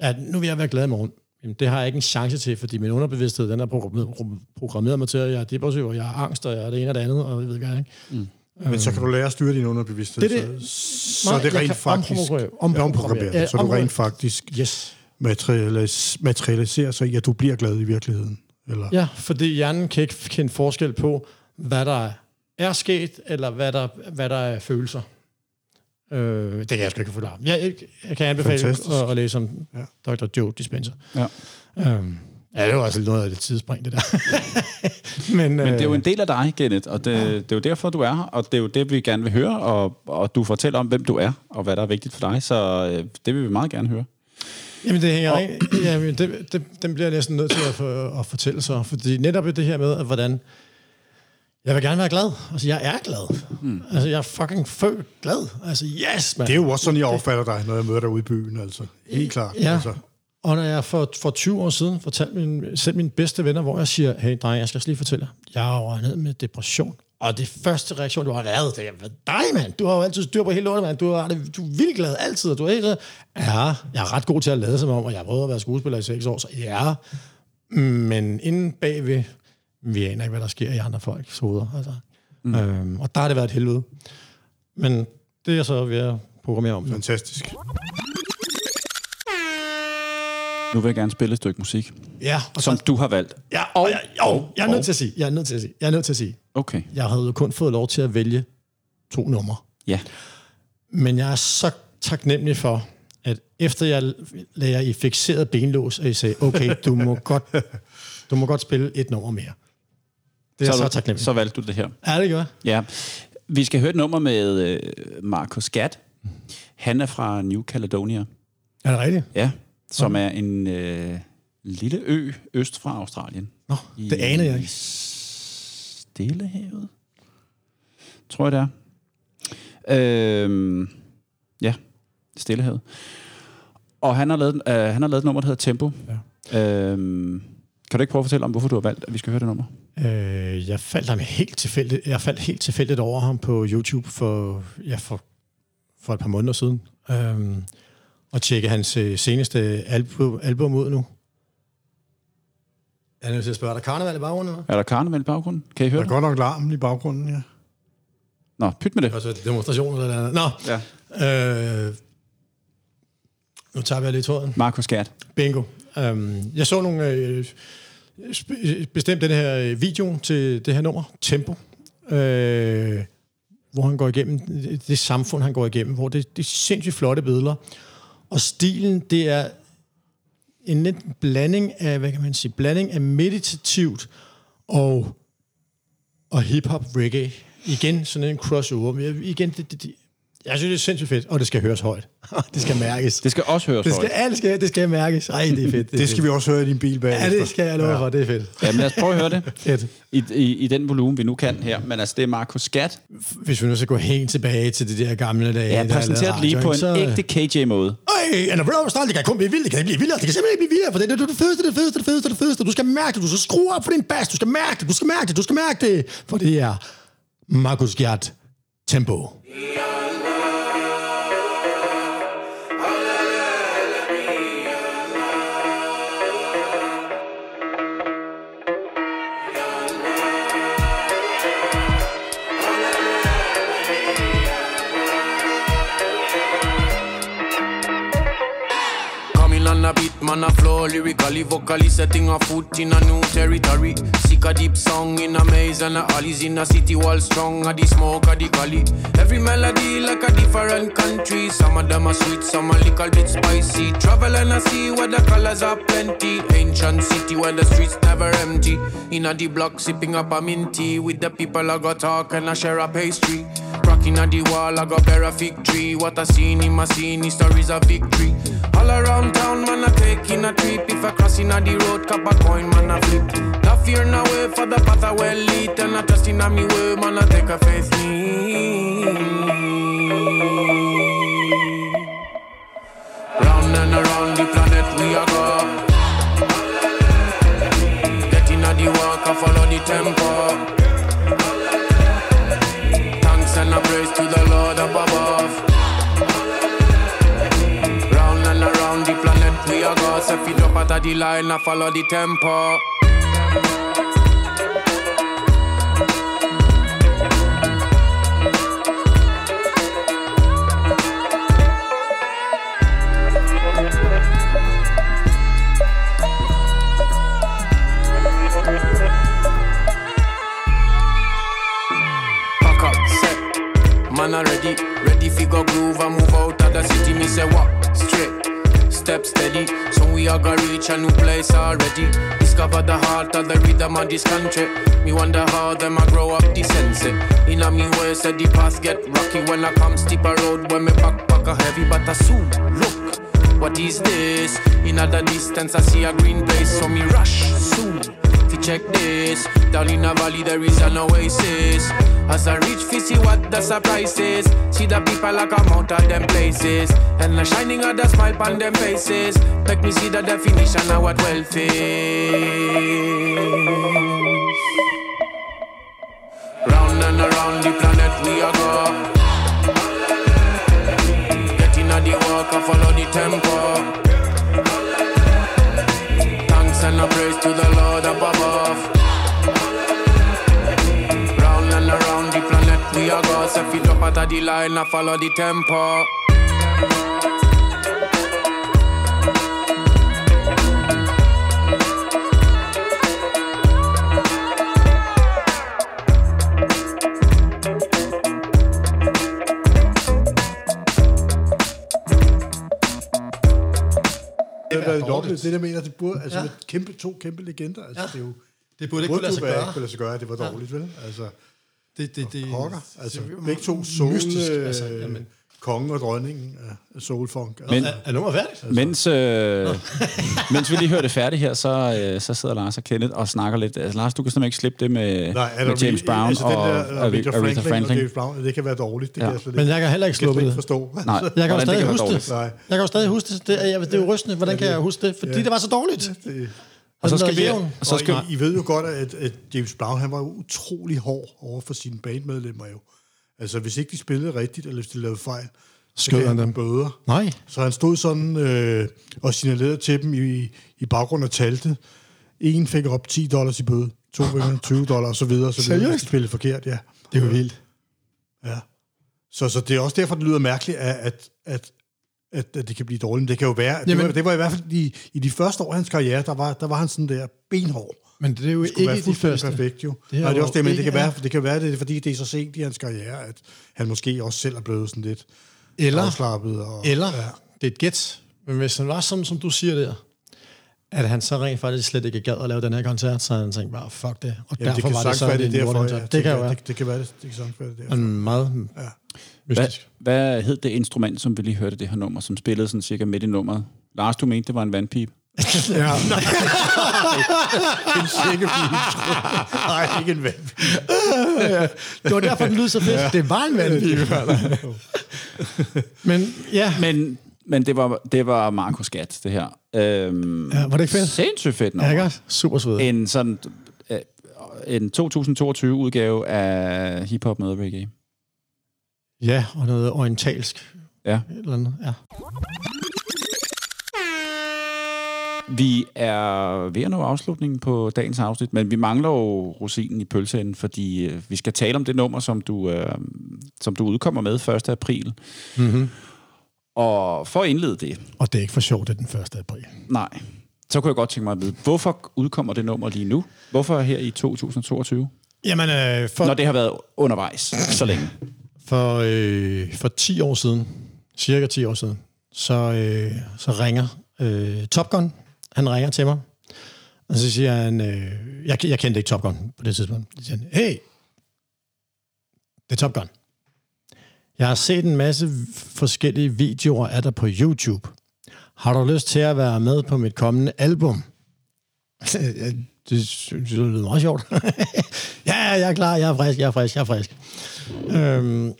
at nu vil jeg være glad i morgen, Jamen, det har jeg ikke en chance til, fordi min underbevidsthed, den er programmeret, mig til, at jeg er depressiv, og jeg har angst, og jeg er det ene og det andet, og jeg ved ikke, ikke? Mm. Men så kan du lære at styre din underbevidsthed. Det det. Så, så det rent faktisk omprogrammeret. Så du rent faktisk yes. materialis, materialiserer sig i, at du bliver glad i virkeligheden. Eller? Ja, fordi hjernen kan ikke kende forskel på, hvad der er sket, eller hvad der, hvad der er følelser. Øh, det kan jeg sgu ikke forklare. Jeg, jeg kan anbefale at, at læse om ja. Dr. Joe Dispenza. Ja. Øhm, ja, det var altså noget af det tidsspring, det der. Men, Men det er jo en del af dig, Kenneth, og det, ja. det er jo derfor, du er her, og det er jo det, vi gerne vil høre, og, og du fortæller om, hvem du er, og hvad der er vigtigt for dig, så øh, det vil vi meget gerne høre. Jamen, det hænger og, jamen, det, det, den bliver jeg næsten nødt til at, for, at fortælle så, fordi netop det her med, at hvordan jeg vil gerne være glad. Altså, jeg er glad. Mm. Altså, jeg er fucking født glad. Altså, yes, man. Det er jo også sådan, jeg opfatter dig, når jeg møder dig ude i byen, altså. Helt klart. Ja. Altså. Og når jeg for, for 20 år siden fortalte min, selv mine bedste venner, hvor jeg siger, hey dreng, jeg skal lige fortælle dig, jeg er ned med depression. Og det første reaktion, du har været, det er, dig mand, du har jo altid styr på hele lortet, mand. Du er, du er vildt glad altid, og du er helt Ja, jeg er ret god til at lade sig om, og jeg har prøvet at være skuespiller i seks år, så ja. Men inden bagved, vi aner ikke, hvad der sker i andre folks hoveder. Altså. Mm. Øhm, og der har det været et helvede. Men det er jeg så ved at programmere om. Fantastisk. Nu vil jeg gerne spille et stykke musik. Ja. Og som så, du har valgt. Ja, og, og, jeg, og, jeg er nødt til at sige. Jeg er nødt til at sige. Jeg er nødt til at sige. Okay. Jeg havde jo kun fået lov til at vælge to numre. Ja. Men jeg er så taknemmelig for, at efter jeg lagde jer i fixeret benlås, og I sagde, okay, du må godt, du må godt spille et nummer mere. Det er så, så taknemmelig. Så valgte du det her. Ja, det gør Ja. Vi skal høre et nummer med uh, Marcus Gatt. Han er fra New Caledonia. Er det rigtigt? Ja, som okay. er en uh, lille ø øst fra Australien. Nå, det aner jeg ikke. Stillehavet? Tror jeg, det er. Uh, ja, Stillehavet. Og han har lavet, uh, han har lavet et nummer, der hedder Tempo. Ja. Uh, kan du ikke prøve at fortælle om, hvorfor du har valgt, at vi skal høre det nummer? Øh, jeg faldt ham helt tilfældigt. Jeg faldt helt tilfældigt over ham på YouTube for, ja, for, for et par måneder siden. Øhm, og tjekke hans øh, seneste album, album ud nu. Jeg er nødt til at spørge, er der karneval i baggrunden? Eller? Er der karneval i baggrunden? Kan I høre Der er godt nok larm i baggrunden, ja. Nå, pyt med det. Altså demonstrationer eller andet. Nå, ja. øh, nu tager jeg lige tråden. Markus Gert. Bingo. Um, jeg så nogle... Øh, bestemt den her øh, video til det her nummer, Tempo, øh, hvor han går igennem øh, det samfund, han går igennem, hvor det, det er sindssygt flotte billeder. Og stilen, det er en lidt blanding af, hvad kan man sige, blanding af meditativt og, og hip-hop reggae. Igen sådan en crossover. Igen, det, det, det, jeg synes, det er sindssygt fedt, og det skal høres højt. det skal mærkes. Det skal også høres det skal, højt. Det skal, det skal mærkes. Ej, det er fedt. Det, det skal fedt. vi også høre i din bil bag. Ja, det skal jeg love ja. for. Det er fedt. Jamen lad os prøve at høre det. fedt. I, i, I den volumen, vi nu kan her. Men altså, det er Markus Skat. Hvis vi nu skal gå helt tilbage til det der gamle dage. Ja, præsenteret lige på en så... ægte KJ-måde. Øj, eller bro, snart, det kan kun blive vildt. Det kan blive vildere. Det kan simpelthen ikke blive vildere, for det er det, det fedeste, det fedeste, det fedeste, det fedeste. Du skal mærke det. Du skal skrue op for din bas. Du skal mærke det. Du skal mærke det. Du skal mærke det. For det er Markus Gjert Tempo. Ja. Man a flow lyrically, vocally setting a foot in a new territory. Seek a deep song in a maze and a alleys in a city wall strong. A the smoke, a the gully. Every melody like a different country. Some of them are sweet, some a little bit spicy. Travel and I see where the colors are plenty. Ancient city where the streets never empty. In a the block, sipping up a minty. With the people I got talk and I share a pastry. Rocking at the wall, I got bear a fig tree. What I seen in my scene, stories of victory. All around town, man, I taking a trip. If I crossing at the road, cup a coin, man, I flip. No fear, no way for the path I well lead. And I trust in a me way, man, I take a faith lead. Round and around the planet we are go. Getting at the walk, I follow the tempo. Thanks and a praise to the Lord above. Go. So drop out of the line, I follow the tempo. Up, man already ready fi go groove and move out of the city. Me say straight, step steady. So we are gonna reach a new place already. Discover the heart of the rhythm of this country. Me wonder how them a grow up sense. In a me way, say the path get rocky when I come steep a road when me backpack a heavy, but I soon look. What is this? In the distance, I see a green place, so me rush soon. Check this. Down in a valley, there is an oasis. As I reach, fi see what the surprise is. See the people like come out of them places. And the shining of the smile on them faces. Make me see the definition of what wealth is. Round and around the planet we are go. Getting at the walk, I follow the tempo. And a praise to the Lord up above. Round and around the planet we are go. So if you drop out of the line, I follow the tempo. Det er dårligt. dobbelt. Det, der mener, det burde, altså Ja. ja. med kæmpe, to kæmpe legender. Altså, Ja. det er jo, Det burde ikke kunne lade sig være, gøre. kunne lade sig gøre, at det var dårligt, vel? Altså, Det, det, det, pokker. Altså, begge to mystisk, altså, øh, jamen. Kongen og dronningen af soulfunk. Altså, Men- Er, er nummeret færdigt? Mens, øh, mens vi lige hører det færdigt her, så, øh, så sidder Lars og Kenneth og snakker lidt. Altså, Lars, du kan simpelthen ikke slippe det med, Nej, med James really- Brown altså, og, den der, og Aretha Franklin, Franklin. og James Brown, det kan være dårligt. Det Ja. kan jeg slet Men jeg kan heller ikke jeg kan sluppe slet ikke det. forstå. Nej. Jeg kan jo stadig kan huske det. Nej. Jeg kan jo stadig huske det. Det er, det er jo rystende. Hvordan kan jeg huske det? Fordi det var så dårligt. Det, Og så skal vi... Og så skal, og I, I ved jo godt, at, at James Brown han var jo utrolig hård over for sine bandmedlemmer jo. Altså, hvis ikke de spillede rigtigt, eller hvis de lavede fejl, Skød han dem. bøder. Nej. Så han stod sådan øh, og signalerede til dem i, i baggrund af talte. En fik op 10 dollars i bøde, to fik 20 dollars og så videre, så videre, hvis de spillede forkert, ja. Det er jo vildt. ja. Så, så det er også derfor, det lyder mærkeligt, at, at, at, at, at det kan blive dårligt. Men det kan jo være, det, Jamen- var, det var i hvert fald i, i de første år af hans karriere, der var, der var han sådan der benhård. Men det er jo Det ikke være de første. perfekt, jo. Det Det er Nej, det er jo også det, men det kan, være, det kan være, det er, fordi det er så sent i hans karriere, at han måske også selv er blevet sådan lidt Eller, afslappet. Og, eller Ja. det er et gæt. Men hvis han var sådan, som du siger der, at han så rent faktisk slet ikke gad at lave den her koncert, så han tænkte bare, fuck det. Og Jamen, derfor det kan var det sagtens så være, det en er derfor. Ja. Det kan jo være. Det, det kan være, det, det kan sagtens være, det er derfor. Men meget Ja. hvad, mystisk. hvad hed det instrument, som vi lige hørte det her nummer, som spillede sådan cirka midt i nummeret? Lars, du mente, det var en vandpip. Ja. en sækkepige. Nej, ikke en vand. Det var derfor, den lød så fedt. Det var en vandpibe. Men ja, Men, men det, var, det var Markus Gat, det her. Øhm, Ja, var det ikke fedt? Sindssygt fedt ja nummer. ikke også? Super sød. En sådan... øh, En 2022 udgave af hiphop med reggae. Ja, og noget orientalsk. Ja. Et eller andet. Ja. Vi er ved at nå afslutningen på dagens afsnit, men vi mangler jo rosinen i pølseenden, fordi øh, vi skal tale om det nummer, som du, øh, som du udkommer med 1. april. Mm-hmm. Og for at indlede det, Og det er ikke for sjovt, det er den 1. april. nej, så kunne jeg godt tænke mig at vide, hvorfor udkommer det nummer lige nu? Hvorfor her i 2022? Jamen, øh, for, Når det har været undervejs så længe. for, øh, for 10 år siden, cirka 10 år siden, så, øh, så ringer øh, Top Gun. Han ringer til mig. Og så siger han, øh, jeg, jeg kendte ikke Top Gun på det tidspunkt. Så siger han, hey, det er Top Gun. Jeg har set en masse forskellige videoer af dig på YouTube. Har du lyst til at være med på mit kommende album? det synes jeg lyder meget sjovt. ja, jeg er klar, jeg er frisk, jeg er frisk, jeg er frisk. Øhm,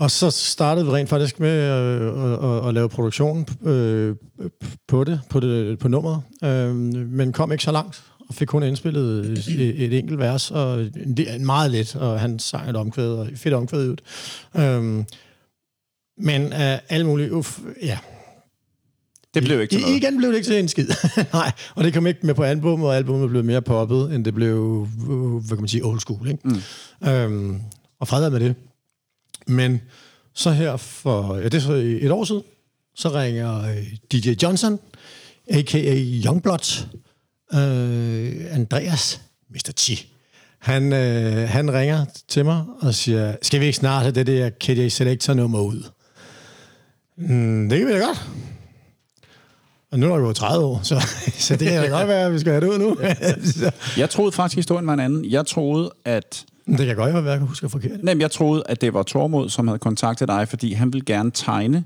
og så startede vi rent faktisk med øh, at, at, at lave produktionen øh, på det, på det, på nummeret, øh, men kom ikke så langt, og fik kun indspillet et, et enkelt vers, og en, en meget let, og han sang et omkvæd, og fedt omkvæd ud. Øh, men af alle mulige, uff, ja, Det blev ikke til I, noget. igen blev det ikke til en skid. Nej, og det kom ikke med på albumet, og albumet blev mere poppet, end det blev, øh, hvad kan man sige, old school. Ikke? Mm. Øhm, og fred med det. Men så her for, ja, det er så et år siden, så ringer øh, DJ Johnson, a.k.a. Youngblood, øh, Andreas, Mr. Chi. Han, øh, han ringer til mig og siger, skal vi ikke snart have det der KJ Selector nummer ud? Mm, det kan vi da godt. Og nu er der 30 år, så, så det kan da godt være, at vi skal have det ud nu. Jeg troede faktisk, historien var en anden. Jeg troede, at det kan godt være, at jeg kan huske forkert. Nej, men jeg troede, at det var Tormod, som havde kontaktet dig, fordi han ville gerne tegne.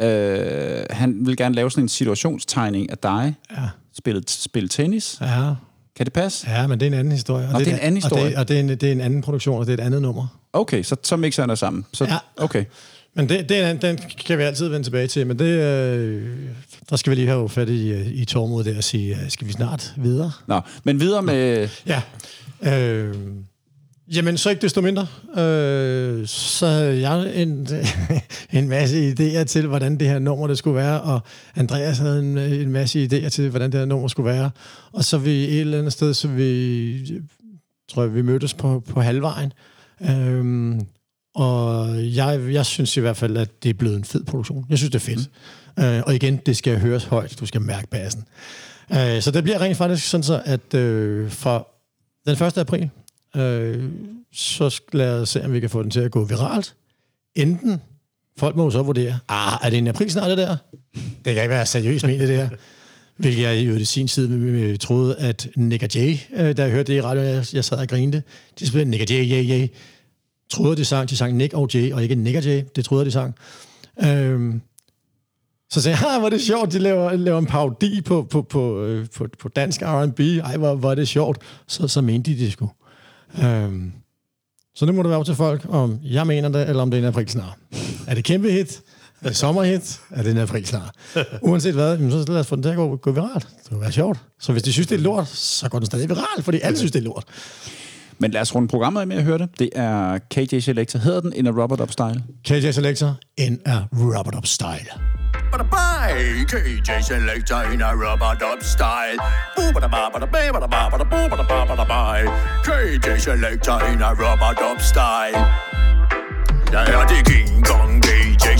Øh, han ville gerne lave sådan en situationstegning af dig. Ja. Spille, spille tennis. Ja, Kan det passe? ja, men det er en anden historie. Og Nå, det er en anden Og historie. det, og det, er en, det er en anden produktion, og det er et andet nummer. Okay, så, så mixer han det sammen. Så, Ja. Okay. Men det, det er en, den kan vi altid vende tilbage til. Men det, øh, der skal vi lige have fat i, øh, i Tormod der og sige, øh, skal vi snart videre? Nå, men videre med... Ja. Øh, jamen, så ikke desto mindre, øh, så havde jeg en, en masse idéer til, hvordan det her nummer det skulle være, og Andreas havde en, en masse idéer til, hvordan det her nummer skulle være. Og så vi et eller andet sted, så vi, tror jeg, vi mødtes på, på halvvejen. Øh, og jeg, jeg synes i hvert fald, at det er blevet en fed produktion. Jeg synes, det er fedt. Mm. Øh, og igen, det skal høres højt. Du skal mærke bassen. Øh, så det bliver rent faktisk sådan så, at øh, fra den 1. april, øh, så lad os se, om vi kan få den til at gå viralt. Enten, folk må jo så vurdere, ah, er det en april snart det der? Det kan ikke være seriøst ment det der. Hvilket jeg jo i sin tid øh, troede, at Nick og Jay, øh, da jeg hørte det i radioen, jeg, jeg sad og grinte, de spillede Nick og Jay, yeah, yeah. Troede, de sang, de sang Nick og Jay, og ikke Nick og Jay. Det troede jeg, de sang. Øhm, så sagde jeg, ah, hvor er det sjovt, de laver, laver en parodi på, på, på, øh, på, på dansk R&B. Ej, hvor, hvor er det sjovt. Så, så mente de det sgu. Øhm, så det må det være op til folk, om jeg mener det, eller om det er en april snart. Er det kæmpe hit? Er det sommerhit? Er det en april snart? Uanset hvad, så lad os få den til at gå, gå viralt. Det vil være sjovt. Så hvis de synes, det er lort, så går den stadig viralt, fordi alle synes, det er lort. Men lad os runde programmet af med at høre det. Det er KJ Selector. Hedder den In a Robert Up Style? KJ Selector, in a Robert Up style. Bye, KJ Selector in a rubber dub style. KJ Selector in a rubber dub style. Jeg er det King Kong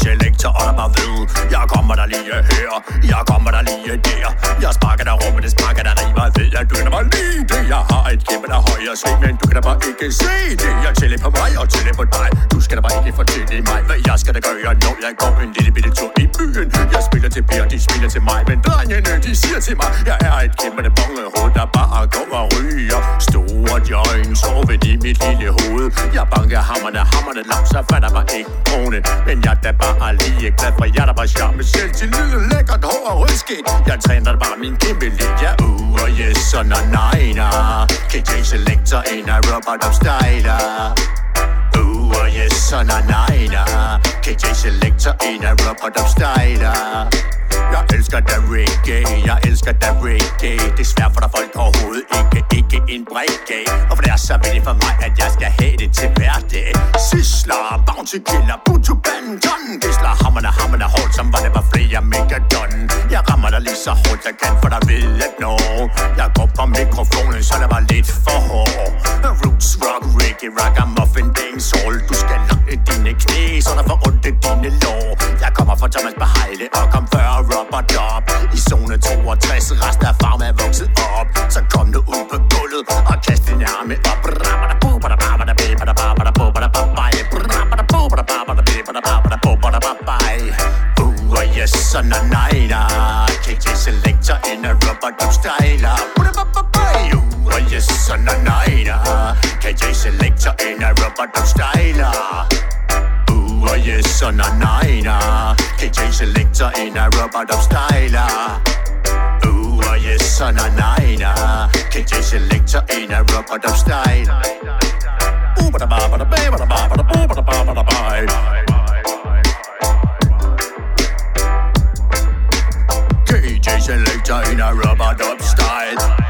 selektor op og ved. Jeg kommer der lige her, jeg kommer der lige der. Jeg sparker der rummet, det sparker der river. Ved at du kan da bare lide det. Jeg har et kæmpe der højre sving, men du kan da bare ikke se det. Jeg tæller på mig og tæller på dig. Du skal da bare ikke fortælle mig, hvad jeg skal da gøre, når jeg går en lille bitte tur i byen. Jeg spiller til Per, de spiller til mig, men drengene, de siger til mig, jeg er et kæmpe bongehoved, der bare går og ryger. Store joints over i mit lille hoved. Jeg banker hammerne, hammerne langt, så fatter mig ikke kronen. Men jeg da bare lige glad, for jer, der da bare charme selv til lille lækkert hår og rødskæg. Jeg træner bare min kæmpe lidt, ja, uh, og yes, og na, nej, na. KJ Selector, en af Robert Upstyler Uh, og yes, og na, nej, na. KJ Selector, en af Robert Upstyler jeg elsker da reggae, jeg elsker da reggae. Det er svært for der folk overhovedet ikke, ikke en brikke Og for det er så vigtigt for mig, at jeg skal have det til hverdag Sisler, bouncy killer, butu bandon Gisler, hammerne, hammerne hårdt, som var det var flere megadon Jeg rammer dig lige så hårdt jeg kan, for der vil at nå. Jeg går på mikrofonen, så det var lidt for hård. Roots, rock, reggae, ragamuffin, dancehall. Du skal langt i dine knæ, så der får ondt i dine lår. Jeg kommer fra op og job I zone 62, rest af farm er vokset op. Så kom nu ud på gulvet og kast din arme op. Yes, så na nej na KJ Selector in a rubber-dub styler Uh, og yes, så na nej. Na KJ Selector in a rubber-dub styler oh yes, son of KJ selector in a Robert Upstyler Uh, oh yes, son of KJ selector in a Robert Upstyler Uh, Ooh, ba da ba ba da ba ba da ba ba da ba ba da ba. Ba da ba KJ selector in a rubber dub style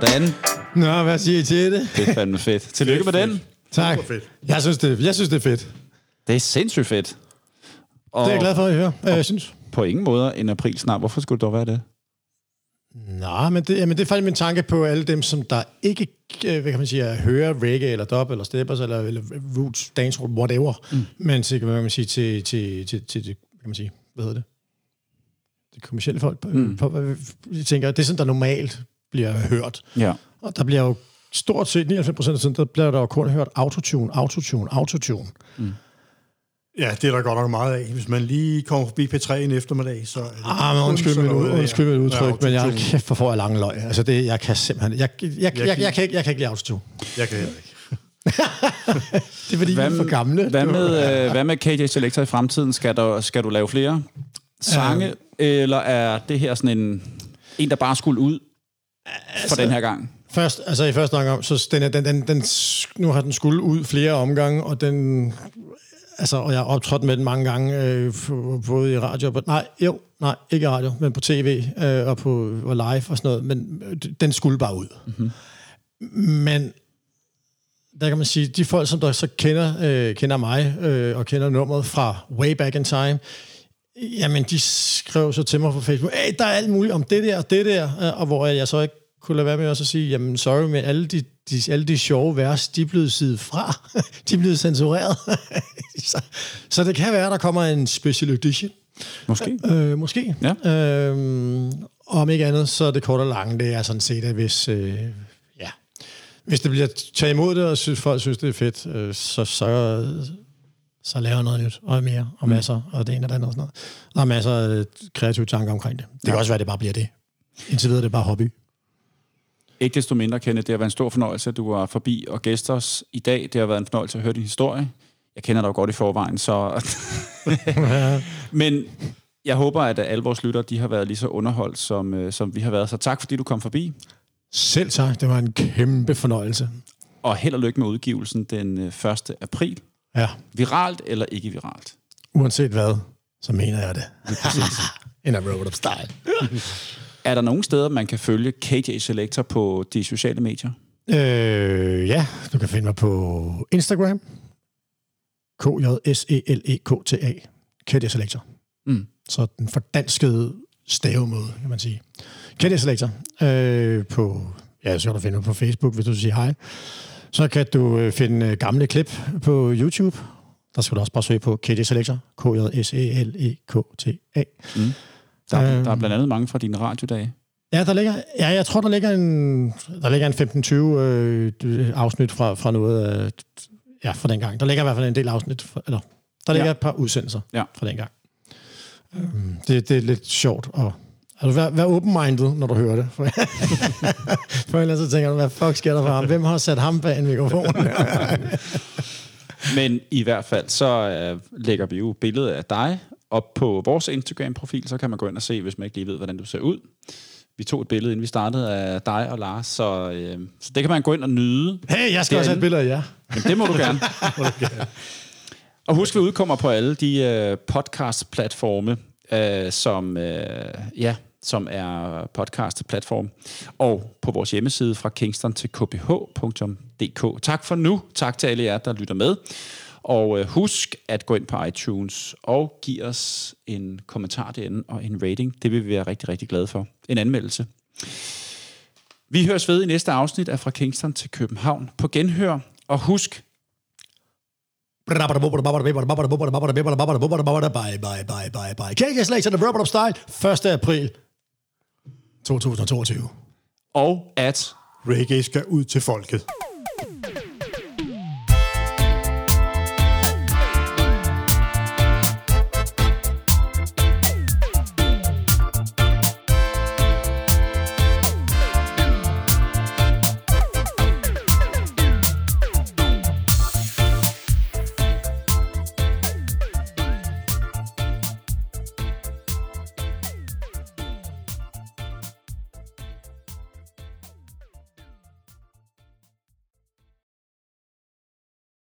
Sådan. Nå, hvad siger I til det? Det er fandme fedt. Tillykke med den. Tak. Fedt. Jeg synes, det, jeg synes, det er fedt. Det er sindssygt fedt. Og Det er jeg glad for, at I hører. Jeg synes. på ingen måde en april snart. Hvorfor skulle det dog være det? Nå, men det, jamen, det er faktisk min tanke på alle dem, som der ikke øh, hvad kan man sige, hører reggae, eller dub, eller steppers, eller, eller roots, dancehall, whatever. Mm. Men til, hvad kan man sige, til, til, til, til, til hvad kan man sige, hvad hedder det? Det kommersielle folk. Mm. Jeg tænker, det er sådan, der normalt bliver hørt. Ja. Og der bliver jo stort set 99 procent af tiden, der bliver der jo kun hørt autotune, autotune, autotune. Ja, det er der godt nok meget af. Hvis man lige kommer forbi P3 en eftermiddag, så er det Ah, men undskyld mit, ud, undskyld mit udtryk, Ja, men jeg kæft, hvor får jeg lange løg. Altså, det, jeg kan simpelthen... Jeg, jeg, jeg, jeg, jeg, kan, ikke, jeg kan ikke lide autotune. Jeg kan heller ikke. Det er fordi, vi er for gamle. Hvad med, øh, hvad med KJ Selector i fremtiden? Skal du, skal du lave flere sange, Øhm. eller er det her sådan en, en der bare skulle ud for den her gang? Først, altså i første omgang, så den, den, den, den, nu har den skulle ud flere omgange, og den, altså, og jeg har optrådt med den mange gange, øh, både i radio og på, nej, jo, nej, ikke i radio, men på tv øh, og på og live og sådan noget, men øh, den skulle bare ud. Mm-hmm. Men der kan man sige, de folk, som der så kender, øh, kender mig øh, og kender nummeret fra way back in time, jamen de skrev så til mig på Facebook, hey, der er alt muligt om det der og det der, øh, og hvor jeg så ikke kunne lade være med også at sige, jamen sorry, men alle de, de, alle de sjove vers, de er blevet sidet fra. de er blevet censureret. så, så det kan være, der kommer en special edition. Måske. Øh, måske. Ja. Og om ikke andet, så er det kort og langt, det er sådan set, at hvis, øh, ja, hvis det bliver taget imod det, og synes, folk synes, det er fedt, øh, så, så, så laver noget nyt, og mere, og masser, og det ene og det andet og sådan noget. Der er masser af kreative tanker omkring det. Det kan også være, at det bare bliver det. Indtil videre er det bare hobby. Ikke desto mindre, Kenneth, det har været en stor fornøjelse, at du var forbi og gæster os i dag. Det har været en fornøjelse at høre din historie. Jeg kender dig jo godt i forvejen, så... Men jeg håber, at alle vores lyttere de har været lige så underholdt, som, øh, som vi har været. Så tak, fordi du kom forbi. Selv tak, det var en kæmpe fornøjelse. og held og lykke med udgivelsen den øh, 1. april. Ja, Viralt eller ikke viralt? uanset hvad, så mener jeg det. In a road up style. Er der nogle steder, man kan følge KJ Selector på de sociale medier? Øh, ja, du kan finde mig på Instagram. k j s e l e k t a KD Selector. Mm. Så den fordanskede stavemåde, kan man sige. KD Selector. Øh, på, ja, så kan du finde mig på Facebook, hvis du siger hej. Så kan du øh, finde øh, gamle klip på YouTube. Der skal du også bare søge på KD Selector. k j s e l e k t a Der, er, Øhm. der er blandt andet mange fra dine radiodage. Ja, der ligger, ja, jeg tror, der ligger en, der ligger en 15-20 øh, afsnit fra, fra noget af, ja, fra den gang. Der ligger i hvert fald en del afsnit, fra, eller der ligger Ja. et par udsendelser Ja. fra den gang. Um, det, det er lidt sjovt, og altså, vær, vær open-minded, når du hører det. For, for ellers så tænker du, hvad fuck sker der for ham? Hvem har sat ham bag en mikrofon? Men i hvert fald, så øh, lægger vi jo billedet af dig op på vores Instagram-profil, så kan man gå ind og se, hvis man ikke lige ved, hvordan du ser ud. Vi tog et billede, inden vi startede af dig og Lars, så, øh, så det kan man gå ind og nyde. hey, jeg skal også have et billede af jer. Men det må du gerne. og husk, vi udkommer på alle de øh, podcast-platforme, øh, som, øh, ja, som er podcast-platform, og på vores hjemmeside fra kingston til kph.dk. Tak for nu. Tak til alle jer, der lytter med. Og øh, husk at gå ind på iTunes og give os en kommentar derinde og en rating. Det vil vi være rigtig, rigtig glade for. En anmeldelse. Vi høres ved i næste afsnit af Fra Kingston til København. På genhør. Og husk, Bye, bye, bye, bye, bye. KJ Slater, The Rubber Up Style, 1. april 2022. og at Reggae skal ud til folket.